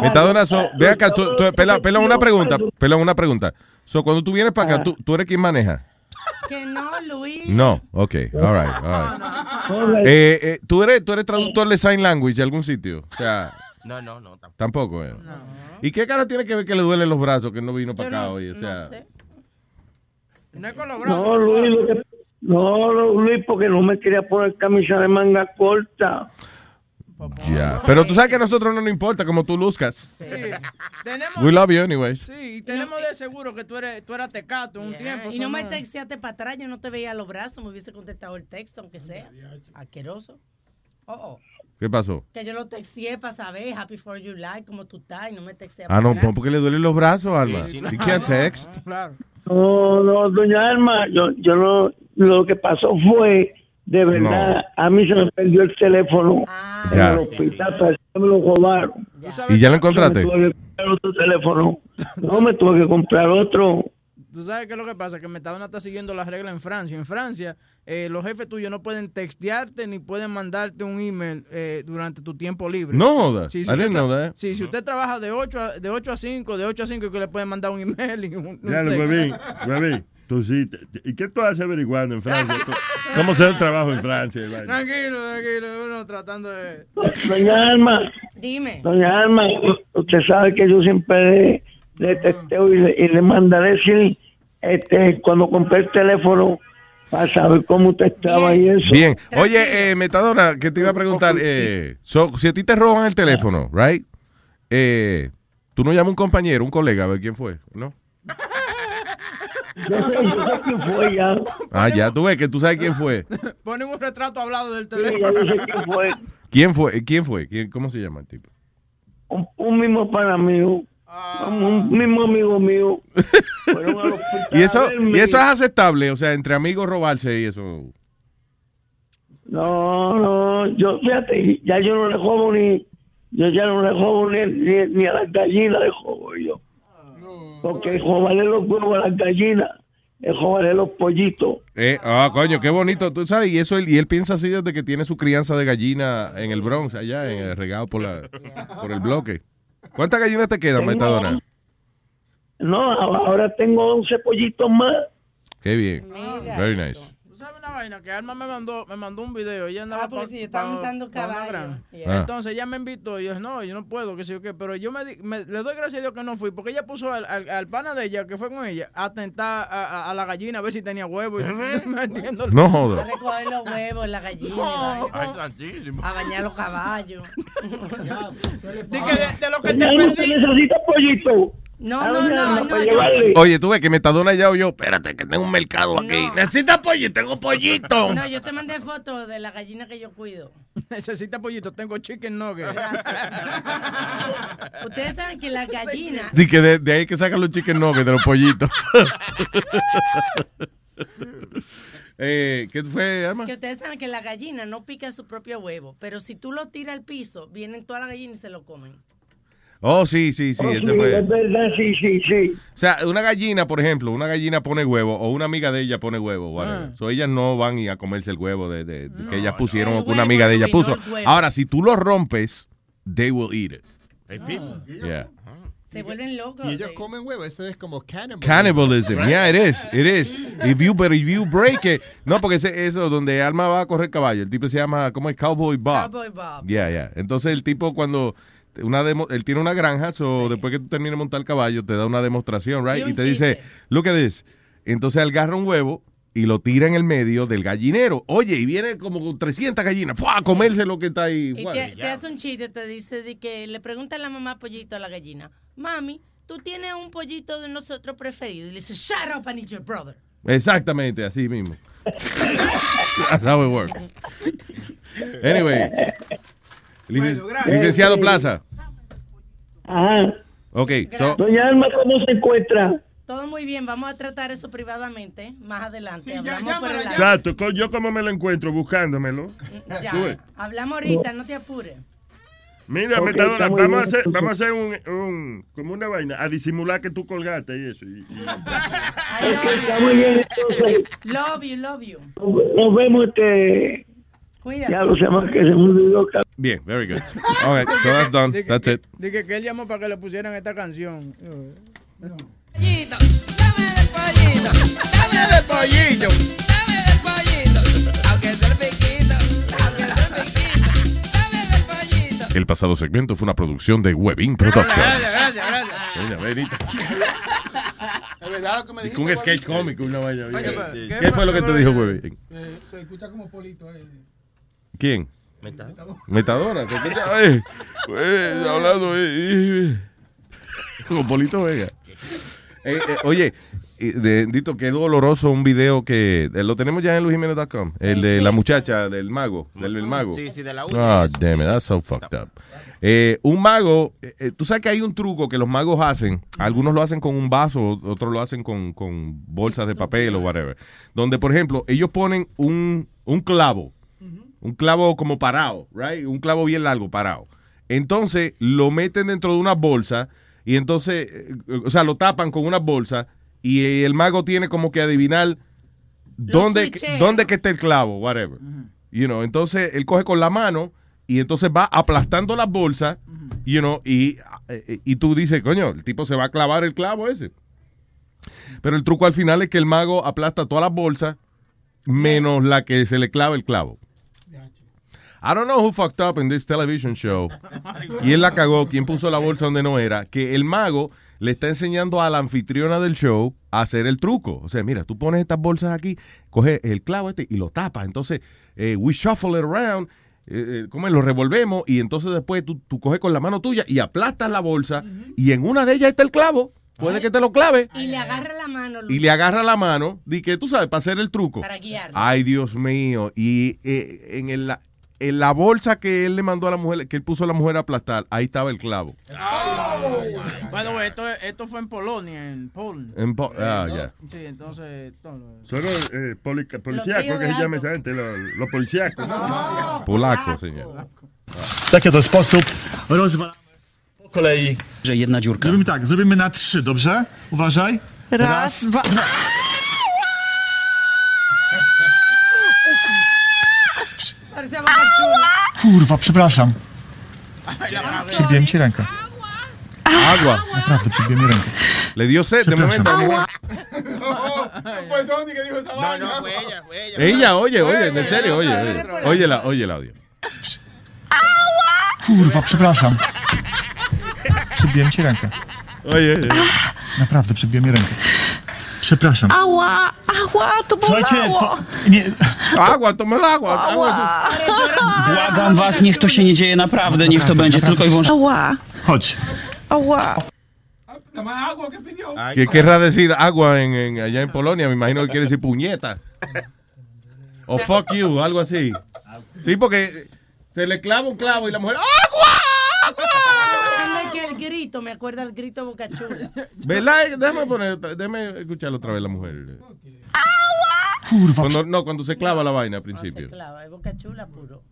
Metadona, so, ve acá, tú, tú- pela, pela una pregunta, pela una pregunta. So, cuando tú vienes para acá, ¿tú, tú eres quien maneja? Que no, Luis. No, ok, all right, all right. Eh, eh, ¿tú, eres, ¿Tú eres traductor de sign language de algún sitio? O sea, No, no, no. tampoco. eh. ¿Y qué cara tiene que ver que le duelen los brazos que no vino para acá hoy? O no sea, sé. No es con los brazos. No, Luis, lo que- no, no, Luis, porque no me quería poner camisa de manga corta. Ya. Pero tú sabes que a nosotros no nos importa como tú luzcas. Sí. Tenemos, We love you anyways. Sí, y tenemos de seguro que tú eres, tú eras tecato un tiempo. Y no me texteaste para atrás, yo no te veía los brazos, me hubiese contestado el texto, aunque sea. Asqueroso. Oh, oh. ¿Qué pasó? Que yo lo texteé para saber, Happy for you like, cómo tú estás, y no me texteé Ah, no, porque le duelen los brazos, Alma. Sí, sí, You can't text. Claro. No, no, doña Alma, yo, yo no, lo que pasó fue, de verdad, a mí se me perdió el teléfono en Ya. el hospital, que me lo robaron. ¿Y ya lo encontraste? Me tuve que comprar otro teléfono. No, me tuve que comprar otro. Tú sabes qué es lo que pasa, que Metadona está siguiendo las reglas en Francia. En Francia, eh, los jefes tuyos no pueden textearte ni pueden mandarte un email eh, durante tu tiempo libre. No joda. Sí, si usted- know that. Sí, si usted trabaja de 8 a, de 8 a 5, de 8 a 5, que le pueden mandar un email y un, un Ya, lo. Tú sí. te- te- ¿Y qué tú haces averiguando en Francia? ¿Cómo se da el trabajo en Francia? y vaina? Tranquilo, tranquilo, uno tratando de... Doña Alma, Dime. doña Alma, usted sabe que yo siempre le, le testeo y le, y le mandaré decir, este, cuando compré el teléfono, para saber cómo usted estaba y eso. Bien. Oye, eh, Metadona, que te iba a preguntar, eh, so, si a ti te roban el teléfono, right? Eh, tú no llamas a un compañero, un colega, a ver quién fue, ¿no? Yo sé, yo sé quién fue ya. Ah, ya, tú ves que tú sabes quién fue. Ponen un retrato hablado del Sí, teléfono. yo sé quién fue. ¿Quién fue? ¿Quién fue? ¿Quién, ¿Cómo se llama el tipo? Un, un mismo pana mío, un mismo amigo mío. Y eso, y eso es aceptable, o sea, entre amigos robarse y eso. No, no, yo, fíjate, ya yo no le juego ni, yo ya no le juego ni, ni, ni a las gallinas le juego yo. Porque jugarle los huevos a las gallinas, es los pollitos. Eh, ah, coño, qué bonito, tú sabes, y eso él, y él piensa así desde que tiene su crianza de gallina en el Bronx, allá, en el regado por la, por el bloque. ¿Cuántas gallinas te quedan, Metadona? No, ahora tengo 11 pollitos más. Qué bien. Very nice. ¿Tú sabes una vaina? Que Alma me mandó, me mandó un video. Ella andaba Ah, porque yo estaba montando caballo. Yeah. Entonces ella me invitó y yo, no, yo no puedo, qué sé yo qué. Pero yo me, di- me- le doy gracias a Dios que no fui, porque ella puso al, al, al pana de ella, que fue con ella, a tentar a, a- a la gallina a ver si tenía huevo. Y metiéndole- No joda. A recoger los huevos, la gallina. vaina. A bañar los caballos. Que de, de lo que te no perdí. necesita pollito. No, Ah, no, doña no, no. Oye, tú ves que Metadona ya oyó, espérate, que tengo un mercado aquí. Necesita pollo, tengo pollito. No, yo te mandé fotos de la gallina que yo cuido. Necesita pollito, tengo chicken nugget. Ustedes saben que la gallina, que de, de ahí que sacan los chicken nuggets de los pollitos. eh, ¿Qué fue, Alma? que ustedes saben que la gallina no pica su propio huevo, pero si tú lo tiras al piso, vienen todas las gallinas y se lo comen. Oh, sí, sí, sí. Oh, ese sí, fue. es verdad, sí, sí, sí. O sea, una gallina, por ejemplo, una gallina pone huevo o una amiga de ella pone huevo. whatever. Ah. So, ellas no van y a comerse el huevo de, de- de que ellas pusieron o que una amiga de ella puso. Ahora, si tú lo rompes, they will eat it. Yeah. Se vuelven locos. Y ellos comen huevo, eso es como cannibalism. Cannibalism, yeah, it is, it is. If you, but if you break it, no, porque ese- eso donde Alma va a correr caballo, el tipo se llama, ¿cómo es? Cowboy Bob. Cowboy Bob. Yeah, yeah. Entonces el tipo cuando una demo, él tiene una granja, so después que tú termines de montar el caballo, te da una demostración, right? Y te dice, look at this. Entonces él agarra un huevo y lo tira en el medio del gallinero. Oye, y viene como 300 gallinas, ¡fua! a comerse lo que está ahí. Y te hace un chiste, te dice de que le pregunta a la mamá pollito a la gallina, mami, tú tienes un pollito de nosotros preferido. Y le dice, shut up, I need your brother. Exactamente, así mismo. That's how it works. Anyway. Lic- Licenciado Plaza. Ajá. Ok, so, Doña Alma, ¿cómo se encuentra? Todo muy bien, vamos a tratar eso privadamente más adelante. Hablamos fuera. Exacto, yo como me lo encuentro buscándomelo. Ya, Tú ves. hablamos ahorita, no te apures. Mira, metadora, vamos a hacer, entonces. vamos a hacer un, un, como una vaina, a disimular que tú colgaste y eso. y- y- Ok, está muy bien, entonces. Love you, love you. Nos vemos este. Cuídate. Ya lo sabemos que se me olvidó. bien, very good. All right, so that's done. That's it. Dije que él llamó para que le pusieran esta canción. Dame de pollito. Dame de pollito. Aunque sea el piquito. Aunque sea el piquito. Dame de pollito. El pasado segmento fue una producción de Webin Productions. Gracias, gracias. Benita. Es verdad lo que me Y dijiste. con un sketch cómico, una ¿Qué, ¿qué fue lo que te dijo, Webin? Eh, se escucha como polito. Eh. ¿Quién? Metadona. Eh, eh, hablando, eh, con Polito Vega. Eh, eh, oye, Dito, qué doloroso un video que eh, lo tenemos ya en luisjimenez.com. El de la muchacha del mago, del, del mago. Sí, sí, de la Ah, damn it, that's so fucked up. Eh, un mago, eh, tú sabes que hay un truco que los magos hacen. Algunos lo hacen con un vaso, otros lo hacen con, con bolsas de papel o whatever. Donde, por ejemplo, ellos ponen un, un clavo, un clavo como parado, right? Un clavo bien largo, parado. Entonces lo meten dentro de una bolsa y entonces, eh, o sea, lo tapan con una bolsa y el mago tiene como que adivinar dónde, dónde que está el clavo, whatever. You know, entonces él coge con la mano y entonces va aplastando las bolsas, you know, y, eh, y tú dices, coño, el tipo se va a clavar el clavo ese. Pero el truco al final es que el mago aplasta todas las bolsas menos la que se le clava el clavo. I don't know who fucked up in this television show. ¿Quién la cagó? ¿Quién puso la bolsa donde no era? Que el mago le está enseñando a la anfitriona del show a hacer el truco. O sea, mira, tú pones estas bolsas aquí, coges el clavo este y lo tapas. Entonces, eh, we shuffle it around, eh, eh, ¿cómo es? lo revolvemos y entonces después tú, tú coges con la mano tuya y aplastas la bolsa y en una de ellas está el clavo. Puede que te lo clave Y le agarra la mano, y le agarra la mano, di que tú sabes, para hacer el truco. Para guiarlo. Ay, Dios mío. Y eh, en, el- en la bolsa que él le mandó a la mujer, que él puso a la mujer a aplastar, ahí estaba el clavo. Bueno, esto, esto fue en Polonia, en Polen. En po- ah, ya. Sí, entonces... los eh, poli- policíacos tíos que se llama esa gente, los, los policíacos. Polaco, señor. W taki oto sposób rozwalamy po kolei. Że jedna dziurka. Zrobimy tak, zrobimy na trzy, dobrze? Uważaj. Raz, dwa. Parecía Bocachula. Kurwa, przepraszam. Przybiłem ci rękę. Agua. Naprawdę, przybiłem mi rękę. Le dio sed de Przepraszam. momento. No fue Sony que dijo esa vaina. No, no, fue ella, fue ella. Ella, oye, oye, en serio, oye, oye. Oye, la, oye. Kurwa, przepraszam. Przybiłem ci rękę. Oye, oye. Naprawdę, przybiłem mi rękę. Przepraszam. Ała, ała, to Słuchajcie, bolało. to... Nie... Agua, toma el agua. Ała. Błagam was, niech to się nie dzieje naprawdę, niech to będzie tylko i wyłącznie. Ała, Chodź. ała. Nada más agua que pidió. ¿Qué querrá decir agua en, en- allá en Polonia? Me imagino que quiere decir puñeta. O fuck you, algo así. Sí, porque se le clava un clavo y la mujer. ¡Agua! Grito, me acuerda el grito Bocachula. ¿Verdad? Déjame poner, déjame escucharlo otra vez la mujer. Kurwa. Cuando, no, cuando se clava la vaina al principio. Clava, es Bocachula puro.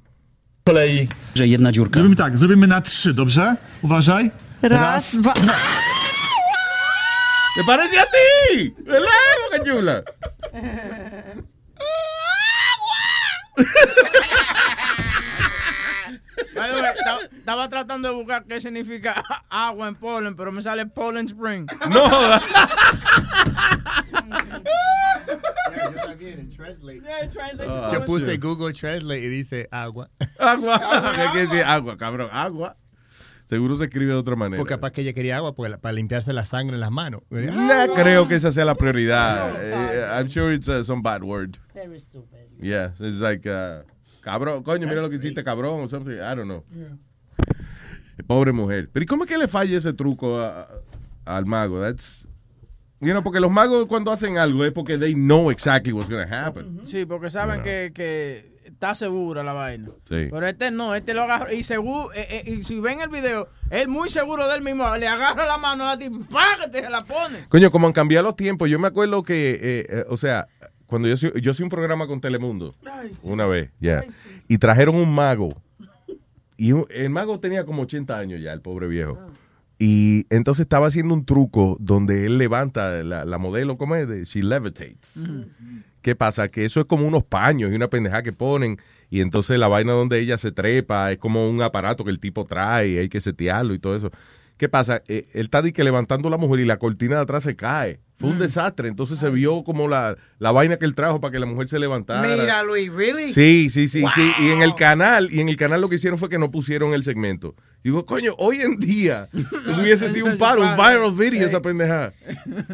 kolei. Że jedna dziurka. Zrobimy tak, zrobimy na trzy, dobrze? Uważaj. Raz, dwa. ¡Me parece a ti! ¿Verdad, Boca Chula? Estaba, tratando de buscar qué significa agua en Poland, pero me sale Poland Spring. No. Yo puse Google Translate y dice agua. Agua. ¿Qué quiere decir agua, cabrón? Agua. Seguro se escribe de otra manera. Porque capaz que ella quería agua pues, para limpiarse la sangre en las manos. No creo que esa sea la prioridad. Eh, I'm sure it's uh, some bad word. Very stupid. Yeah, it's like, uh, cabrón, coño, mira lo que hiciste, cabrón, o something. I don't know. Pobre mujer. Pero ¿y cómo es que le falla ese truco a- a- al mago? That's, you know, porque los magos cuando hacen algo es porque they know exactly what's going to happen. Sí, porque saben Yeah. que, que está segura la vaina. Sí. Pero este no, este lo agarra y seguro, eh, eh, y si ven el video, él muy seguro de él mismo, le agarra la mano a la tipa, ¡págate! Se la pone. Coño, como han cambiado los tiempos, yo me acuerdo que, eh, eh, o sea, cuando yo soy, yo hice un programa con Telemundo, una vez, ya, y trajeron un mago, y un- el mago tenía como 80 años ya, el pobre viejo, y entonces estaba haciendo un truco donde él levanta la, la modelo, ¿cómo es? De- She levitates. ¿Qué pasa? Que eso es como unos paños y una pendeja que ponen, y entonces la vaina donde ella se trepa es como un aparato que el tipo trae, hay que setearlo y todo eso. ¿Qué pasa? Eh, él está di que levantando a la mujer y la cortina de atrás se cae. Fue un desastre. Entonces se vio como la, la vaina que él trajo para que la mujer se levantara. Mira, Luis, ¿really? Sí, sí, sí, sí. Y en el canal, y en el canal lo que hicieron fue que no pusieron el segmento. Digo, coño, hoy en día hubiese sido un paro, un viral video esa pendejada.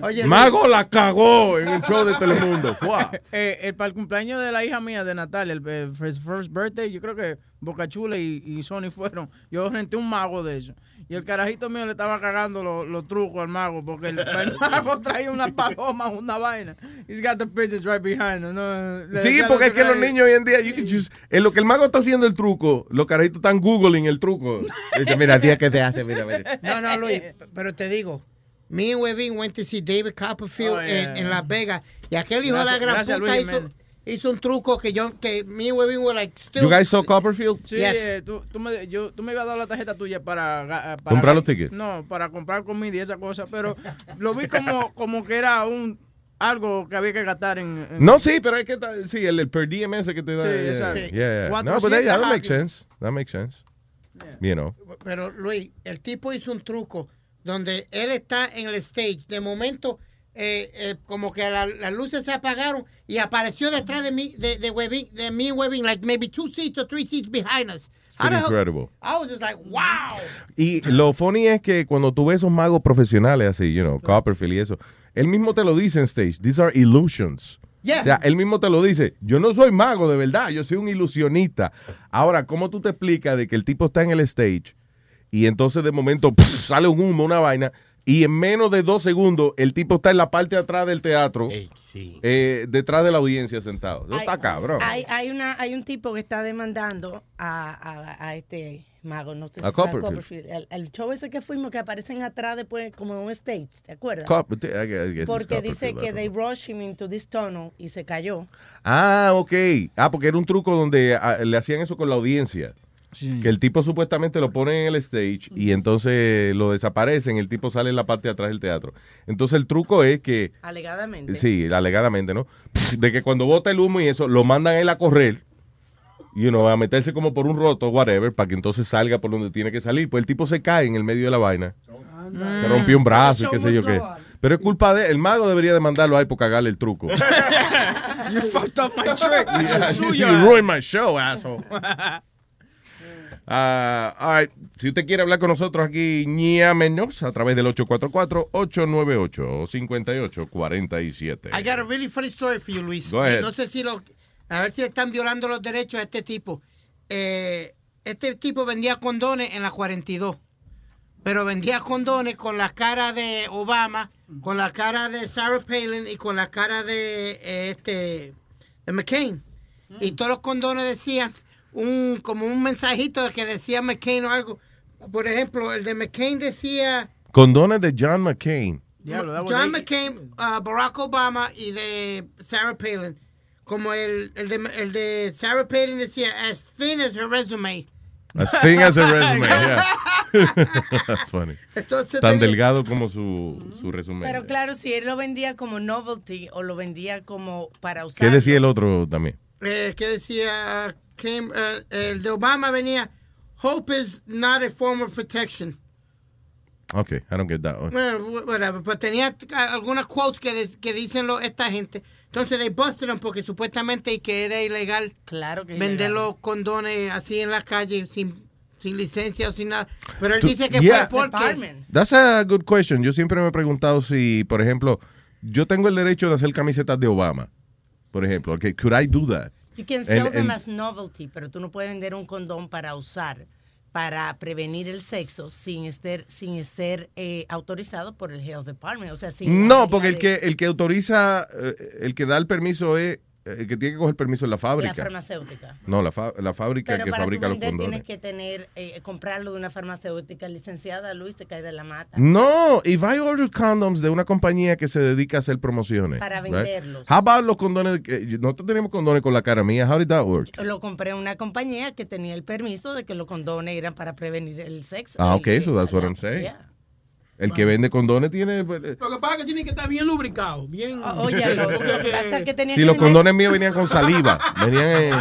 Oye, Mago la cagó en el show de Telemundo. Eh, el, para el cumpleaños de la hija mía, de Natalia, el, el first, birthday, yo creo que Boca Chula y, y Sony fueron. Yo renté un mago de eso. Y el carajito mío le estaba cagando los, trucos al mago, porque el, el mago traía una paloma, una vaina. He's got the pictures right behind him. No, Sí, porque es que los niños hoy en día, you can just- en lo que el mago está haciendo el truco, los carajitos están googling el truco. Dice, mira, tía, ¿qué te hace? Mira, mira. No, no, Luis, pero te digo, me and Webin went to see David Copperfield Oh, yeah. en, en Las Vegas y aquel hijo Gracias- de la gran puta Luis hizo. Hizo un truco que yo, que me Webin were like, still, You guys saw Copperfield? Sí, Yes. eh, tú, tú me, yo, tú me ibas a dar la tarjeta tuya para, ga- para ¿Comprar los tickets? No, para comprar comida y esa cosa, pero lo vi como, como que era un algo que había que gastar en... en- No, sí, pero es que, sí, el, el per diem ese que te da. Sí, yeah, exacto. yeah, yeah. No, 400 but that, yeah, that makes sense. That makes sense. You know. Pero Luis, el tipo hizo un truco donde él está en el stage. De momento, eh, eh, como que la- las luces se apagaron y apareció detrás de mí, de, de, Webin, de mí and Webin, like maybe two seats or three seats behind us. Incredible. I was just like, wow. Y lo funny es que cuando tú ves esos magos profesionales así, you know, Copperfield y eso, él mismo te lo dice en stage. These are illusions. Yeah. O sea, él mismo te lo dice. Yo no soy mago de verdad, yo soy un ilusionista. Ahora, ¿cómo tú te explicas de que el tipo está en el stage y entonces de momento pff, sale un humo, una vaina, y en menos de dos segundos el tipo está en la parte de atrás del teatro, eh, detrás de la audiencia sentado? Eso está cabrón. Hay, hay, una, hay un tipo que está demandando a, a, a este mago, no sé A si fue Copperfield. El, el show ese que fuimos que aparecen atrás después como en un stage, ¿te acuerdas? Cop- I guess it's Porque dice que they rushed him into this tunnel y se cayó. Ah, ok. Ah, porque era un truco donde ah, le hacían eso con la audiencia. Que el tipo supuestamente lo pone en el stage y entonces lo desaparecen, el tipo sale en la parte de atrás del teatro. Entonces el truco es que, Alegadamente. sí, alegadamente, ¿no? De que cuando bota el humo y eso, lo mandan a él a correr, you know, a meterse como por un roto, whatever, para que entonces salga por donde tiene que salir. Pues el tipo se cae en el medio de la vaina. Se rompió un brazo y qué sé yo qué. Pero es culpa de él. El mago debería demandarlo ahí por cagarle el truco. You fucked up my trick. You your ruined my show, asshole. Ah, all right. Si usted quiere hablar con nosotros aquí, ñámenos a través del 844-898-5847. I got a really funny story for you, Luis. Go ahead. No sé si lo. A ver si le están violando los derechos a este tipo. Eh, este tipo vendía condones en la 42. Pero vendía condones con la cara de Obama, con la cara de Sarah Palin y con la cara de eh, este de McCain. Y todos los condones decían un como un mensajito que decía McCain o algo. Por ejemplo, el de McCain decía Condones de John McCain. John McCain, uh, Barack Obama y de Sarah Palin. como el, el, de, el de Sarah Palin decía, as thin as her resume. As thin as a resume, yeah. That's funny. Entonces Tan tenía- delgado como su, su resumen. Pero claro, si él lo vendía como novelty o lo vendía como para usar. ¿Qué decía el otro también? Eh, que decía, came, eh, el de Obama venía, hope is not a form of protection. Ok, I don't get that one. Bueno, wh- whatever, pero tenía a- algunas quotes que, de- que dicen lo- esta gente. Entonces, they busted him porque supuestamente que era ilegal claro que es vender ilegal. los condones así en la calle sin, sin licencia o sin nada. Pero él dice que yeah. fue porque... That's a good question. Yo siempre me he preguntado si, por ejemplo, yo tengo el derecho de hacer camisetas de Obama. Por ejemplo, okay, could I do that? You can sell And- them and- as novelty, pero tú no puedes vender un condón para usar para prevenir el sexo sin ser sin ser eh, autorizado por el health department, o sea, sin No, porque el que el que autoriza, eh, el que da el permiso es que tiene que coger permiso es la la fábrica. farmacéutica. No, la, fa- la fábrica Pero que para fabrica los vender condones. tienes que tener eh, comprarlo de una farmacéutica licenciada, Luis, se cae de la mata. No, if I order condoms de una compañía que se dedica a hacer promociones. Para right? venderlos. How about los condones? que- Nosotros tenemos condones con la cara mía. How did that work? Lo compré en una compañía que tenía el permiso de que los condones eran para prevenir el sexo. Ah, ok, so that's what I'm saying. Yeah. El que vende condones tiene... pues, eh, Lo que pasa es que tiene que estar bien lubricado, bien... Oye, lo, lo que pasa es que tenía Si que los vender- condones míos venían con saliva, venían en...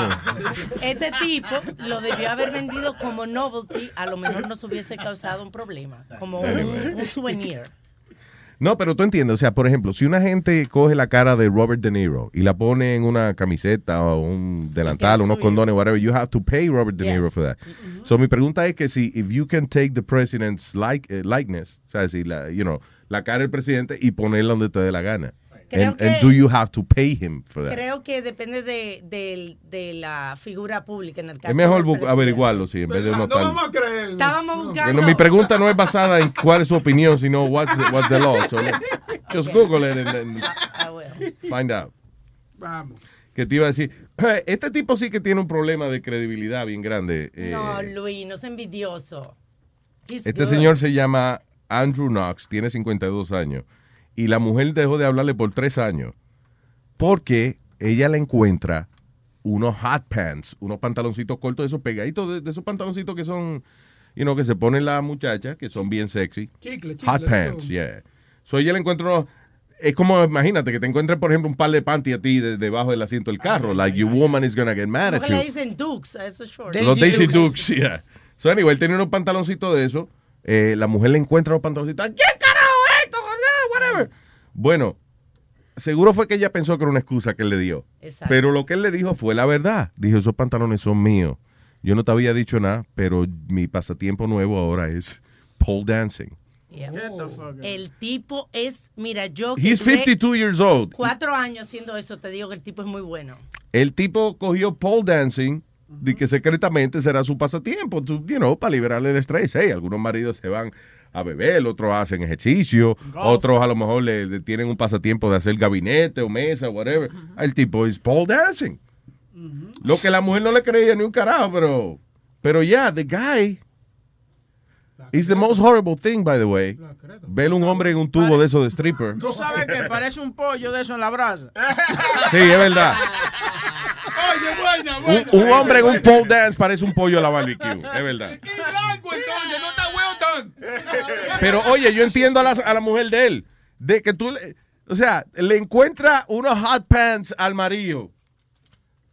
Este tipo lo debió haber vendido como novelty, a lo mejor nos hubiese causado un problema, como un, un souvenir. No, pero tú entiendes, o sea, por ejemplo, si una gente coge la cara de Robert De Niro y la pone en una camiseta o un delantal, unos condones, whatever, you have to pay Robert De Niro Yes. for that. So mi pregunta es que si if you can take the president's like, eh, likeness, o sea, si la, you know, la cara del presidente y ponerla donde te dé la gana. Creo And, que- and do you have to pay him for that? Creo que depende de, de- de la figura pública en el caso Es mejor averiguarlo, sí, en vez de uno tal. creer. Estábamos buscando. Bueno, mi pregunta no es basada en cuál es su opinión, sino what's, what's the law. So, just Google it and, and Ah, bueno. find out. Vamos. Que te iba a decir, este tipo sí que tiene un problema de credibilidad bien grande. eh, No, Luis, no es envidioso. He's este good. señor se llama Andrew Knox, tiene 52 años, y la mujer dejó de hablarle por tres años porque ella le encuentra unos hot pants, unos pantaloncitos cortos, esos pegaditos, de, de esos pantaloncitos que son, you know, que se ponen las muchachas, que son bien sexy. Chicle, chicle, Hot pants, yeah. So ella le encuentra unos, es como, imagínate, que te encuentres, por ejemplo, un par de panty a ti de- debajo del asiento del carro. Like, your woman is gonna get mad ¿Cómo at le you. dicen dukes a esos shorts? Los Daisy Dukes, yeah. So anyway, él tenía unos pantaloncitos de eso. Eh, la mujer le encuentra los pantaloncitos. ¿Quién carajo es esto? No, whatever. Bueno, seguro fue que ella pensó que era una excusa que él le dio. Exacto. Pero lo que él le dijo fue la verdad. Dijo, esos pantalones son míos. Yo no te había dicho nada, pero mi pasatiempo nuevo ahora es pole dancing. Yeah. El tipo es, mira, yo que He's duré 52 years old. cuatro años haciendo eso, te digo que el tipo es muy bueno. El tipo cogió pole dancing de que secretamente será su pasatiempo, tú, you know, para liberarle el estrés. Hey, algunos maridos se van a beber, otros hacen ejercicio, otros a lo mejor le, le tienen un pasatiempo de hacer gabinete o mesa, whatever. El tipo es pole dancing. Lo que la mujer no le creía ni un carajo, pero, pero ya, the guy is the most horrible thing, by the way. Ver un hombre en un tubo de eso de stripper. Tú sabes que parece un pollo de eso en la brasa. Sí, es verdad. Oye, buena, Un, buena. un hombre en un pole dance parece un pollo a la barbecue, es verdad. Blanco, entonces, no está huevo tan. Pero oye, yo entiendo a la, a la mujer de él, de que tú, le, o sea, le encuentra unos hot pants al marido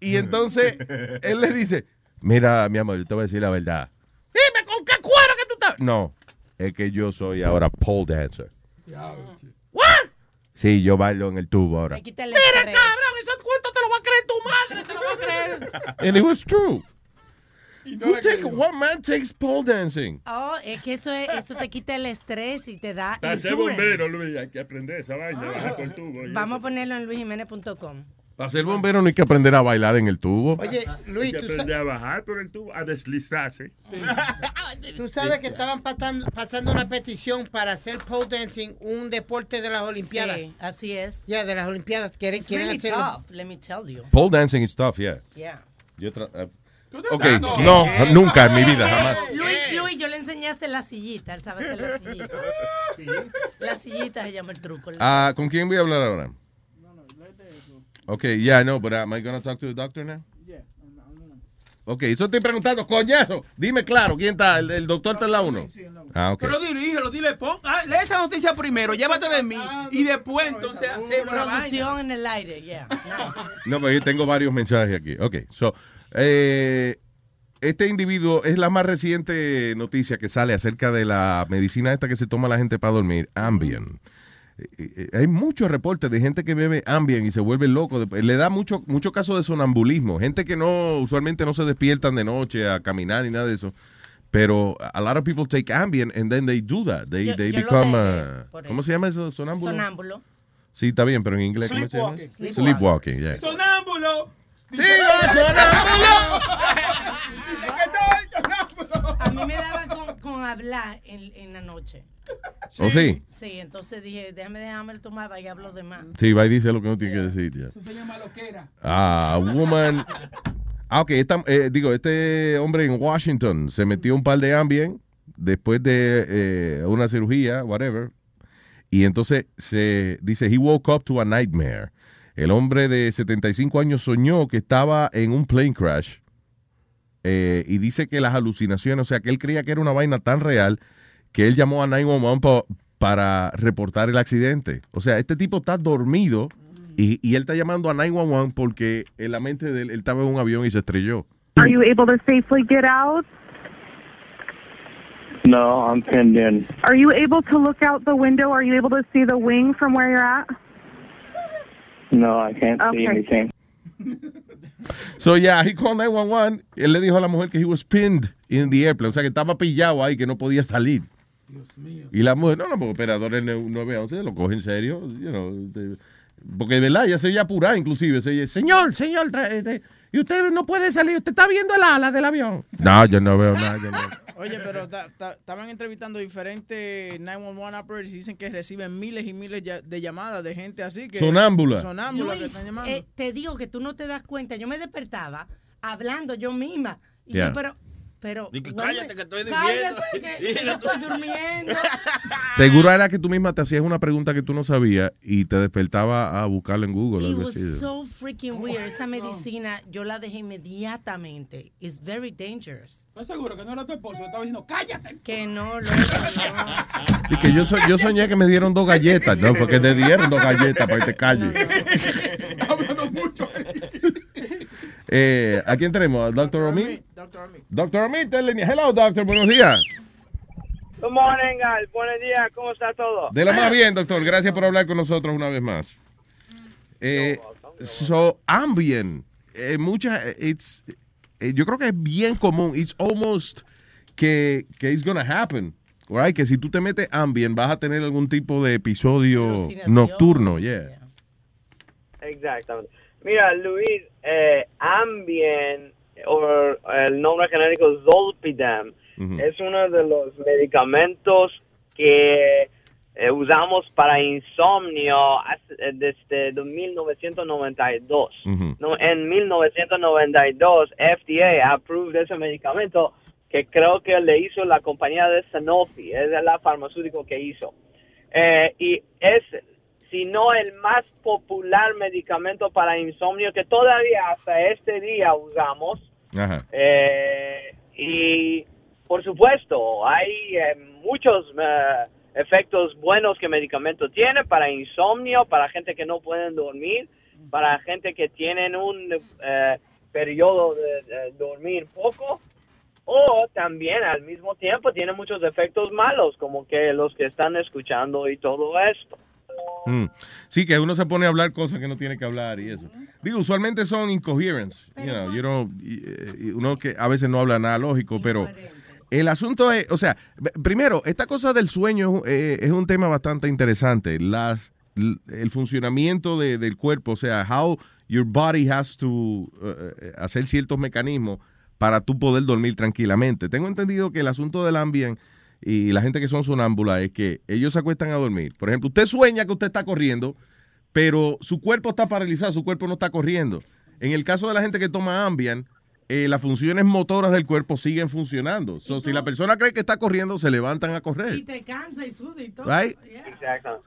y entonces él le dice, mira, mi amor, yo te voy a decir la verdad. Dime, ¿con qué cuero que tú estás? No, es que yo soy ahora pole dancer. Sí, yo bailo en el tubo ahora. Mira, cabrón, esos madre, te lo va a creer. And it was true. no Who take, what man takes pole dancing? Oh, es que eso, es- eso te quita el estrés y te da Para ser bombero, Luis, hay que aprender esa vaina, bajar con tubo. Vamos a eso. ponerlo en luisjiménez.com. Para ser bombero no hay que aprender a bailar en el tubo. Oye, Hay Luis, que tú, sa- aprender a bajar por el tubo, a deslizarse. tú sabes que estaban pasando, pasando una petición para hacer pole dancing un deporte de las Olimpiadas. Sí, así es. Ya, de las Olimpiadas. Quieren, It's quieren really hacerlo. tough, let me tell you. Pole dancing is tough, yeah. Yeah. Yo tra- eh, ok, no. no, nunca en mi vida, jamás. Luis, Luis, yo le hacer la sillita, él sabe hacer la sillita. La sillita se llama el truco. Ah, ¿Con quién voy a hablar ahora? Okay, yeah, I know, but am I going to talk to the doctor now? Ok, eso estoy preguntando, coñazo. Dime claro, ¿quién está? ¿El, el doctor está en la 1? Ah, ok. Pero dirígelo, dile, pon, ah, lee esa noticia primero, llévate de mí. Y después, entonces, hacemos la vaina. En el aire, yeah. No, pero yo tengo varios mensajes aquí. Ok, so, eh, este individuo es la más reciente noticia que sale acerca de la medicina esta que se toma la gente para dormir, Ambien. Eh, eh, Hay muchos reportes de gente que bebe Ambien y se vuelve loco. Le da mucho, mucho caso de sonambulismo. Gente que no, usualmente no se despiertan de noche a caminar ni nada de eso. Pero a lot of people take Ambien and then they do that. They, Yo- they yo become, dejé uh, ¿cómo se llama eso? Sonámbulo. Sonámbulo. Sí, está bien, pero en inglés, ¿cómo se llama? Sleepwalking. Sleepwalking, yeah. Sonámbulo. ¡Sí, sonámbulo! A mí me daba con, con hablar en, en la noche. ¿Oh, sí? Sí, entonces dije, déjame dejarme el tomar y hablo de más. Sí, va y dice lo que no tiene que decir. ya. Eso se llama loquera. Ah, woman. Ah, ok, esta- eh, digo, este hombre en Washington se metió un par de Ambien después de eh, una cirugía, whatever. Y entonces se dice, he woke up to a nightmare. El hombre de 75 años soñó que estaba en un plane crash. Eh, y dice que las alucinaciones, o sea, que él creía que era una vaina tan real que él llamó a 911 pa- para reportar el accidente. O sea, este tipo está dormido y, y él está llamando a 911 porque en la mente de él, él estaba en un avión y se estrelló. Are you able to safely get out? No, I'm pinned in. Are you able to look out the window? Are you able to see the wing from where you're at? No, I can't see Okay. anything. So yeah, he called 911. Él le dijo a la mujer que he was pinned in the airplane, o sea, que estaba pillado ahí, que no podía salir. Y la mujer, no, no, porque operadores 911 lo coge en serio, you know, de- porque de verdad, ella se veía apurada, inclusive, se oye, señor, señor, este, y usted no puede salir, usted está viendo el ala del avión. No, yo no veo nada. yo no. Oye, pero ta- ta- estaban entrevistando diferentes 911 operators y dicen que reciben miles y miles de llamadas de gente así que... Sonámbula. Sonámbula que Luis, están llamando. eh, te digo que tú no te das cuenta. Yo me despertaba hablando yo misma. Y Yeah. yo, pero, pero. Di que no cállate que estoy Cállate durmiendo. que, que no estoy durmiendo. Seguro era que tú misma te hacías una pregunta que tú no sabías y te despertaba a buscarlo en Google. It was so freaking weird. Esa medicina yo la dejé inmediatamente. It's very dangerous. ¿Estás seguro que no era tu esposo? Estaba diciendo, cállate. Que no, loco, no. Y que yo, so- yo soñé que me dieron dos galletas, no, fue que te dieron dos galletas para que te calles. Eh, ¿A quién tenemos? ¿Al Dr. Omi? Dr. Omi, está en línea. Hello, doctor, buenos días. Good morning, guys. Buenos días. ¿Cómo está todo? De lo más bien, doctor. Gracias por hablar con nosotros una vez más. Eh, so, Ambien, eh, mucha, it's, eh, yo creo que es bien común. It's almost que, que it's gonna happen. Right? Que si tú te metes Ambien, vas a tener algún tipo de episodio nocturno. Yeah. Exactamente. Mira, Luis, eh, Ambien, o el nombre genérico Zolpidem, es uno de los medicamentos que eh, usamos para insomnio eh, desde 1992. No, en 1992, FDA approved ese medicamento que creo que le hizo la compañía de Sanofi, es la farmacéutico que hizo. Eh, y es, si no el más popular medicamento para insomnio que todavía hasta este día usamos. Ajá. Eh, y por supuesto, hay eh, muchos eh, efectos buenos que el medicamento tiene para insomnio, para gente que no pueden dormir, para gente que tienen un eh, periodo de, de dormir poco, o también al mismo tiempo tiene muchos efectos malos, como que los que están escuchando y todo esto. Mm. Sí, que uno se pone a hablar cosas que no tiene que hablar y eso. Digo, usualmente son incoherence. You know, you know, y- y uno que a veces no habla nada lógico, pero el asunto es, o sea, primero, esta cosa del sueño eh, es un tema bastante interesante. Las, el funcionamiento de- del cuerpo, o sea, how your body has to eh, hacer ciertos mecanismos para tú poder dormir tranquilamente. Tengo entendido que el asunto del ambient y la gente que son sonámbulas es que ellos se acuestan a dormir. Por ejemplo, usted sueña que usted está corriendo, pero su cuerpo está paralizado, su cuerpo no está corriendo. En el caso de la gente que toma Ambien, eh, las funciones motoras del cuerpo siguen funcionando. So, si la persona cree que está corriendo, se levantan a correr. Y te cansa y suda y todo. Right? Exacto.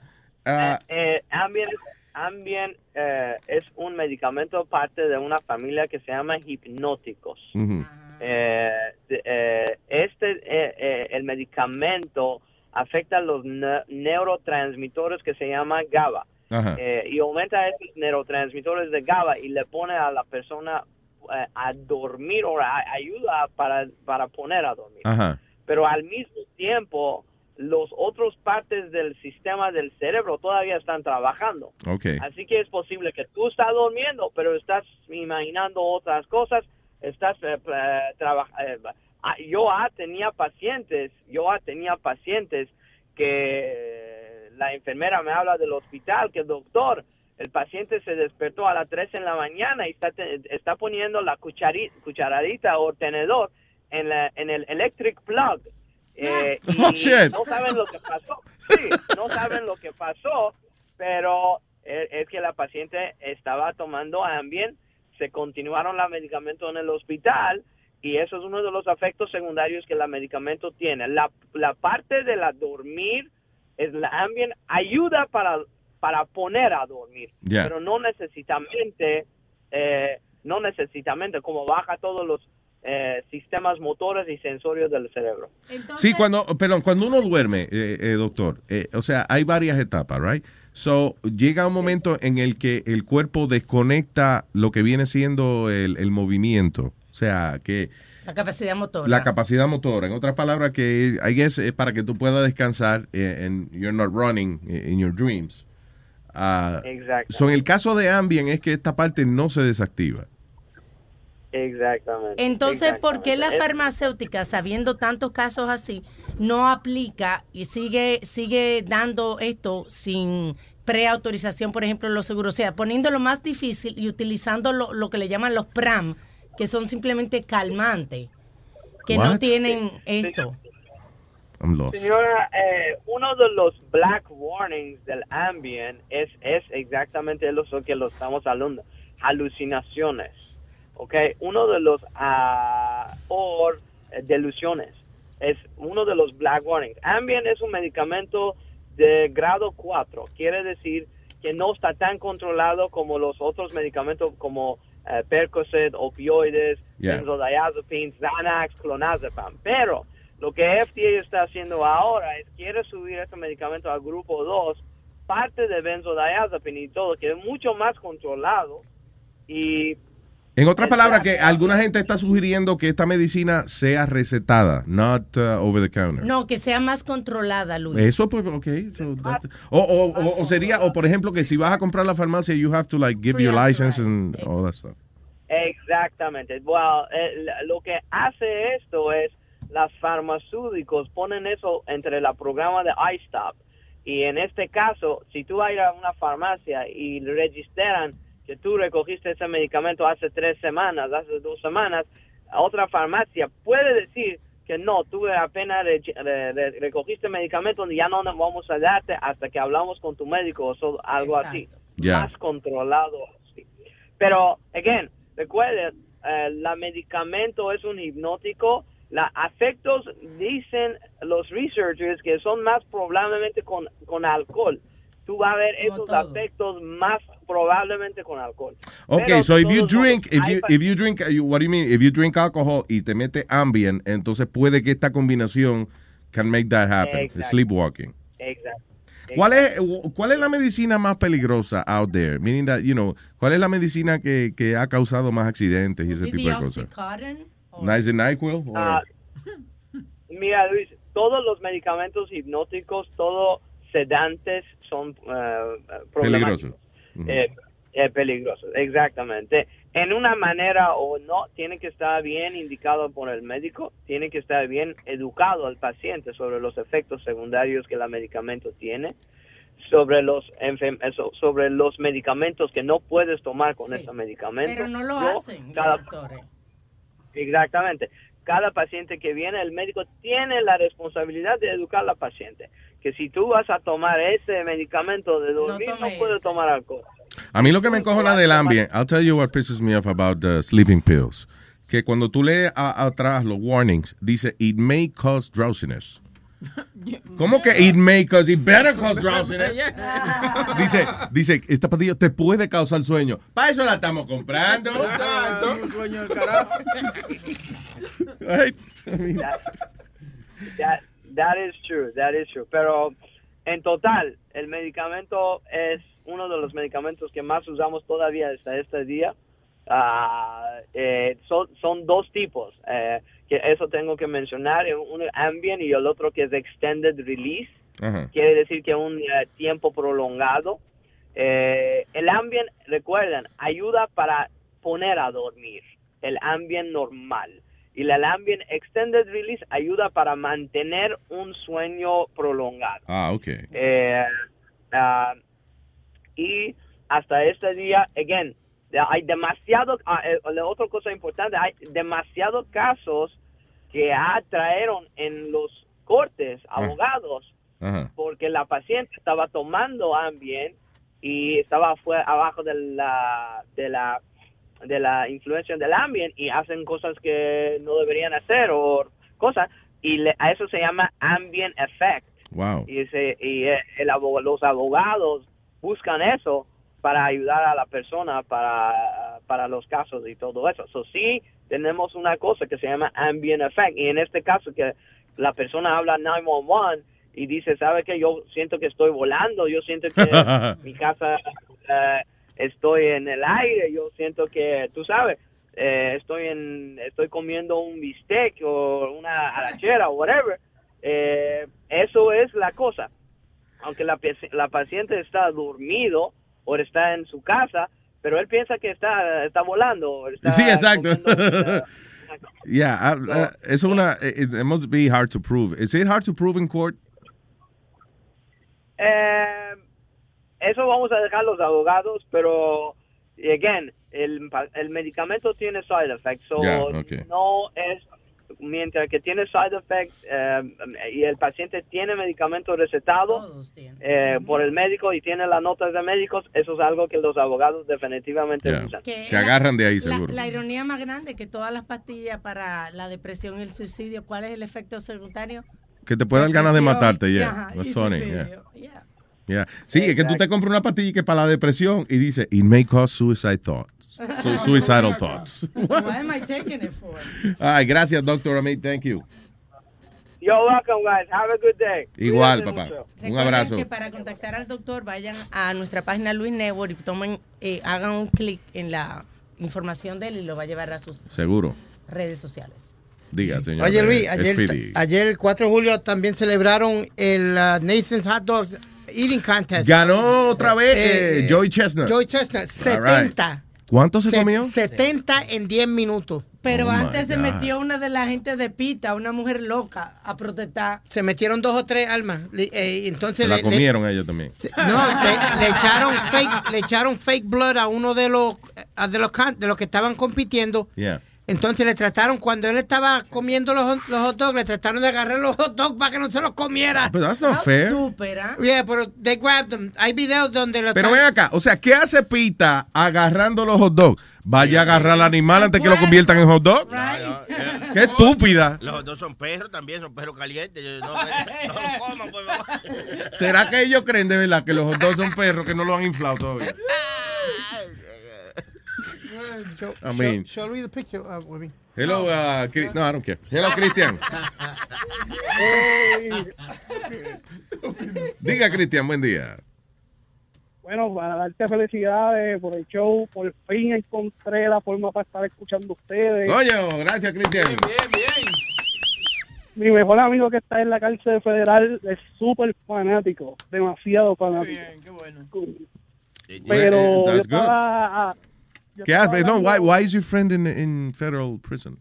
Ah, Eh, Ambien, Ambien eh, es un medicamento parte de una familia que se llama hipnóticos. De- eh, este, eh, eh, el medicamento afecta los ne- neurotransmisores que se llama GABA. Eh, y aumenta esos neurotransmisores de GABA y le pone a la persona eh, a dormir o a- ayuda para, para poner a dormir. Ajá. Pero al mismo tiempo, los otros partes del sistema del cerebro todavía están trabajando. Así que es posible que tú estás durmiendo, pero estás imaginando otras cosas, estás eh, eh, traba- eh, ah, yo ah, tenía pacientes, yo ah, tenía pacientes que la enfermera me habla del hospital, que el doctor, el paciente se despertó a las 3 en la mañana y está, está poniendo la cuchari- cucharadita o tenedor en, la- en el electric plug. Eh, y Oh, no saben lo que pasó. Sí, no saben lo que pasó, pero es, es que la paciente estaba tomando Ambien, se continuaron los medicamentos en el hospital y eso es uno de los efectos secundarios que el medicamento tiene. La, la parte de la dormir, es la ayuda para, para poner a dormir, pero no necesariamente, eh, no necesariamente como baja todos los eh, sistemas motores y sensorios del cerebro. Sí, cuando, perdón, cuando uno duerme, eh, eh, doctor, eh, o sea, hay varias etapas, right? So, llega un momento en el que el cuerpo desconecta lo que viene siendo el, el movimiento. O sea, que La capacidad motora. la capacidad motora. En otras palabras, que I guess es para que tú puedas descansar and you're not running in your dreams. Ah, Exacto. so, en el caso de Ambien es que esta parte no se desactiva. Exactamente. Entonces, ¿por qué la Exactamente. farmacéutica, sabiendo tantos casos así, no aplica y sigue sigue dando esto sin preautorización, por ejemplo, en los seguros? O sea, poniéndolo más difícil y utilizando lo, lo que le llaman los PRAM, que son simplemente calmantes, que no tienen esto. I'm lost. Señora, eh, uno de los black warnings del Ambien es, es exactamente lo que lo estamos hablando, alucinaciones, ¿ok? Uno de los, ah, o eh, delusiones, es uno de los black warnings. Ambien es un medicamento de grado 4, quiere decir que no está tan controlado como los otros medicamentos como eh, Percocet, opioides, Yeah. benzodiazepines, Xanax, clonazepam, pero lo que FDA está haciendo ahora es quiere subir este medicamento al grupo 2, parte de benzodiazepine y todo, que es mucho más controlado y En otras palabras, que alguna gente está sugiriendo que esta medicina sea recetada, not uh, over the counter. No, que sea más controlada, Luis. Eso, pues, ok. so o, o, o- o sería, o por ejemplo, que si vas a comprar la farmacia, you have to, like, give your license and all that stuff. Exactamente. Well, eh, lo que hace esto es las farmacéuticos ponen eso entre la programa de iStop y en este caso, si tú vas a ir a una farmacia y registran que tú recogiste ese medicamento hace tres semanas, hace dos semanas, a otra farmacia puede decir que no, tú apenas re- re- re- recogiste medicamento y ya no nos vamos a darte hasta que hablamos con tu médico o so- algo así. Ya. Más controlado así. Pero, again, recuerden, eh, la medicamento es un hipnótico. Los afectos dicen los researchers que son más probablemente con, con alcohol. Tú vas a ver esos afectos más probablemente con alcohol. Okay, Pero so if you drink, if hay you, if you drink, uh, you- what do you mean? If you drink alcohol y te mete Ambien, entonces puede que esta combinación can make that happen. Sleepwalking. Exacto. ¿Cuál es, ¿Cuál es la medicina más peligrosa out there? Meaning that, you know, ¿cuál es la medicina que, que ha causado más accidentes y ese tipo de cosas? Nice and NyQuil? or- Ah, mira, Luis, todos los medicamentos hipnóticos, todos sedantes son eh, problemáticos. Peligroso. Ujú. Eh, eh, peligrosos, exactamente. En una manera o no, tiene que estar bien indicado por el médico, tiene que estar bien educado el paciente sobre los efectos secundarios que el medicamento tiene, sobre los sobre los medicamentos que no puedes tomar con ese medicamento. Pero no lo Yo, hacen, los cada- doctores. Exactamente. Cada paciente que viene, el médico tiene la responsabilidad de educar al paciente. Que si tú vas a tomar ese medicamento de dormir, no, puedes tomar alcohol. A mí lo que me encojona del Ambien, I'll tell you what pisses me off about the sleeping pills. Que cuando tú lees a- atrás los warnings, dice, it may cause drowsiness. ¿Cómo que it may cause it better cause drowsiness? Dice, dice, esta pastilla te puede causar sueño. Para eso la estamos comprando. Right? I mean, That, that, that is true, that is true. Pero en total, el medicamento es uno de los medicamentos que más usamos todavía hasta este día. Eh, son, son dos tipos, eh, que eso tengo que mencionar, uno es Ambien y el otro que es Extended Release. Quiere decir que un eh, tiempo prolongado. Eh, el Ambien, recuerden, ayuda para poner a dormir, el Ambien normal. Y el Ambien Extended Release ayuda para mantener un sueño prolongado. Ah, ok. Eh, ah, y hasta este día, again, hay demasiado, ah, eh, la otra cosa importante, hay demasiados casos que atrajeron en los cortes abogados Ajá. porque la paciente estaba tomando Ambien y estaba fue abajo de la de la de la influencia del Ambien y hacen cosas que no deberían hacer o cosas y le- a eso se llama Ambien effect Wow. y, ese, y eh, el abo- los abogados buscan eso para ayudar a la persona para, para los casos y todo eso. So, sí, tenemos una cosa que se llama ambient effect. Y en este caso que la persona habla 911 y dice, ¿sabe qué? Yo siento que estoy volando, yo siento que mi casa eh, estoy en el aire, yo siento que, tú sabes, eh, estoy en estoy comiendo un bistec o una arachera o whatever. Eh, eso es la cosa. Aunque la, la paciente está dormido o está en su casa, pero él piensa que está, está volando. está Sí, exacto. comiendo, yeah, ah, ah, es una, it, it must be hard to prove. Is it hard to prove in court? Eh, eso vamos a dejar los abogados, pero, again, el, el medicamento tiene side effects. So Ya, okay. No es, mientras que tiene side effects eh, y el paciente tiene medicamento recetado eh, por el médico y tiene las notas de médicos, eso es algo que los abogados definitivamente Yeah. usan. Que Se agarran de ahí, seguro. la ironía más grande que todas las pastillas para la depresión y el suicidio, ¿cuál es el efecto secundario? Que te puede dar ganas de matarte, yeah. ajá, That's y funny, suicidio, yeah. Yeah. Sí, es que tú te Exacto. compras una pastilla que para la depresión y dice, it may cause suicide thoughts. Su- suicidal thoughts. So why am I taking it for? Ay, gracias, doctor Amit. Thank you. You're welcome, guys. Have a good day. Igual, papá. mucho. Un Recuerden abrazo. que para contactar al doctor vayan a nuestra página Luis Network y tomen, eh, hagan un clic en la información de él y lo va a llevar a sus Seguro. redes sociales. Diga, señor. Oye, Luis, ayer, ayer el 4 de julio también celebraron el uh, Nathan's Hot Dogs Eating Contest. Ganó otra vez eh, Joey Chestnut. Joey Chestnut, All right. 70. ¿Cuánto se Se- comió? 70 en 10 minutos. Pero Oh, antes se metió una de la gente de Pita, una mujer loca, a protestar. Se metieron dos o tres almas. Le- eh, entonces Se la le- le- comieron ellos también. No, le, le echaron fake, le echaron fake blood a uno de los a de los de los que estaban compitiendo. Yeah. Entonces le trataron cuando él estaba comiendo los, hot- los hot dogs, le trataron de agarrar los hot dogs para que no se los comiera. But that's not fair. Yeah, pero they grabbed them. Hay videos donde lo Pero ven acá, o sea, ¿qué hace Pita agarrando los hot dogs? Vaya a agarrar al animal antes que lo conviertan en hot dog. Qué estúpida. Los dos son perros también, son perros calientes. Yo- No, no los coman, por favor. ¿Será que ellos creen de verdad que los hot dogs son perros que no lo han inflado todavía? Show, I mean- show, show me the picture, uh, Webby. Hello, uh, Cri- no, I don't care. Hello, Cristian. Diga, Cristian, buen día. Bueno, para darte felicidades por el show, por fin encontré la forma para estar escuchando a ustedes. Coño, gracias, Cristian. Mi mejor amigo que está en la cárcel federal es súper fanático, demasiado fanático. Pero Eh, yo that's good. estaba, ah, yo ¿Qué estaba hace? No, why, why is your friend in, in federal prison?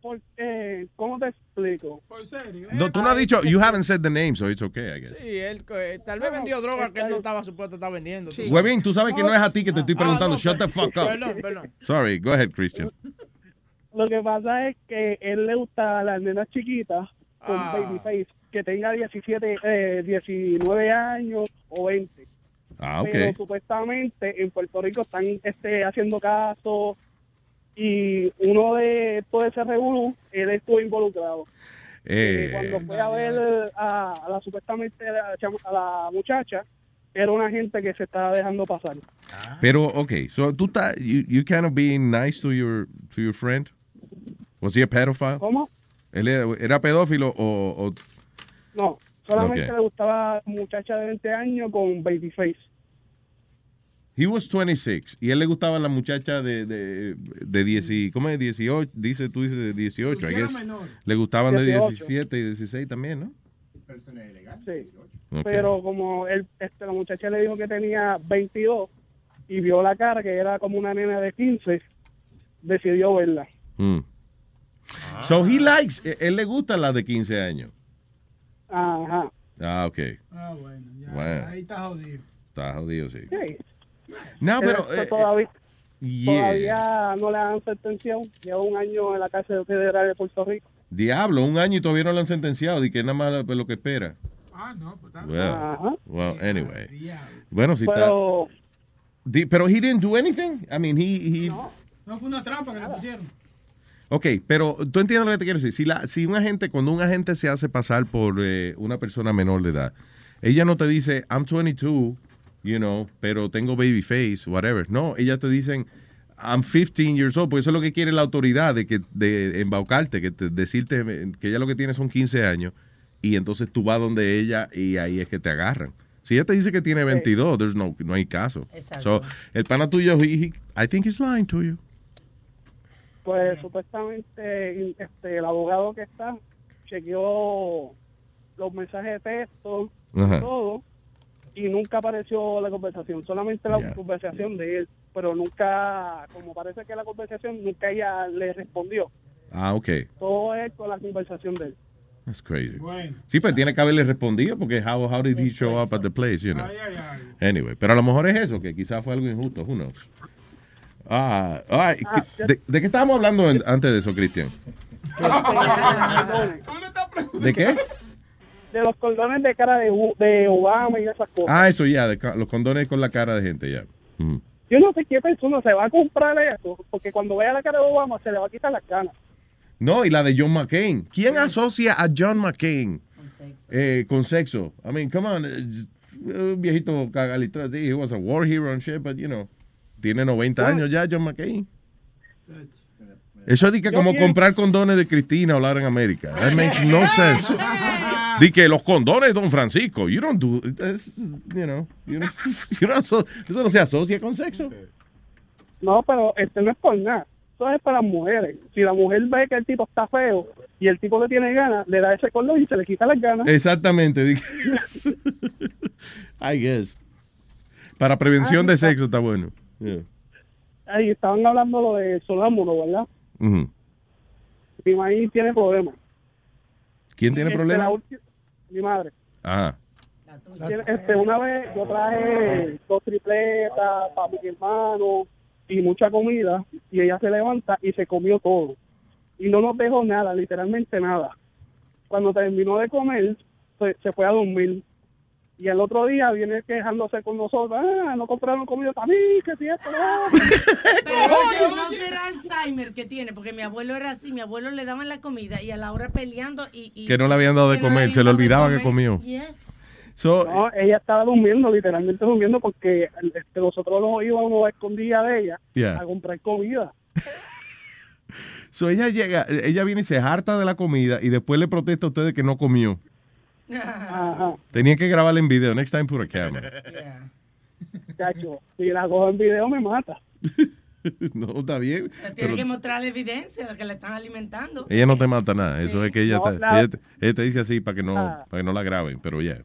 porque, ¿Cómo te explico? ¿Por serio? No, tú no has dicho, you haven't said the name, so it's okay, I guess. Sí, él eh, tal vez vendió droga que él no estaba supuesto estar vendiendo. sabes. Webin, tú sabes que no es a ti que te estoy Ah, preguntando. no, Shut the fuck up. Perdón, perdón. Sorry, go ahead, Christian. Lo que pasa es que él le gusta a las nenas chiquitas con Ah. babyface, que tenga 17, eh, 19 años o 20. Ah, Pero ok. supuestamente en Puerto Rico están este, haciendo caso y uno de todo ese revuelo, él estuvo involucrado. Eh, Cuando fue a ver a, a la supuestamente a la, a la muchacha, era una gente que se estaba dejando pasar. pero, okay, so tú estás, you, you kind of being nice to your, to your friend? Was he a pedophile? ¿Cómo? ¿Él era, era pedófilo o, o- No, solamente Ok. le gustaba muchacha de 20 años con babyface. He was 26 y él le gustaba la muchacha de, de, de 10, y- ¿cómo es? 18, dice, tú dices de 18, I guess. Le gustaban de 18. 17 y 16 también, ¿no? Sí. Ok. Pero como él, este, la muchacha le dijo que tenía 22 y vio la cara que era como una nena de 15, decidió verla. Mm. So he likes, eh, él le gusta la de 15 años. Ajá. Ah, ok. Ah, bueno, ya. Bueno. Ahí está jodido. Está jodido, sí. Sí. No, pero... Esto eh, todavía, yeah. todavía no le han sentenciado. Lleva un año en la cárcel federal de Puerto Rico. Diablo, un año y todavía no lo han sentenciado. Y que nada más lo que espera. Ah, no, pues está Well, Ajá. well, anyway. Bueno, si Pero está... Di- Pero he didn't do anything. I mean, he... he No fue una trampa que le pusieron. Ok, pero tú entiendes lo que te quiero decir. Si, la, si un agente, cuando un agente se hace pasar por eh, una persona menor de edad, ella no te dice, I'm 22, you know, pero tengo baby face, whatever. No, ella te dicen, I'm 15 years old, porque eso es lo que quiere la autoridad, de que de embaucarte, que te- decirte que ella lo que tiene son 15 años, y entonces tú vas donde ella y ahí es que te agarran. Si ella te dice que tiene 22, there's no, no hay caso. Exacto. So, el pana tuyo, he- he- I think he's lying to you. pues supuestamente este, el abogado que está chequeó los mensajes de texto todo y nunca apareció la conversación solamente la conversación de él pero nunca como parece que la conversación nunca ella le respondió Ah, ok. todo es con la conversación de él That's crazy. Bueno. Sí, pues tiene que haberle respondido porque how, how did he show up at the place, you know. Anyway, pero a lo mejor es eso, que quizás fue algo injusto, who knows. Ah, Ah, ¿qué- de, de qué estábamos hablando en- antes de eso, Cristian? ¿De qué? De los cordones de cara de, de Obama y esas cosas Ah, eso ya, de los condones con la cara de gente, ya. Yo no sé qué persona se va a comprar eso porque cuando vea la cara de Obama se le va a quitar las ganas No, y la de John McCain. ¿Quién asocia a John McCain eh, con sexo? I mean, come on, it's- un viejito cagalitro, sí, he was a war hero and shit, but you know, tiene 90 años ya John McCain. Eso es que como comprar condones de Cristina o Lara en América. That makes no sense. De que los condones Don Francisco, you don't do, you know, you don't- you don't eso no se asocia con sexo. No, pero este no es por nada. Eso es para las mujeres. Si la mujer ve que el tipo está feo y el tipo le tiene ganas, le da ese color y se le quita las ganas. Exactamente. di I guess. Para prevención de sexo está bueno. Yeah. Ahí estaban hablando lo de sonámbulo, ¿verdad? Ujú. Mi maíz tiene problemas. ¿Quién tiene Este, problemas? Mi madre. Ajá. Tiene- Este, una vez yo traje dos tripletas para mi hermano y mucha comida y ella se levanta y se comió todo. Y no nos dejó nada, literalmente nada. Cuando terminó de comer, se, se fue a dormir. Y el otro día viene quejándose con nosotros, ah, no compraron comida para mí, que si esto, no. Pero oye, no será Alzheimer que tiene, porque mi abuelo era así, mi abuelo le daban la comida y a la hora peleando y... y- Que no le habían dado de no comer, se le olvidaba que comió. Yes. So, No, ella estaba durmiendo, literalmente durmiendo, porque este, nosotros nos íbamos a escondida de ella Yeah. a comprar comida. so ella llega, ella viene y se harta de la comida y después le protesta a ustedes que no comió. Ajá, Tenían que grabarle en video. Next time put a camera. chacho. Si la cojo en video me mata. no, está bien. Tiene pero que mostrarle evidencia de que le están alimentando. ella no te mata nada. Eso es que ella, No, te, la- ella, te, ella te dice así para que no, Ah. para que no la graben, pero ya.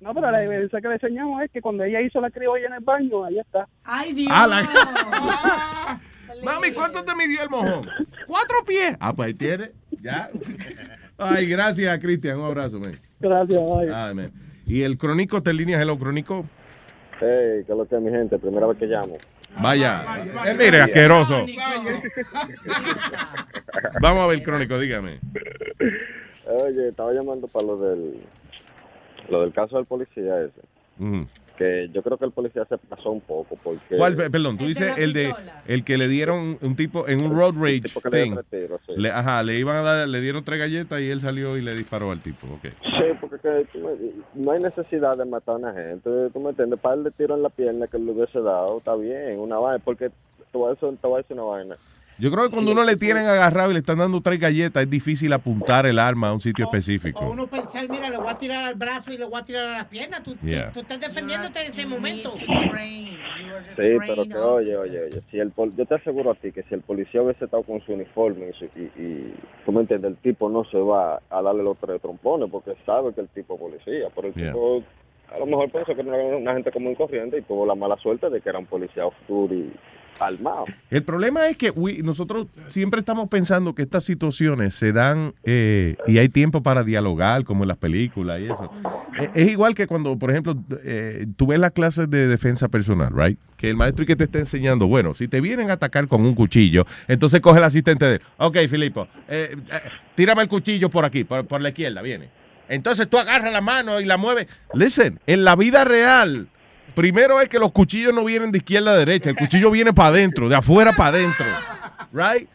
No, pero la evidencia que le enseñamos es que cuando ella hizo la criolla en el baño, ahí está. ¡Ay, Dios! Ah, la- Mami, ¿cuánto te midió el mojón? Cuatro pies. Ah, pues ahí tiene. Ya. Ay, gracias, Cristian. Un abrazo, man. Gracias, bye. Ay, man. Y el crónico te línea, hello, crónico. Hey, ¿qué es lo que es mi gente? Primera vez que llamo. Vaya. Eh, mire, asqueroso. Vamos a ver, crónico, dígame. Oye, estaba llamando para lo del lo del caso del policía ese. Ujú. Que yo creo que el policía se pasó un poco porque... ¿Cuál? Pe- Perdón, tú dices el de el que le dieron un tipo en un road rage le thing. tres tiros, sí. Le- ajá, le iban a dar, le dieron tres galletas y él salió y le disparó al tipo. Okay. Sí, porque que, no hay necesidad de matar a una gente. Tú me entiendes, para de tiro en la pierna que le hubiese dado, está bien, una vaina, porque te voy a decir, te voy a decir una vaina. Yo creo que cuando uno le tienen agarrado y le están dando tres galletas, es difícil apuntar el arma a un sitio O específico. uno pensar, mira, le voy a tirar al brazo y le voy a tirar a la pierna. Tú, tú- Yeah. tú estás defendiéndote en ese momento. Sí, pero que oye, oye, oye, si el pol- yo te aseguro a ti que si el policía hubiese estado con su uniforme y, su- y, y tú me entiendes, el tipo no se va a darle los tres trompones porque sabe que el tipo es policía, pero el Yeah. tipo a lo mejor pensó que no era una gente común y corriente y tuvo la mala suerte de que era un policía y armado. El problema es que we- nosotros siempre estamos pensando que estas situaciones se dan eh, y hay tiempo para dialogar, como en las películas y eso. Eh, es igual que cuando, por ejemplo, eh, tú ves las clases de defensa personal, right? Que el maestro y que te está enseñando, bueno, si te vienen a atacar con un cuchillo, entonces coge el asistente de él. Ok, Filipo, eh, tírame el cuchillo por aquí, por, por la izquierda, viene. Entonces tú agarras la mano y la mueves. Listen, en la vida real, primero es que los cuchillos no vienen de izquierda a derecha, el cuchillo viene para adentro, de afuera para adentro. Right?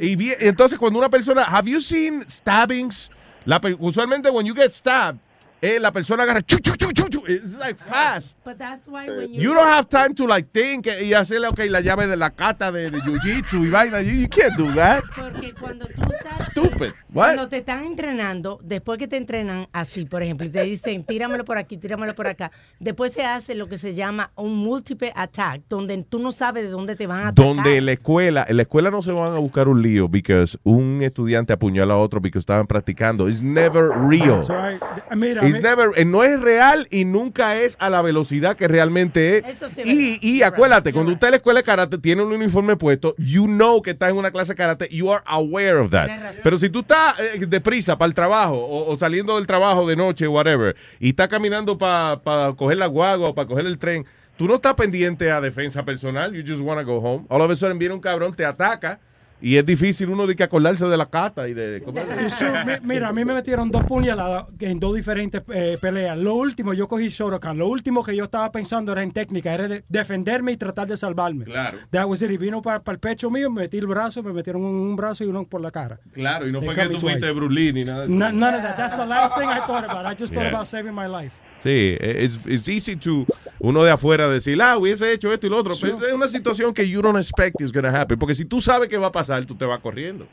Y entonces cuando una persona, have you seen stabbings? La usualmente when you get stabbed, eh, la persona agarra chu, chu, chu, chu, chu. It's like fast. But that's why when you, You don't have time to like think y hacerle okay la llave de la cata de, de jiu-jitsu y vaina. You, you can't do that. Porque cuando tú estás Stupid. What? Cuando te están entrenando, después que te entrenan así, por ejemplo, y te dicen, tíramelo por aquí, tíramelo por acá, después se hace lo que se llama un multiple attack, donde tú no sabes de dónde te van a atacar. Donde la escuela, en la escuela no se van a buscar un lío because un estudiante apuñala a otro porque estaban practicando. It's never real. That's right. Mira, It's mi- never- eh, no es real y nunca es a la velocidad que realmente es. Eso sí es y, y acuérdate, cuando usted en la escuela de karate tiene un uniforme puesto, you know que estás en una clase de karate, you are aware of that. Pero si tú estás eh, deprisa para el trabajo o, o saliendo del trabajo de noche, whatever, y estás caminando para coger la guagua o para coger el tren, tú no estás pendiente a defensa personal, you just want to go home. All of a sudden viene un cabrón, te ataca. Y es difícil uno de que acordarse de la cata y de... Eso, mi- mira, a mí me metieron dos puñaladas en dos diferentes eh, peleas. Lo último, yo cogí Shotokan. Lo último que yo estaba pensando era en técnica, era de defenderme y tratar de salvarme. Claro. That was it. Y vino para, el pecho mío, me metí el brazo, me metieron un, un brazo y uno por la cara. Claro, y no fue que tú fuiste. Bruce Lee ni nada de eso. No- none of that. That's the last thing I thought about. I just thought Yeah. about saving my life. Sí, es it's easy to uno de afuera decir, ah, hubiese hecho esto y lo otro. Pero es una situación que you don't expect is gonna happen. Porque si tú sabes que va a pasar, tú te vas corriendo.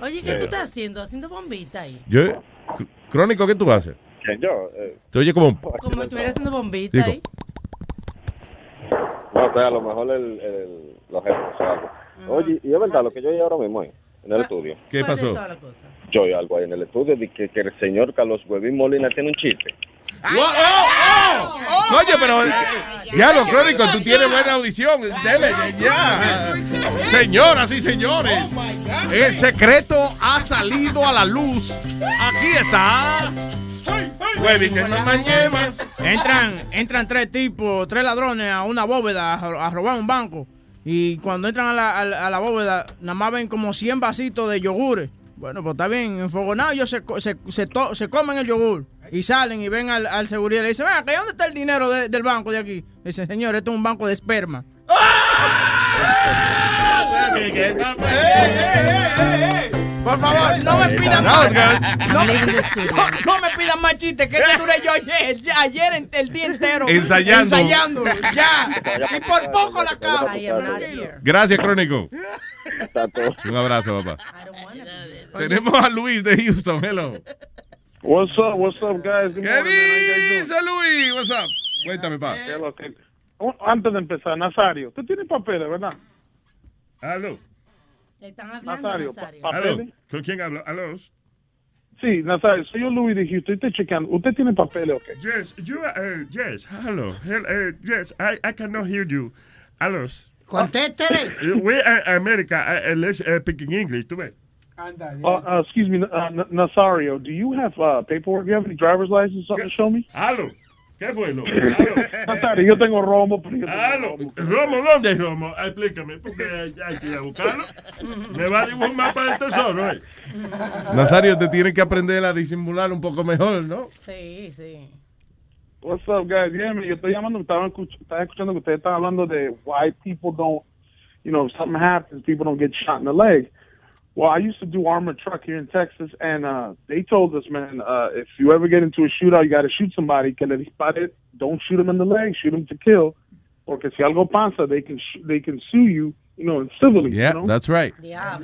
Oye, ¿qué Yeah. tú estás haciendo? Haciendo bombita ahí. Yo, Cr- Crónico, ¿qué tú haces? Que yo, eh, Te oye como un... Como si estuvieras haciendo bombita Digo. ahí. no, o sea, a lo mejor el, el, los jefes, o sea, Oye, y es verdad lo que yo oí ahora mismo ahí, en el estudio. ¿Qué ¿Cuál de pasó? Yo oí algo ahí en el estudio de que, que el señor Carlos Huevín Molina tiene un chiste. Oye, pero... eh, Ya, lo Crónico, tú tienes buena audición. Dele, ya. Señoras y señores, el secreto ha salido a la luz. Aquí está. Huevín, que no mañana. Entran, entran tres tipos, tres ladrones a una bóveda a robar un banco. Y cuando entran a la, a la- a la bóveda, nada más ven como 100 vasitos de yogures. Bueno, pues está bien, enfogonados ellos se, se, se, to- se comen el yogur. Y salen y ven al, al seguridad y le dicen, ven, ¿dónde está el dinero de- del banco de aquí? Dice, señor, esto es un banco de esperma. Por favor, no me pidan más. No, no, no me pidan más chistes, que eso duré yo ayer, ya, ayer el día entero. Ensayando. Ensayando, ya. Y por poco la acabo. Gracias, Crónico. Un abrazo, papá. Tenemos a Luis de Houston. Hello. What's up, what's up, guys? Good ¿Qué dice Luis? What's up? Cuéntame, pa. ¿Qué es lo que- Oh, Antes de empezar, Nazario, tú tienes papeles, ¿verdad? Aló. Están hablando, Nazario, Nazario. papeles. ¿Con quién hablo? Aló. Sí, Nazario, soy yo Luis de Houston, estoy chequeando. ¿Usted tiene papeles o qué? Yes, you are, uh, yes, hello. Hel- uh, yes, I, I cannot hear you. Aló. Contéstele. Uh, We are America. Uh, let's uh, speak in English, tú ves. Uh, uh, excuse me, uh, Nazario, do you have uh, paperwork? Do you have any driver's license, something to show me? Aló. ¿Qué fue, loco? Nazario, yo tengo romo, pero yo tengo Aló. ¿Romo? ¿Dónde es Romo? Ah, Explícame, porque hay, hay que ir a buscarlo. Me va a dibujar un mapa del tesoro, ¿eh? Nazario, te tiene que aprender a disimular un poco mejor, ¿no? Sí, sí. What's up, guys? Yeah, man, yo estoy llamando, estaba, escuch- estaba escuchando que ustedes están hablando de why people don't, you know, if something happens, people don't get shot in the leg. Well, I used to do armored truck here in Texas, and uh, they told us, man, uh, if you ever get into a shootout, you got to shoot somebody. Que le dispare, don't shoot them in the leg, shoot them to kill. Porque si algo pasa, they can sh- they can sue you, you know, civilly. Yeah, you know? that's right.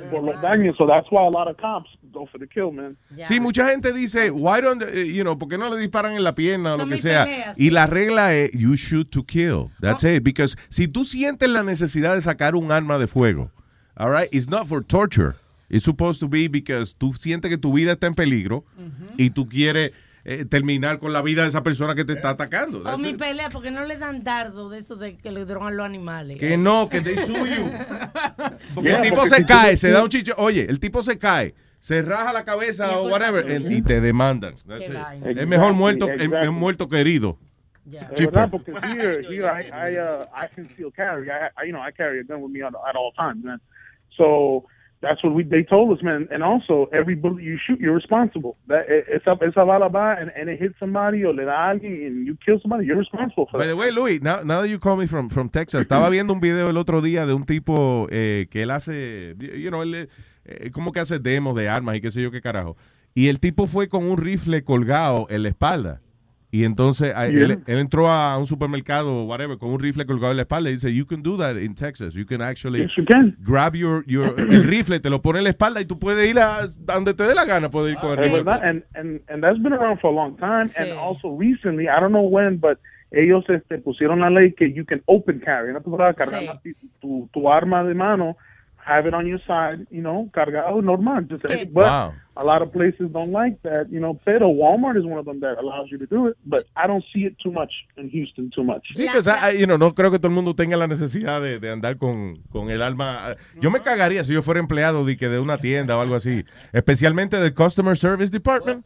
Por los daños. So that's why a lot of cops go for the kill, man. Yeah. Sí, mucha gente dice, why don't, eh, you know, ¿por qué no le disparan en la pierna o Son lo que mis sea? peleas. Y la regla es, you shoot to kill. That's it. Because si tú sientes la necesidad de sacar un arma de fuego, all right, it's not for torture. It's supposed to be because tú sientes que tu vida está en peligro y tú quieres eh, terminar con la vida de esa persona que te está atacando. O mi it. pelea, porque no le dan dardo de eso de que le drogan los animales. Que no, que they sue you. Porque Yeah, el tipo porque se si cae, se da un chicho. Oye, el tipo se cae, se raja la cabeza o whatever and- y te demandan. Es mejor muerto, es- es muerto que herido. Es Cheaper. verdad, porque here, here I, I, uh, I conceal carry. I, I, you know, I carry a gun with me at, at all times, man. So that's what we they told us, man. And also, every bullet you shoot, you're responsible. That it- esa esa bala va and, and it hits somebody or le da a alguien and you kill somebody, you're responsible for By that. the way, Luis, now, now that you call me from, from Texas, estaba viendo un video el otro día de un tipo eh, que él hace, you know, él eh, como que hace demos de armas y qué sé yo qué carajo. Y el tipo fue con un rifle colgado en la espalda. Y entonces él, él entró a un supermercado, whatever, con un rifle colgado en la espalda y dice, you can do that in Texas. You can actually Yes, you can. grab your, your el rifle, te lo pone en la espalda y tú puedes ir a, donde te dé la gana, puedes ir con el Es rifle. verdad, and, and, and that's been around for a long time. And also recently, I don't know when, but ellos este, pusieron la ley que you can open carry. No te puedes cargar la- tu, tu arma de mano, have it on your side, you know, cargado normal. Just, but Wow. A lot of places don't like that, you know. Pero Walmart is one of them that allows you to do it, but I don't see it too much in Houston, too much. Sí, que, sea, you know, no creo que todo el mundo tenga la necesidad de, de andar con, con el arma. Yo me cagaría si yo fuera empleado de, que de una tienda o algo así, especialmente del Customer Service Department.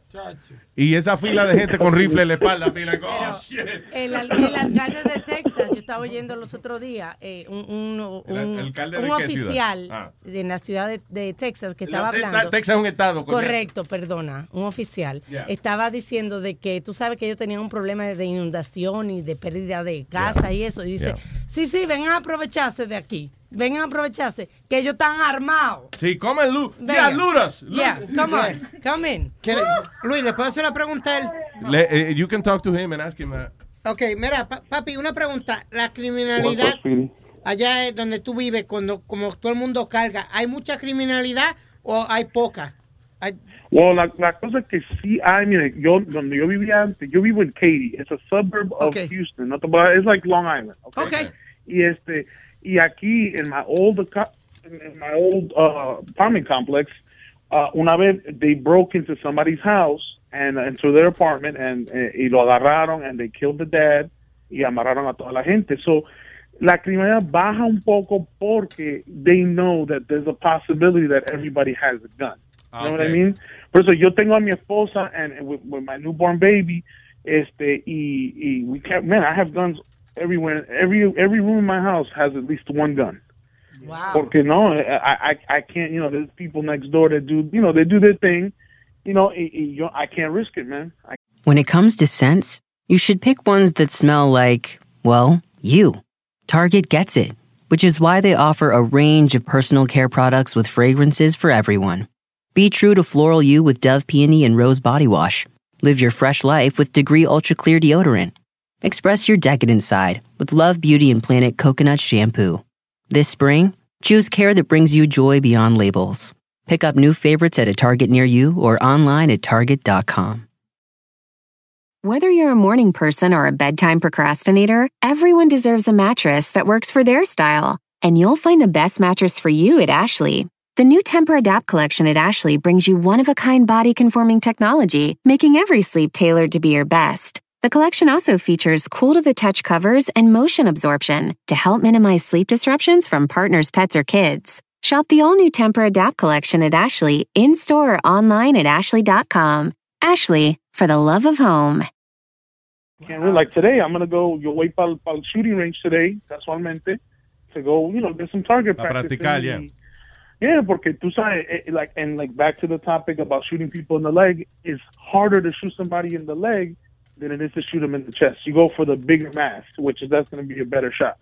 Y esa fila de gente con rifle en la espalda, mira, oh, shit. El, al- el alcalde de Texas, yo estaba oyendo los otros días, eh, un, un- ¿El al- un- alcalde un de qué oficial? Ah. de la ciudad de, de Texas que estaba hablando. Texas es un estado, coño. Correcto, perdona, un oficial. Yeah. Estaba diciendo de que tú sabes que ellos tenían un problema de inundación y de pérdida de casa y eso. Y dice, Yeah. sí, sí, vengan a aprovecharse de aquí. Vengan a aprovecharse, que ellos están armados. Sí, comen luz. Yeah, luras. Yeah, come on, come in. Luis, ¿le puedo hacer una pregunta a él? Le- eh, you can talk to him and ask him. uh, Ok, mira, pa- papi, una pregunta. La criminalidad allá es donde tú vives, cuando como todo el mundo carga, ¿hay mucha criminalidad o hay poca? Hay- Well, la, la cosa es que sí hay, mire, yo, donde yo vivía antes, yo vivo en Katy, it's a suburb of Houston, no te it's like Long Island, okay? Y este, y aquí en my old, in my old uh, apartment complex, uh, una vez they broke into somebody's house and uh, into their apartment and eh, y lo agarraron and they killed the dad y amarraron a toda la gente. So la criminalidad baja un poco porque they know that there's a possibility that everybody has a gun. You know what I mean? Por eso yo tengo a mi esposa and, and with, with my newborn baby, este, y, y we can't, man, I have guns everywhere. Every every room in my house has at least one gun. Wow. Porque no, I, I I can't. You know, there's people next door that do, you know, they do their thing. You know, y, y yo, I can't risk it, man. I When it comes to scents, you should pick ones that smell like, well, you. Target gets it, which is why they offer a range of personal care products with fragrances for everyone. Be true to floral you with Dove Peony and Rose Body Wash. Live your fresh life with Degree Ultra Clear Deodorant. Express your decadent side with Love Beauty and Planet Coconut Shampoo. This spring, choose care that brings you joy beyond labels. Pick up new favorites at a Target near you or online at Target.com. Whether you're a morning person or a bedtime procrastinator, everyone deserves a mattress that works for their style. And you'll find the best mattress for you at Ashley. The new Temper Adapt collection at Ashley brings you one of a kind body conforming technology, making every sleep tailored to be your best. The collection also features cool to the touch covers and motion absorption to help minimize sleep disruptions from partners, pets, or kids. Shop the all new Temper Adapt collection at Ashley in store or online at ashley.com. Ashley, for the love of home. can't really, like today, I'm gonna go. Yo voy para el shooting range today, casualmente, to go, you know, get some target A practice. practicar, yeah. Yeah, porque tú sabes, eh, like, and like back to the topic about shooting people in the leg, it's harder to shoot somebody in the leg than it is to shoot him in the chest. You go for the bigger mass, which is that's going to be a better shot,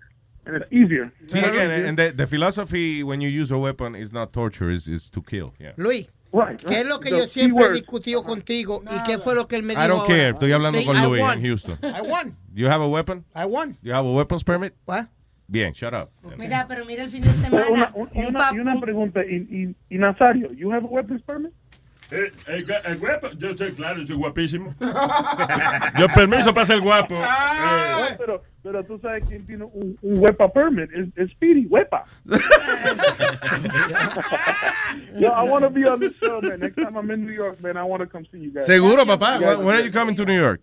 and it's easier. See, again, and the, the philosophy when you use a weapon is not torture, is is to kill. Yeah. Luis, Right, ¿qué es lo que The yo siempre he discutido uh-huh. contigo y qué fue lo que él me dijo I don't ahora? care. Estoy hablando Sí, con I Louis en Houston. I won. You have a weapon? I won. Do you have a weapons permit? What? Bien, shut up. Mira, pero mira el fin de Pero una, semana. un- y un una, pa- y una pregunta, y, y, y Nazario, you have a weapons permit? Eh, el, gu- el guapo, yo soy claro, yo soy guapísimo. Yo permiso para ser guapo. No, Eh, pero, pero tú sabes quién tiene un, un wepa permit, es, es Speedy, wepa. Yo, I want to be on this show, man. Next time I'm in New York, man, I want to come see you guys. Seguro, papá. When are you coming to New York?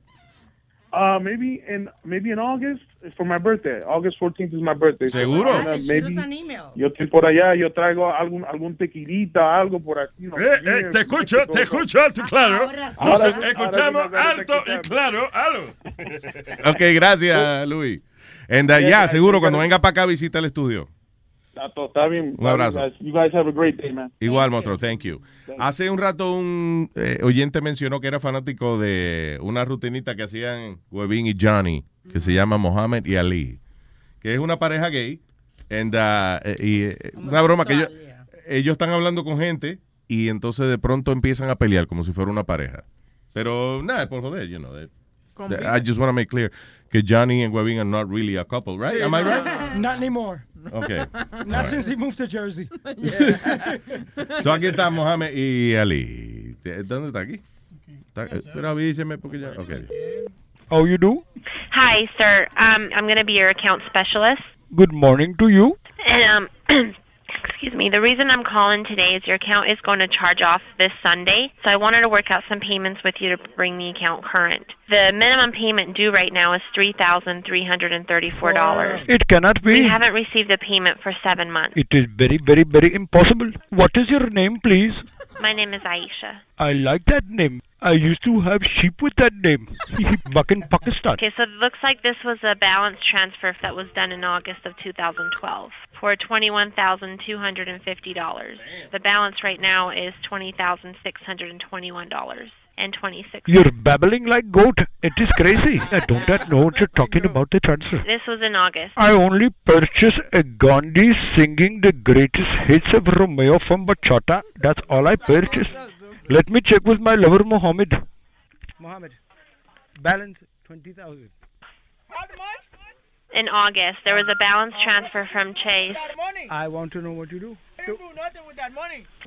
Uh, maybe in maybe in August for my birthday. August 14th is my birthday. So, Seguro. uh, Shoot us maybe an email. yo estoy por allá, yo traigo algún algún tequilita, algo por aquí. ¿no? Eh, eh, te escucho, te escucho alto y claro. Ahora sí. Nos Ahora escuchamos ahora alto y claro. Aló. Ok, gracias, Luis. And uh, Yeah, ya, I- seguro, I- cuando venga para acá, visita el estudio. Está, bien. Un abrazo. You guys, have a great day, man. Igual, monstruo, thank you. Hace un rato un eh, oyente mencionó que era fanático de una rutinita que hacían Webin y Johnny, que se llama Mohammed y Ali, que es una pareja gay. And, uh, eh, y eh, una broma que ellos, ellos están hablando con gente y entonces de pronto empiezan a pelear como si fuera una pareja. Pero nada, por joder, you know. That- that- I just want to make clear que Johnny and Webin are not really a couple, right? Sí, Am I right? Not anymore. Okay. Not since he moved to Jersey. So aquí está Mohamed y Ali. ¿Dónde está aquí? Está- Pero avíseme porque ya. Okay. How you do? Hi, sir. Um, I'm going to be your account specialist. Good morning to you. And um, excuse me. The reason I'm calling today is your account is going to charge off this Sunday, so I wanted to work out some payments with you to bring the account current. The minimum payment due right now is three thousand three hundred and thirty-four dollars. It cannot be. We haven't received a payment for seven months. It is very, very, very impossible. What is your name, please? My name is Aisha. I like that name. I used to have sheep with that name. Back in Pakistan. Okay, so it looks like this was a balance transfer that was done in August of 2012 for $21,250. The balance right now is $20,621 and 26 You're babbling like goat. It is crazy. I don't know what you're talking about the transfer. This was in August. I only purchased a Gandhi singing the greatest hits of Romeo from Bachata. That's all I purchased. Let me check with my lover Mohammed. Mohammed, balance 20,000. In August, there was a balance transfer from Chase. I want to know what you do.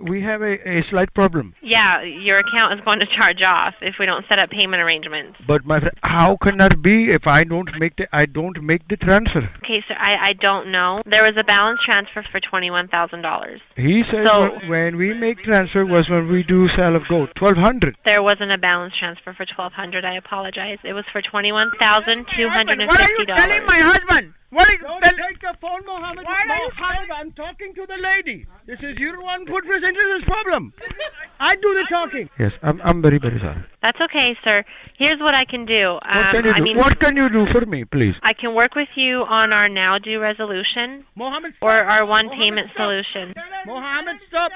We have a, a slight problem. Yeah, your account is going to charge off if we don't set up payment arrangements. But my how can that be if I don't make the I don't make the transfer? Okay, sir, I, I don't know. There was a balance transfer for $21,000. He said So- when we make transfer was when we do sale of gold, twelve hundred. There wasn't a balance transfer for 1200 I apologize. It was for $21,250. What are you telling my husband? What are you Don't tell- take the phone, Mohammed. Why are you Mohammed, I'm talking to the lady. This is you're the one who presented this problem. I do the talking. Yes, I'm I'm very very sorry. That's okay, sir. Here's what I can do. What Um, can you I do? mean, what can you do for me, please? I can work with you on our now due resolution Mohammed, or our one payment solution. Mohammed, stop.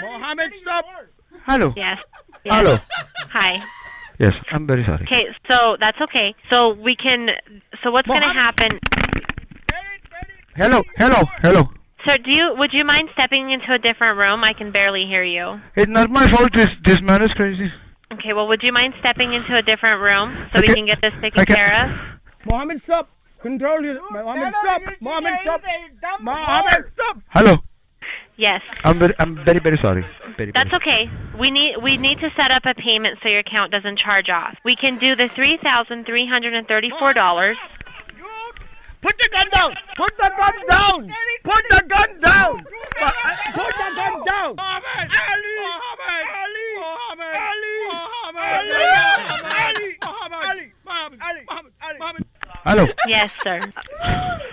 Mohammed, stop. Hello. Yes. yes. Hello. Hi. Yes, I'm very sorry. Okay, so that's okay. So we can. So what's going to happen, Hello, hello, hello. sir? Do you would you mind stepping into a different room? I can barely hear you. It's not my fault. This this man is crazy. Okay, well, would you mind stepping into a different room so we can get this taken Okay. care of? Mohammed, stop. Control you. Mohammed, stop. Mohammed, stop. Mohammed, stop. Hello. Yes. I'm very I'm very very sorry. Very, That's okay. We need we need to set up a payment so your account doesn't charge off. We can do the three thousand three hundred and thirty-four dollars. Put the gun down! Put the gun down! Put the gun down! Put the gun down! Mohammed! Ali! Mohammed! Ali! Mohammed! Ali! Mohammed! Ali! Mohammed! Ali! Mohammed! Ali! Mohammed! Hello. Yes, sir.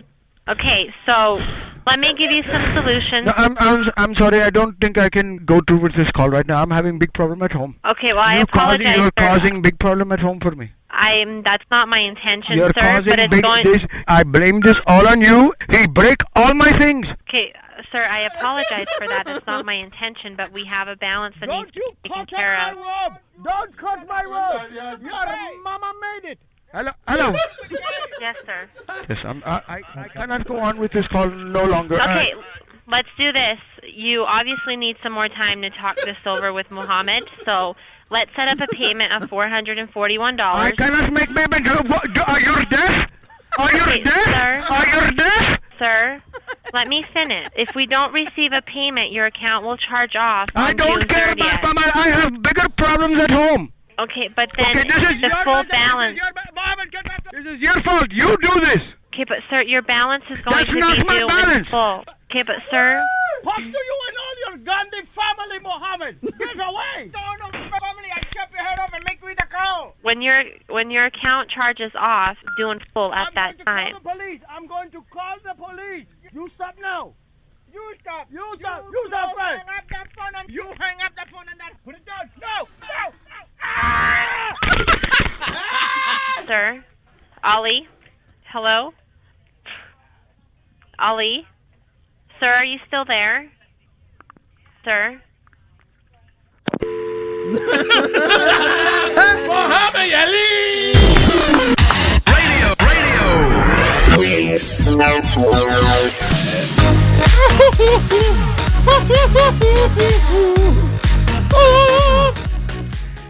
Okay, so Let me give you some solutions. No, I'm, I'm, I'm sorry. I don't think I can go through with this call right now. I'm having big problem at home. Okay, well, I you're causing, apologize. you're sir. causing big problem at home for me. I'm. That's not my intention, You're sir. causing But it's big going. this. I blame this all on you. He break all my things. Okay, uh, sir, I apologize for that. It's not my intention, but we have a balance that needs to be taken care of. robe. Don't cut my robe. Your mama made it. Hello, hello. Yes, sir. yes, I'm, I, I, I cannot go on with this call no longer. Uh, Okay, let's do this. You obviously need some more time to talk this over with Muhammad, so let's set up a payment of four hundred and forty-one dollars. I cannot make payment. Do- what- do- Are you deaf? Are you Okay, deaf? sir. Are you deaf? Sir, let me finish. If we don't receive a payment, your account will charge off. I don't June care 30th. about mama. I have bigger problems at home. Okay, but then Okay, this is the full balance. This is your fault. You do this. Okay, but sir, your balance is going That's to not be my due in balance. full. Okay, but sir, Fuck to you and all your Gandhi family, Mohammed. Get away. Don't know family. I chop your head off and make you eat a cow. when your when your account charges off due in full at that time. Call the police. I'm going to call the police. You stop now. You stop. You stop. You, stop first. Hang up that phone and you hang up that phone and then put it down. No. No. Sir, Ali, hello, Ali, sir, are you still there? Sir. Mohammed Ali.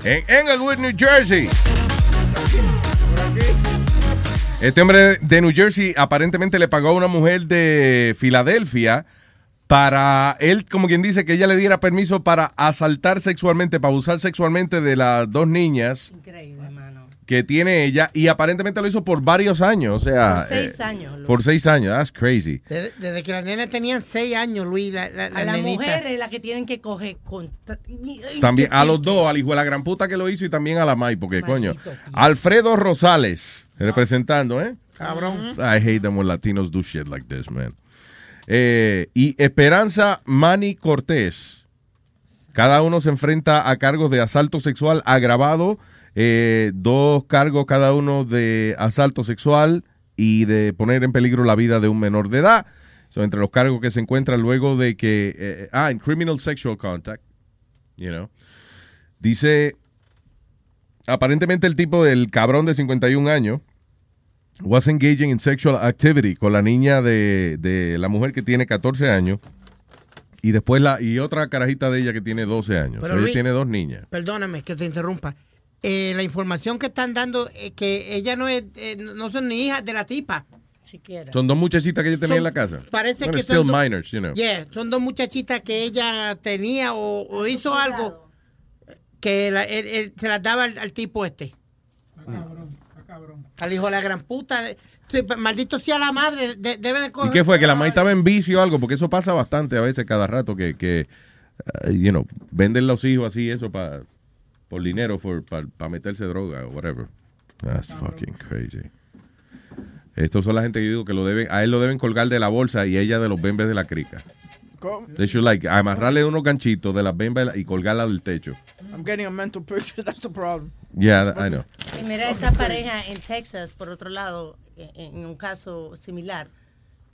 En Englewood, New Jersey. Este hombre de New Jersey aparentemente le pagó a una mujer de Filadelfia para él, como quien dice, que ella le diera permiso para asaltar sexualmente, para abusar sexualmente de las dos niñas que tiene ella y aparentemente lo hizo por varios años, o sea, Por seis eh, años, Luis. por seis años, that's crazy. Desde, desde que las nenas tenían seis años, Luis, la, la, la A las mujeres las que tienen que coger con... También a los dos, al hijo de la gran puta que lo hizo y también a la May, porque coño. Alfredo Rosales, representando, ¿eh? Cabrón. I hate them when Latinos do shit like this, man. Eh, y Esperanza Mani Cortés. Cada uno se enfrenta a cargos de asalto sexual agravado, eh, dos cargos cada uno de asalto sexual y de poner en peligro la vida de un menor de edad. Son entre los cargos que se encuentran luego de que, eh, ah, en criminal sexual contact, you know. Dice, aparentemente el tipo, el cabrón de 51 años, was engaging in sexual activity con la niña de, de la mujer que tiene 14 años y después la y otra carajita de ella que tiene 12 años. Pero ella Luis- tiene dos niñas. Perdóname que te interrumpa. Eh, la información que están dando es que ella no es, eh, no son ni hijas de la tipa. Siquiera. Son dos muchachitas que ella tenía Son- en la casa. Parece Bueno, que still son do- minors, you know. Yeah, son dos muchachitas que ella tenía o, o hizo algo que la- él- él se las daba al, al tipo este. Al hijo de la gran puta. Sí, maldito sea la madre, de- debe de ¿Y coger. qué fue? ¿Que la maíz estaba en vicio o algo? Porque eso pasa bastante a veces cada rato que, que uh, you know, venden los hijos así, eso pa, por dinero, para meterse droga o whatever. That's fucking crazy. Estos son la gente que yo digo que lo deben, a él lo deben colgar de la bolsa y ella de los bembes de la crica. ¿Cómo? They should like amarrarle unos ganchitos de las bembes y colgarla del techo. I'm getting a mental picture. That's the problem. Yeah, I know. Y mira esta pareja en Texas, por otro lado, en, en un caso similar,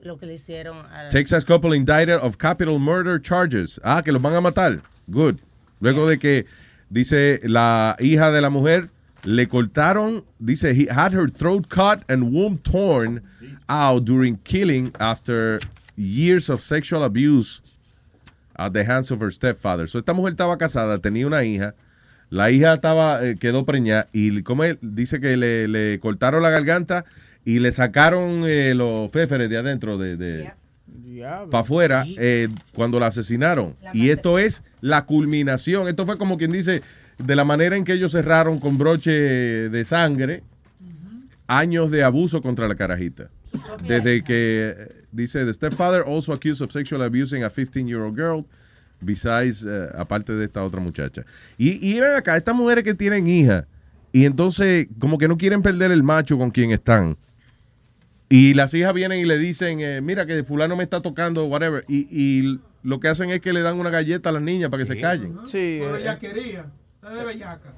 lo que le hicieron a... Texas couple indicted of capital murder charges. Ah, que los van a matar. Good. Luego de que, dice, la hija de la mujer le cortaron, dice, he had her throat cut and womb torn out during killing after years of sexual abuse at the hands of her stepfather. So, esta mujer estaba casada, tenía una hija. La hija estaba, eh, quedó preñada y como dice que le, le cortaron la garganta y le sacaron eh, los féferes de adentro de, de para afuera eh, cuando la asesinaron. y esto es la culminación. Esto fue como quien dice, de la manera en que ellos cerraron con broche de sangre, años de abuso contra la carajita. Desde que, eh, dice, the stepfather also accused of sexual abusing a 15-year-old girl, besides, eh, aparte de esta otra muchacha. Y, y ven acá, estas mujeres que tienen hijas, y entonces como que no quieren perder el macho con quien están. Y las hijas vienen y le dicen, eh, mira que fulano me está tocando, whatever. Y, y lo que hacen es que le dan una galleta a las niñas para que se callen. Sí. Pero ella quería. Está de bellaca.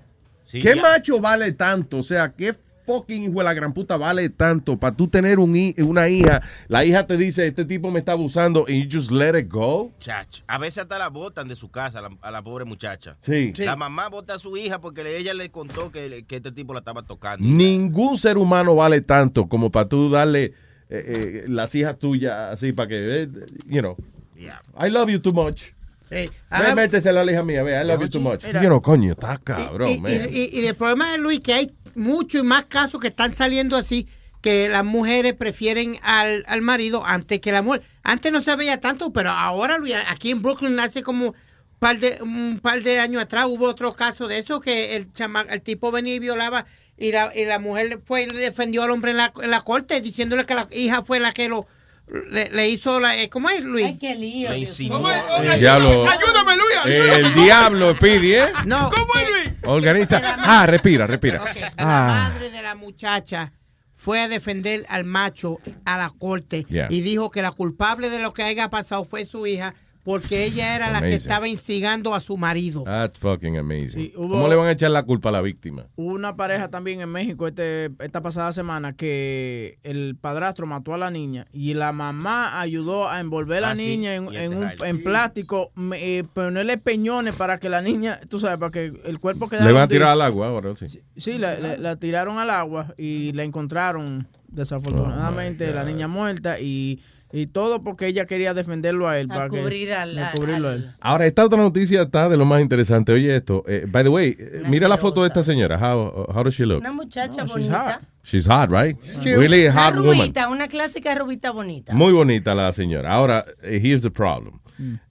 ¿Qué macho vale tanto? O sea, ¿qué fucking hijo de la gran puta vale tanto para tú tener un una hija? La hija te dice, este tipo me está abusando, y you just let it go. Chacho, a veces hasta la botan de su casa a la, a la pobre muchacha. Sí. Sí. La mamá bota a su hija porque le- ella le contó que, que este tipo la estaba tocando. Ningún ser humano vale tanto como para tú darle eh, eh, las hijas tuyas así para que, eh, you know, I love you too much. Hey, métese la hija mía, ve, I love you too much. Mira. You know, coño, está cabrón, y, man. y- y el problema de Luis que hay muchos y más casos que están saliendo así que las mujeres prefieren al, al marido antes que la mujer. Antes no se veía tanto, pero ahora Luis, aquí en Brooklyn hace como par de, un par de años atrás hubo otro caso de eso que el chama, el tipo venía y violaba y la, y la mujer fue y le defendió al hombre en la, en la corte diciéndole que la hija fue la que lo le, le hizo la eh, ¿cómo es Luis? Ay, qué lío. Le insinuó. El diablo. Ayúdame, Luis. Eh, el diablo, Pidi, ¿eh? No. ¿Cómo es, Luis? Organiza. Ah, respira, respira. La Ah. madre de la muchacha fue a defender al macho a la corte Yeah. y dijo que la culpable de lo que haya pasado fue su hija porque ella era la que estaba instigando a su marido. That's fucking amazing. Sí, hubo- ¿Cómo le van a echar la culpa a la víctima? Hubo una pareja también en México este, esta pasada semana que el padrastro mató a la niña y la mamá ayudó a envolver a la Ah, sí, niña en, y en un, en plástico, me- eh, ponerle peñones para que la niña, tú sabes, para que el cuerpo quedara Le van a tirar al agua ahora, sí. Sí, la, la- la tiraron al agua y la encontraron desafortunadamente la niña muerta y, y todo porque ella quería defenderlo a él. A para que- cubrir al- a al- cubrirlo a él. Ahora, esta otra noticia está de lo más interesante. Oye, esto. eh, by the way, eh, mira la foto de esta señora. How, how does she look? Una muchacha No, she's bonita. She's hot, right? Really Una hot woman. rubita, una clásica rubita bonita. Muy bonita la señora. Ahora, eh, here's the problem.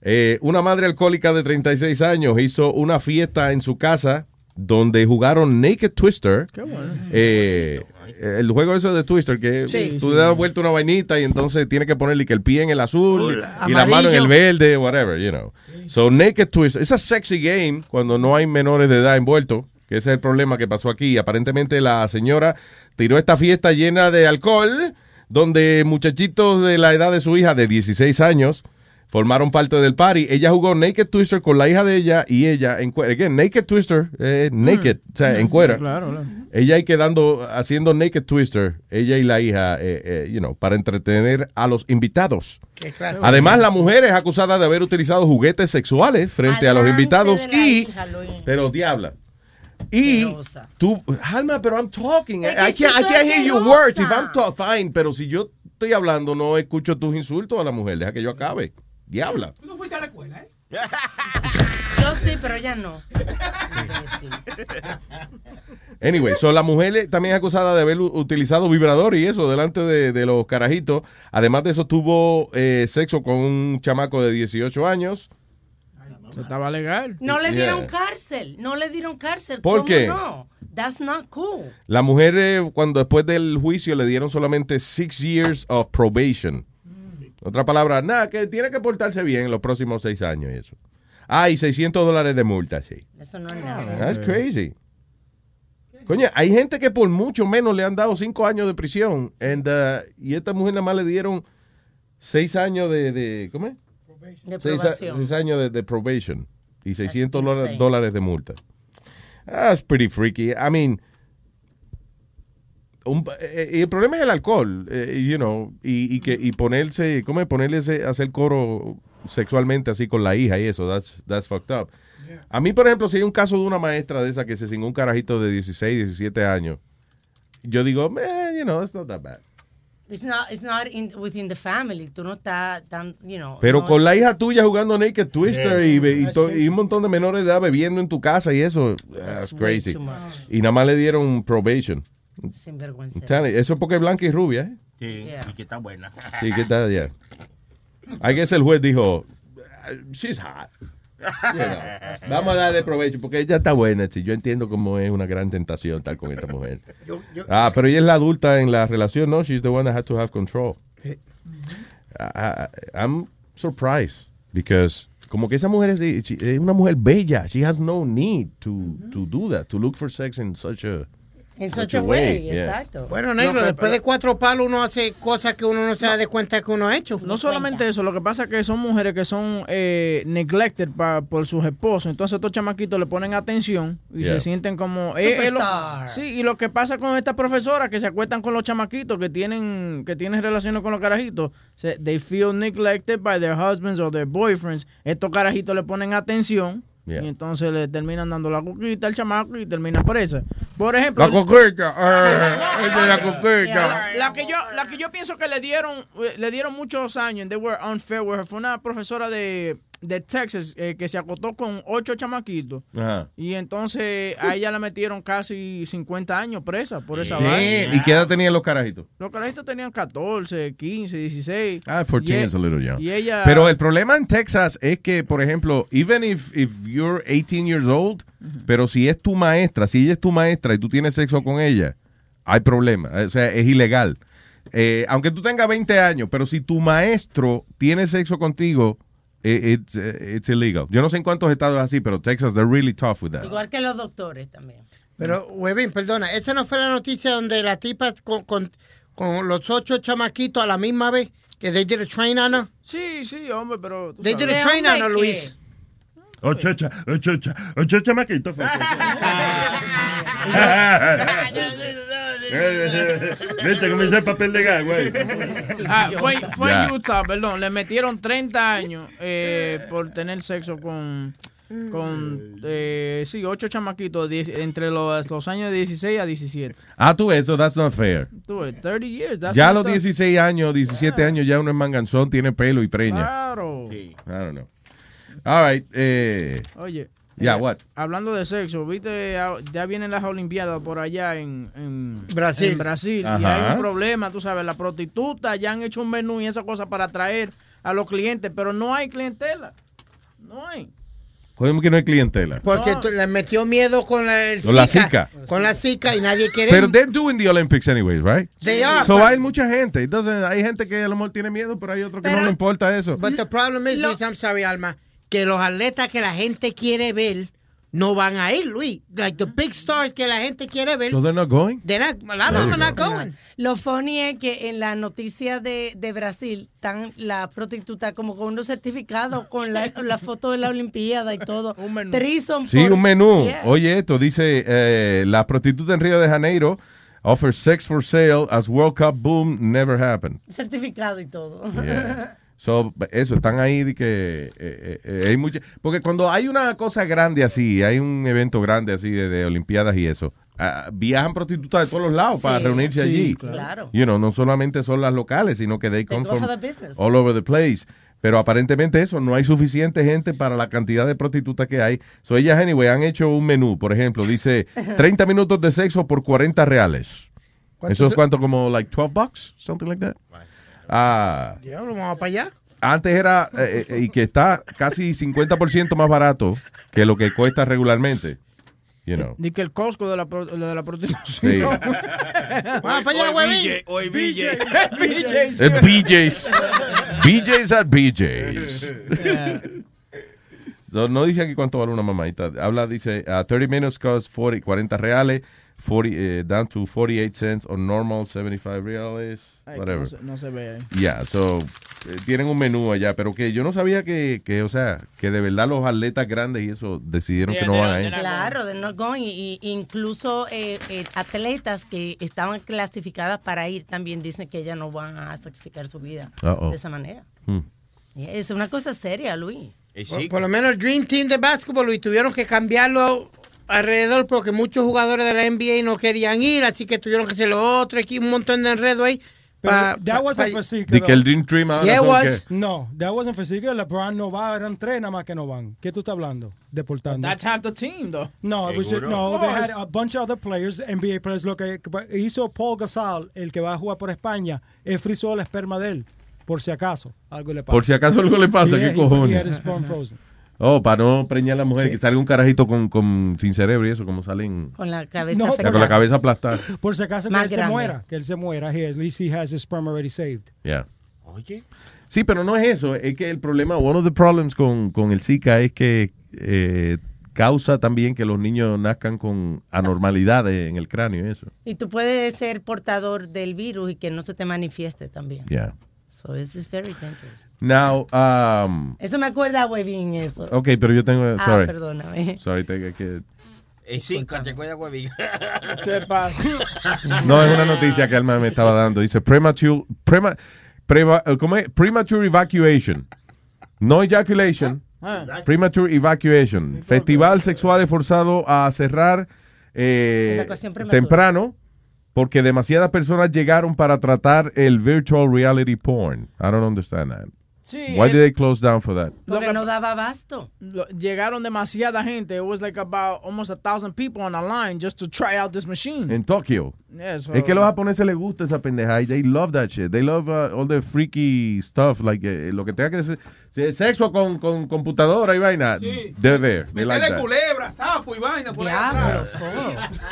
Eh, una madre alcohólica de 36 años hizo una fiesta en su casa donde jugaron Naked Twister. Qué bueno. Eh, el juego ese de Twister, que Sí. tú le das vuelta una vainita y entonces tienes que ponerle que el pie en el azul y la mano en el verde, whatever, you know. So, Naked Twister, es a sexy game cuando no hay menores de edad envueltos, que ese es el problema que pasó aquí. Aparentemente la señora tiró esta fiesta llena de alcohol, donde muchachitos de la edad de su hija, de 16 años, formaron parte del party. Ella jugó Naked Twister con la hija de ella y ella en. Again, Naked Twister, eh, naked, o sea, en cuera. Claro, claro. Ella ahí quedando, haciendo Naked Twister, ella y la hija, eh, eh, you know, para entretener a los invitados. Además, la mujer es acusada de haber utilizado juguetes sexuales frente a los invitados y, pero diabla. Y tú, Alma, pero I'm talking. I can't, I chico, can't hear your words. If I'm ta- fine, pero si yo estoy hablando, no escucho tus insultos a la mujer. Deja que yo acabe. Diabla. Tú no fuiste a la escuela, ¿eh? Yo sí, pero ella no. Anyway, so la mujer también es acusada de haber utilizado vibrador y eso delante de, de los carajitos. Además de eso, tuvo eh, sexo con un chamaco de 18 años. Eso estaba legal. No le Yeah. dieron cárcel. No le dieron cárcel. ¿Por ¿Cómo qué? no? That's not cool. La mujer, eh, cuando después del juicio, le dieron solamente six years of probation. Otra palabra, nada, que tiene que portarse bien en los próximos seis años y eso. Ah, y 600 dólares de multa, sí. Eso no es nada. That's crazy. Coño, hay gente que por mucho menos le han dado cinco años de prisión. And, uh, y esta mujer nada más le dieron seis años de, de ¿cómo es? De Seis, seis años de, de probation y 600 insane. dólares, dólares de multa. That's pretty freaky. I mean, un- eh, eh, el problema es el alcohol, eh, you know, y, y que y ponerse, ¿cómo es? Ponerle ese- hacer coro sexualmente así con la hija y eso, that's, that's fucked up. A mí, por ejemplo, si hay un caso de una maestra de esa que se cingó un carajito de 16, 17 años, yo digo, man, you know, it's not that bad. It's not, it's not in, within the family. Tú no estás tan, you know. Pero no- con la hija tuya jugando Naked Twister Yeah. y, y That's to- crazy. y un montón de menores de edad bebiendo en tu casa y eso, that's way crazy. Y nada más le dieron probation. Sinvergüenza. You, Eso porque es blanca y rubia, ¿eh? Sí, Yeah. y que está buena. Y qué tal, ya. I guess el juez dijo, she's hot. You know, Vamos a darle provecho porque ella está buena. sí. Yo entiendo cómo es una gran tentación estar con esta mujer. Ah, pero ella es la adulta en la relación, ¿no? She's the one that had to have control. I- I- I'm surprised because como que esa mujer es, es una mujer bella. She has no need to, to do that, to look for sex in such a En such a way, exacto. Bueno, negro, después de cuatro palos uno hace cosas que uno no se da de cuenta que uno ha hecho. No solamente eso, lo que pasa es que son mujeres que son eh, neglected pa- por sus esposos. Entonces estos chamaquitos le ponen atención y Yeah. se sienten como... eh, eh, lo- sí, y lo que pasa con estas profesoras que se acuestan con los chamaquitos que tienen que tienen relaciones con los carajitos, se, they feel neglected by their husbands or their boyfriends. Estos carajitos le ponen atención. Yeah. Y entonces le terminan dando la coquita al chamaco y terminan presa. Por ejemplo, La coquita. eh, esa es la coquita. la, que yo la que yo pienso que le dieron eh, le dieron muchos años and they were unfair with her fue una profesora de, de Texas eh, que se acotó con ocho chamaquitos Ajá. y entonces a ella la metieron casi 50 años presa por esa vaina. ¿Y qué edad tenían los carajitos? Los carajitos tenían 14, 15, 16. Ah, 14 Y e- is a little young. Y ella Pero el problema en Texas es que, por ejemplo, even if, if you're 18 years old, pero si es tu maestra, si ella es tu maestra y tú tienes sexo con ella, hay problema. O sea, es ilegal. Eh, aunque tú tengas 20 años, pero si tu maestro tiene sexo contigo, it's, eh, it's illegal. Yo no sé en cuántos estados es así, pero Texas, they're really tough with that. Igual que los doctores también. Pero, Webin, perdona, ¿esa no fue la noticia donde la tipa con, con, con los ocho chamaquitos a la misma vez que they did a train on her? Sí, sí, hombre, pero tú They did sabes. a train on her, Luis. Ocho, ocho, ocho, ocho chamaquitos. Cómo dice el papel de gas, güey. Ah, fue fue en Utah, perdón. Le metieron 30 años eh, por tener sexo con, con eh, sí, ocho chamaquitos diez- entre los, los años de 16 a 17. Ah, tú eso, that's not fair. Tú ves, 30 years. that's Ya a los up. 16 años, 17 años, ya uno es manganzón, tiene pelo y preña. Claro. I don't know. All right. Eh, Oye. Yeah, eh, what? Hablando de sexo, viste, Ah, ya vienen las Olimpiadas por allá en, en Brasil. en Brasil. Y hay un problema, tú sabes, la prostituta ya han hecho un menú y esa cosa para atraer a los clientes, pero no hay clientela. No hay. ¿Cómo que no hay clientela? Porque tú- le metió miedo con la, el Con la Zika. Con la Zika y nadie quiere. Pero they're doing the Olympics anyways, right? They are, So but- hay mucha gente. Entonces hay gente que a lo mejor tiene miedo, pero hay otro que no le importa eso. But the problem is, Luis, I'm sorry, Alma, que los atletas que la gente quiere ver no van a ir, Luis. Like the big stars que la gente quiere ver. So they're not going? They're not, a lot There of them are not go. going. Lo funny es que en la noticia de, de Brasil están la prostituta como con unos certificados con la, la foto de la Olimpiada y todo. Un menú. Sí, un menú. Oye, esto dice, eh, la prostituta en Río de Janeiro offers sex for sale as World Cup boom never happened. Certificado y todo. Yeah. So, eso, están ahí de que eh, eh, eh, hay mucha, porque cuando hay una cosa grande así, hay un evento grande así de, de Olimpiadas y eso, ah, viajan prostitutas de todos los lados para reunirse sí, allí. claro. You know, no solamente son las locales, sino que they They come go from for the business. all over the place. Pero aparentemente eso, no hay suficiente gente para la cantidad de prostitutas que hay. So ellas, anyway, han hecho un menú, por ejemplo, dice 30 minutos de sexo por 40 reales. ¿Cuánto ¿Eso es cuánto? Como like 12 bucks? Something like that. Ah, Diablo, vamos para allá. antes era, eh, eh, y que está casi 50% más barato que lo que cuesta regularmente. You know. Ni que el Costco de la, pro- de la Sí. prostitución. Vamos para allá, huevín. Hoy BJ. BJ's. Es BJ's. BJ's at BJ's. So, no dice aquí cuánto vale una mamadita. Habla, dice, uh, 30 minutes cost 40, 40 reales, 40, eh, down to 48 cents on normal, 75 reales, Ay, whatever. no, se, no se ve ahí. Yeah, so, eh, tienen un menú allá, pero que yo no sabía que, que, o sea, que de verdad los atletas grandes y eso decidieron que no van a ir. Claro, de not going. Y, y incluso eh, eh, atletas que estaban clasificadas para ir también dicen que ellas no van a sacrificar su vida de esa manera. Hmm. Es una cosa seria, Luis. Por, por lo menos el Dream Team de básquetbol y tuvieron que cambiarlo alrededor porque muchos jugadores de la NBA no querían ir, así que tuvieron que hacer lo otro, aquí un montón de enredo ahí. Pa- that wasn't for que el. Dream Team ahora Yeah, was. No, that wasn't for Zika. LeBron no va, eran tres nada más que no van. ¿Qué tú estás hablando? Deportando. That's half the team, though. No, it was just- no, they had a bunch of other players, NBA players. Lo que hizo Paul Gasol, el que va a jugar por España, él frizó la esperma de él, por si acaso algo le pasa. Por si acaso algo le pasa, Yeah, ¿qué he- he cojones? Oh, para no preñar a la mujer, que salga un carajito con, con, sin cerebro y eso, como salen Con la cabeza No, con la cabeza aplastada. Por si acaso que él se muera, que él se muera, he, at least he has his sperm already saved. Yeah. Oye. Sí, pero no es eso. Es que el problema, one of the problems con, con el Zika es que eh, causa también que los niños nazcan con anormalidades en el cráneo y eso. Y tú puedes ser portador del virus y que no se te manifieste también. Yeah. So this is very dangerous. Now, um, Eso me acuerda muy bien eso. ok, pero yo tengo, Ah, sorry. perdóname. Sorry, tengo que... Y sí, te huevín. ¿Qué pasa? No, es una noticia que Alma me estaba dando. Dice premature, prema, preva- eh, ¿cómo es? premature evacuation. No ejaculation. Ah. Premature evacuation. Festival sexual forzado a cerrar eh, temprano porque demasiadas personas llegaron para tratar el virtual reality porn. I don't understand that. Sí, Why el- did they close down for that? Porque no daba abasto. Llegaron demasiada gente. It was like about almost a thousand people on a line just to try out this machine. En Tokio. Yeah, so- Es que a los japoneses les gusta esa pendeja y they love that shit. They love uh, all the freaky stuff, like eh, lo que tenga que ser sexo con, con computadora y vaina. They're there. They like that. culebra, sapo y vaina por ahí atrás.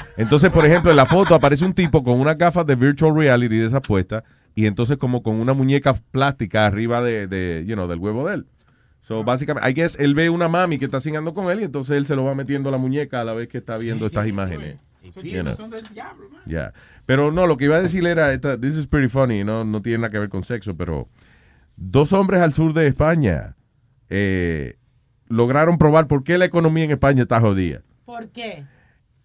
Entonces, por ejemplo, en la foto aparece un tipo con unas gafas de virtual reality de esa puesta y entonces como con una muñeca plástica arriba de, de you know, del huevo de él. So, básicamente, I guess él ve una mami que está cingando con él y entonces él se lo va metiendo a la muñeca a la vez que está viendo estas imágenes. You know. Pero no, lo que iba a decir era, esta, this is pretty funny, no, no tiene nada que ver con sexo, pero dos hombres al sur de España eh, lograron probar por qué la economía en España está jodida. ¿Por qué?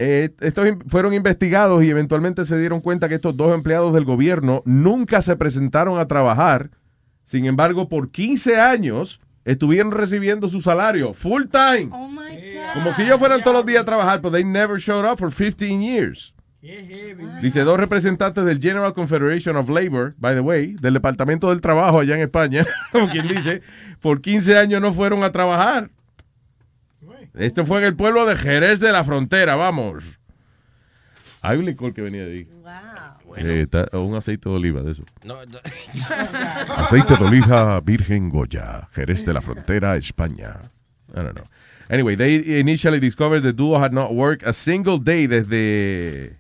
Eh, estos in- fueron investigados y eventualmente se dieron cuenta que estos dos empleados del gobierno nunca se presentaron a trabajar. Sin embargo, por 15 años estuvieron recibiendo su salario full time. Como si ellos fueran todos los días a trabajar, pero they never showed up for 15 years. Dice dos representantes del General Confederation of Labor, by the way, del Departamento del Trabajo allá en España, como quien dice, por 15 años no fueron a trabajar. Esto fue en el pueblo de Jerez de la Frontera, vamos. Hay un licor que venía de ahí. Eh, está- o un aceite de oliva de eso. No, no. Aceite de oliva virgen Goya, Jerez de la Frontera, España. I don't know. Anyway, they initially discovered the duo had not worked a single day desde,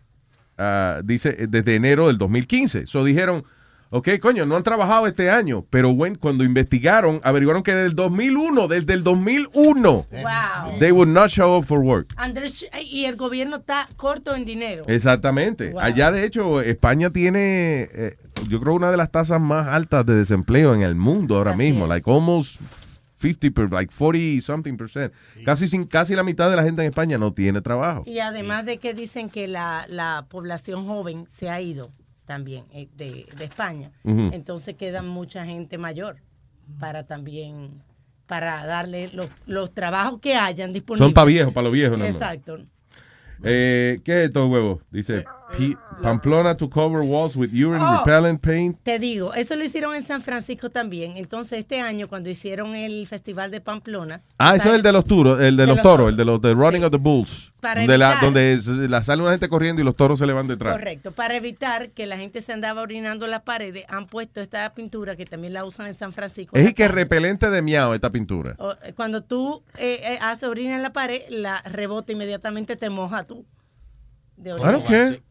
ah, dice, desde enero del 2015. So dijeron, ok, coño, no han trabajado este año, pero bueno, cuando investigaron, averiguaron que desde el 2001, desde el 2001, Wow. they would not show up for work. Andrés, y el gobierno está corto en dinero. Exactamente. Wow. Allá, de hecho, España tiene, eh, yo creo, una de las tasas más altas de desempleo en el mundo ahora Así mismo. es. Like almost 50, per- like 40 something percent. Casi, sin, casi la mitad de la gente en España no tiene trabajo. Y además de que dicen que la, la población joven se ha ido también eh, de, de España, entonces queda mucha gente mayor para también, para darle los, los trabajos que hayan disponibles. Son para viejos, para los viejos. Exacto. Eh, ¿Qué es esto, huevo? Dice, P- Pamplona to cover walls with urine Oh. repellent paint. Te digo, eso lo hicieron en San Francisco también. Entonces, este año, cuando hicieron el Festival de Pamplona, Ah, eso es el de los toros, el de, De los los toros, toros. el de los de Running of the Bulls. Para donde la, evitar- donde es- la sale una gente corriendo y los toros se le van detrás. correcto, para evitar que la gente se andaba orinando en las paredes, han puesto esta pintura que también la usan en San Francisco. Es que repelente de miau esta pintura. O- eh, Cuando tú eh, eh, haces orina en la pared, la rebota inmediatamente, te moja tú. De I orina. don't care.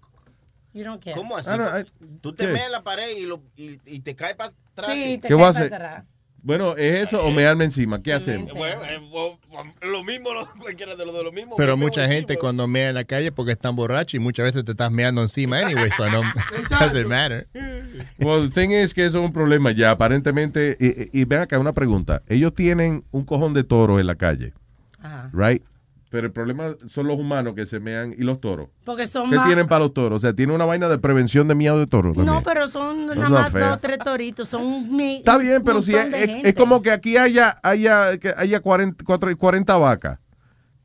You don't care. ¿Cómo así? I Tú te ¿qué? metes en la pared y, lo, y, y te caes para atrás. Sí, te ¿Qué voy a cae hacer? para atrás. Bueno, ¿es eso o mearme encima? ¿Qué hacemos? Bueno, eh, o- o- lo mismo, cualquiera de los de lo mismo. Pero Me mucha gente encima. cuando mea en la calle porque están borrachos y muchas veces te estás meando encima anyway, so no doesn't matter. Well, the thing is que eso es un problema ya, aparentemente. Y, y- y ven acá, una pregunta. Ellos tienen un cojón de toros en la calle, Ajá. right? Pero el problema son los humanos que se mean y los toros. Porque son ¿Qué más... tienen para los toros? O sea, tiene una vaina de prevención de miau de toro también. No, pero son nada más fea. dos, tres toritos. Son un mi- Está bien, pero si es, como que aquí haya, haya, que haya 40, cuatro- 40 vacas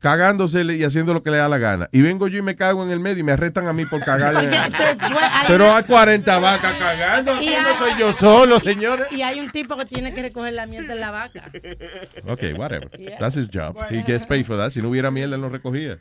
cagándosele y haciendo lo que le da la gana. Y vengo yo y me cago en el medio y me arrestan a mí por cagar. Oye, entonces, bueno, hay pero hay 40 vacas cagando. Y no soy yo solo, señores. Y hay un tipo que tiene que recoger la mierda de la vaca. Ok, whatever. Yeah. That's his job. He gets paid for that. Si no hubiera mierda, él no recogía.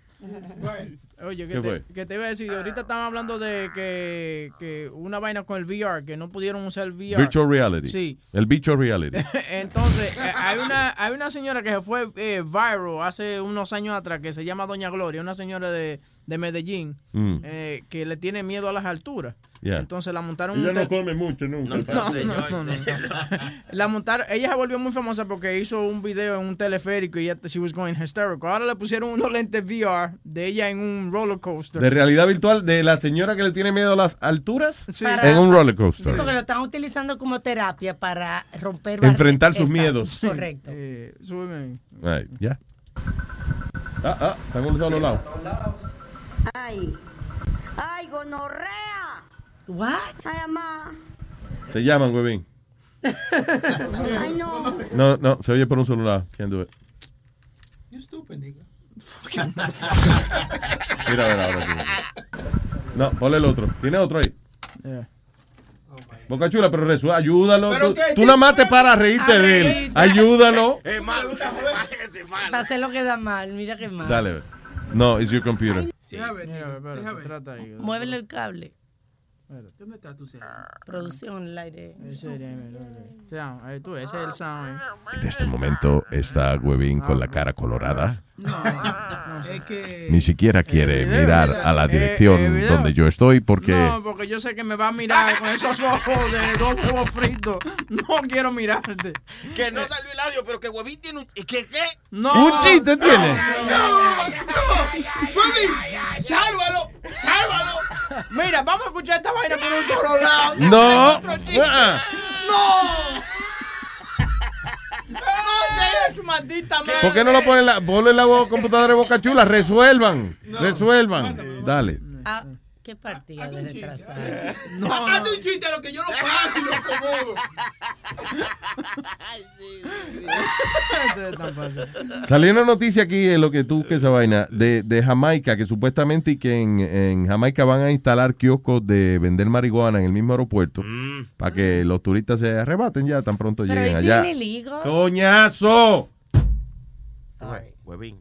Oye, ¿Qué que te, que te iba a decir, ahorita estaban hablando de que, que una vaina con el VR, que no pudieron usar el VR. Virtual reality. Sí. El virtual reality. Entonces, eh, hay una hay una señora que se fue eh, viral hace unos años atrás que se llama Doña Gloria, una señora de, de Medellín Mm. eh, que le tiene miedo a las alturas. Yeah. Entonces la montaron Ella un no come mucho nunca. no, no, no, no. La montaron, ella se volvió muy famosa porque hizo un video en un teleférico y ella, she was going hysterical. Ahora le pusieron unos lentes VR de ella en un roller coaster. De realidad virtual de la señora que le tiene miedo a las alturas Para- en un roller Sí, coaster. porque lo están utilizando como terapia para romper Enfrentar sus miedos. Correcto. Eh, súbeme. Right, ya. Ah, ah, están en un solo lado. Ay, ay, gonorrea. What? Ay, mamá. Te llaman, huevín. Ay, no. No, no, se oye por un lado. Can't do it. You stupid, nigga. Mira, a ver ahora. No, ponle el otro. ¿Tiene otro ahí? Yeah. Boca chula, pero resuelve. Ayúdalo. ¿Pero Tú, nada más te paras a reírte de él. Ayúdalo. Es malo. Va a hacer lo que da mal, mira qué mal. Dale. ve. No, it's your computer. Deja ver, Mira, nigga. espérate, Deja ver. trata ahí. Muévele el cable. ¿Dónde está tu? Producción, el aire. Ese sería, mira, mira. Sound, ahí tú, ese es el sound. ahí. En este momento está Huevín con la cara colorada. Es que. Ni siquiera quiere video, mirar mira. a la Eh, dirección eh, donde yo estoy porque No, porque yo sé que me va a mirar con esos ojos de dos huevos fritos. No quiero mirarte. Que no salió el audio, pero que Huevín tiene un... ¿Qué? ¿Qué? No. un chiste tiene. ¡Mami! ¡Sálvalo! ¡Sálvalo! Mira, vamos a escuchar esta vaina por un solo lado. No. Ah. ¡No! ¡No sea su maldita madre! ¿Por qué no lo ponen la, ponle la computadora de Boca Chula? Resuelvan. Resuelvan. Dale. Ah, qué partida de retrasado. No, Sacate un chiste a lo que yo lo paso y lo acomodo. Salió una noticia aquí en lo que tú que esa vaina de, de Jamaica que supuestamente y que en, en Jamaica van a instalar kioscos de vender marihuana en el mismo aeropuerto para que los turistas se arrebaten ya tan pronto Pero lleguen ¿y si allá. ¡Coñazo! Huevín.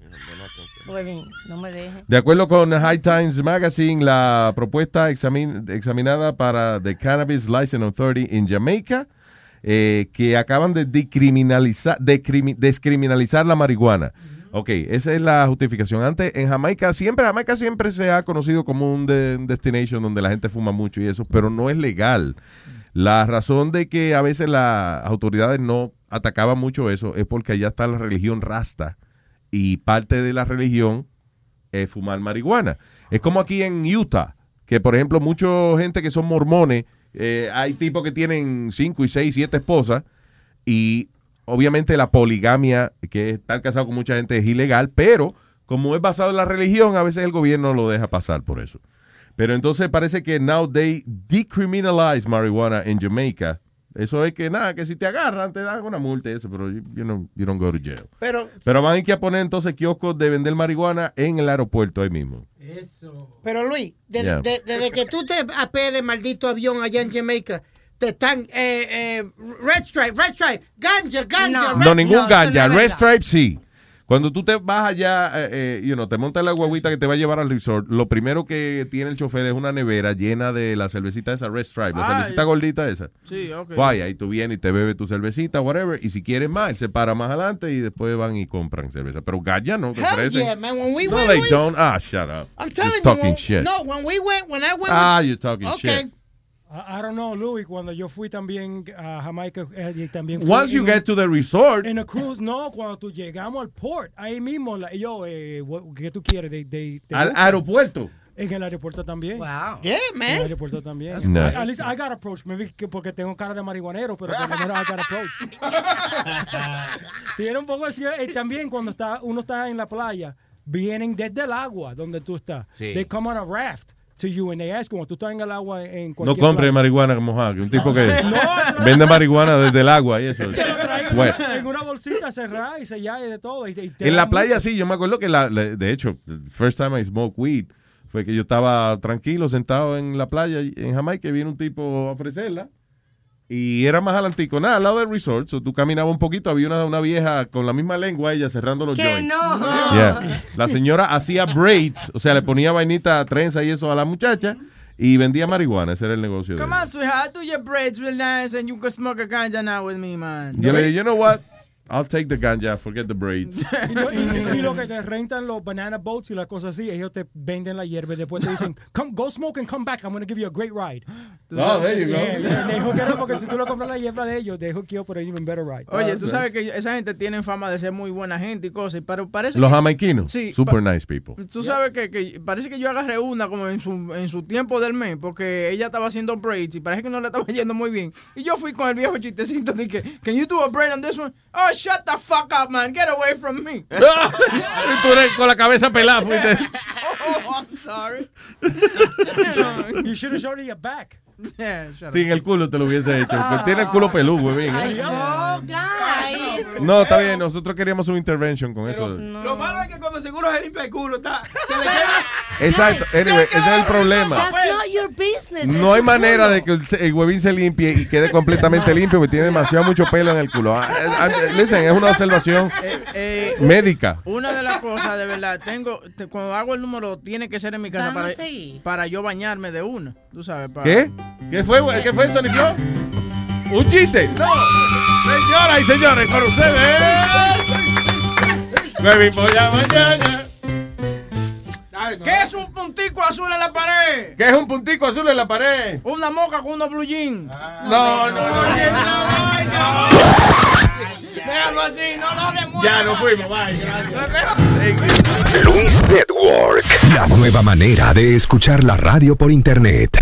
No me. De acuerdo con High Times Magazine, la propuesta examin- examinada para the Cannabis License Authority en Jamaica, eh, que acaban de decriminalizar, decrimi- descriminalizar la marihuana. Ok, esa es la justificación. Antes, en Jamaica, siempre, Jamaica siempre se ha conocido como un de- destination donde la gente fuma mucho y eso, pero no es legal. La razón de que a veces las autoridades no atacaban mucho eso es porque allá está la religión rasta y parte de la religión es fumar marihuana. Es como aquí en Utah, que por ejemplo, mucha gente que son mormones, eh, hay tipos que tienen cinco y seis, siete esposas, y obviamente la poligamia, que estar casado con mucha gente es ilegal, pero como es basado en la religión, a veces el gobierno lo deja pasar por eso. Pero entonces parece que now they decriminalize marijuana en Jamaica. Eso es que nada, que si te agarran te dan una multa y eso, pero you, you know, you don't go to jail. Pero, Pero van a ir que a poner entonces kioscos de vender marihuana en el aeropuerto ahí mismo. pero Luis, de- Yeah. de- desde que tú te apees de maldito avión allá en Jamaica, te están, eh, eh, Red Stripe, Red Stripe, ganja, ganja. No, red- ningún ganja. eso no Red es Stripe sí. Cuando tú te vas allá, eh, eh, you know, te montas la guaguita que te va a llevar al resort, lo primero que tiene el chofer es una nevera llena de la cervecita esa Red Stripe, la Ay. cervecita gordita esa. Sí, ok. Fue ahí tú vienes y te bebes tu cervecita, whatever, y si quieres más, él se para más adelante y después van y compran cerveza. Pero ganja no, te Hell yeah, man. When we no, went, they Luis, don't. Ah, shut up. I'm telling you. talking when- shit. No, when we went, when I went. Ah, you're talking okay. shit. I, don't know, Louis, cuando yo fui también a Jamaica, eh, y también fui Once you en un- get to the resort, En a cruise, no, cuando tú llegamos al port, ahí mismo, la- yo, eh, what- ¿qué tú quieres? De, de- te al buscan. aeropuerto. En el aeropuerto también. Wow. Yeah, En man. el aeropuerto también. Nice. At least I got approached. Maybe que porque tengo cara de marihuanero, pero por lo menos I got approached. Tiene un poco así. eh, también cuando está, uno está en la playa, vienen desde el agua donde tú estás. Sí. They come on a raft to you and they ask, cuando tú estás en el agua en No compre marihuana mojada, que un tipo que No, vende marihuana desde el agua y eso. en una bolsita cerrada y sellada y de todo. y te- y te En la playa mucho. sí, yo me acuerdo que la, la- de hecho, first time I smoked weed fue que yo estaba tranquilo sentado en la playa en Jamaica y viene un tipo a ofrecerla y era más adelantico, nada, al lado del resort, so tú caminabas un poquito, había una, una vieja con la misma lengua ella cerrando los ¡Que joints. no! Yeah. La señora hacía braids, o sea, le ponía vainita, trenza y eso a la muchacha y vendía marihuana, ese era el negocio de Come ella. on, sweetheart, do your braids real nice and you can smoke a ganja now with me, man. Yo le dije, you know what? I'll take the ganja, forget the braids. Y, lo- y- y lo que te rentan los banana boats y las cosas así, ellos te venden la hierba y después te dicen, come, go smoke and come back, I'm going to give you a great ride. Oh, there you go. Yeah, yeah, they porque si tú lo compras la hierba de ellos, they hook you up for an even better ride. Oye, tú sabes que esa gente tiene fama de ser muy buena gente y cosas, pero parece Los jamaiquinos, Sí, super nice people. Tú sabes que, que parece que yo agarré una como en su, en su tiempo del mes, porque ella estaba haciendo braids y parece que no le estaba yendo muy bien. Y yo fui con el viejo chistecito de que, can you do a braid on this one? Oh, shut the fuck up, man. Get away from me. Y tú eres con la cabeza pelada fuiste. oh, I'm sorry. you should have showed her your back. Yeah, shut Sí, el culo te lo hubiese hecho. porque Tiene el culo peludo. ¿eh? Oh, guys. No, está bien. Nosotros queríamos un intervention con eso. Lo malo es que cuando seguro se limpia el culo, está, se le queda. Exacto. Anyway, ese es el problema. That's not your business. No hay manera de que el, el huevín se limpie y quede completamente limpio porque tiene demasiado mucho pelo en el culo. Ah, ah, Listen, es una observación Eh, médica. Una de las cosas, de verdad, tengo, te- cuando hago el número, tiene que ser en mi casa para, para yo bañarme de una. Tú sabes, para... ¿Qué? ¿Qué fue? ¿Qué fue, Sony Flow? ¿Un chiste? No. Señoras y señores, con ustedes. Huevín, voy a mañana. ¿Qué es un puntico azul en la pared? ¿Qué es un puntico azul en la pared? Una moca con unos blue jeans. No, no, Déjalo así, no lo hables. Ya nos fuimos, bye. Luis Network. La nueva manera de escuchar la radio por internet.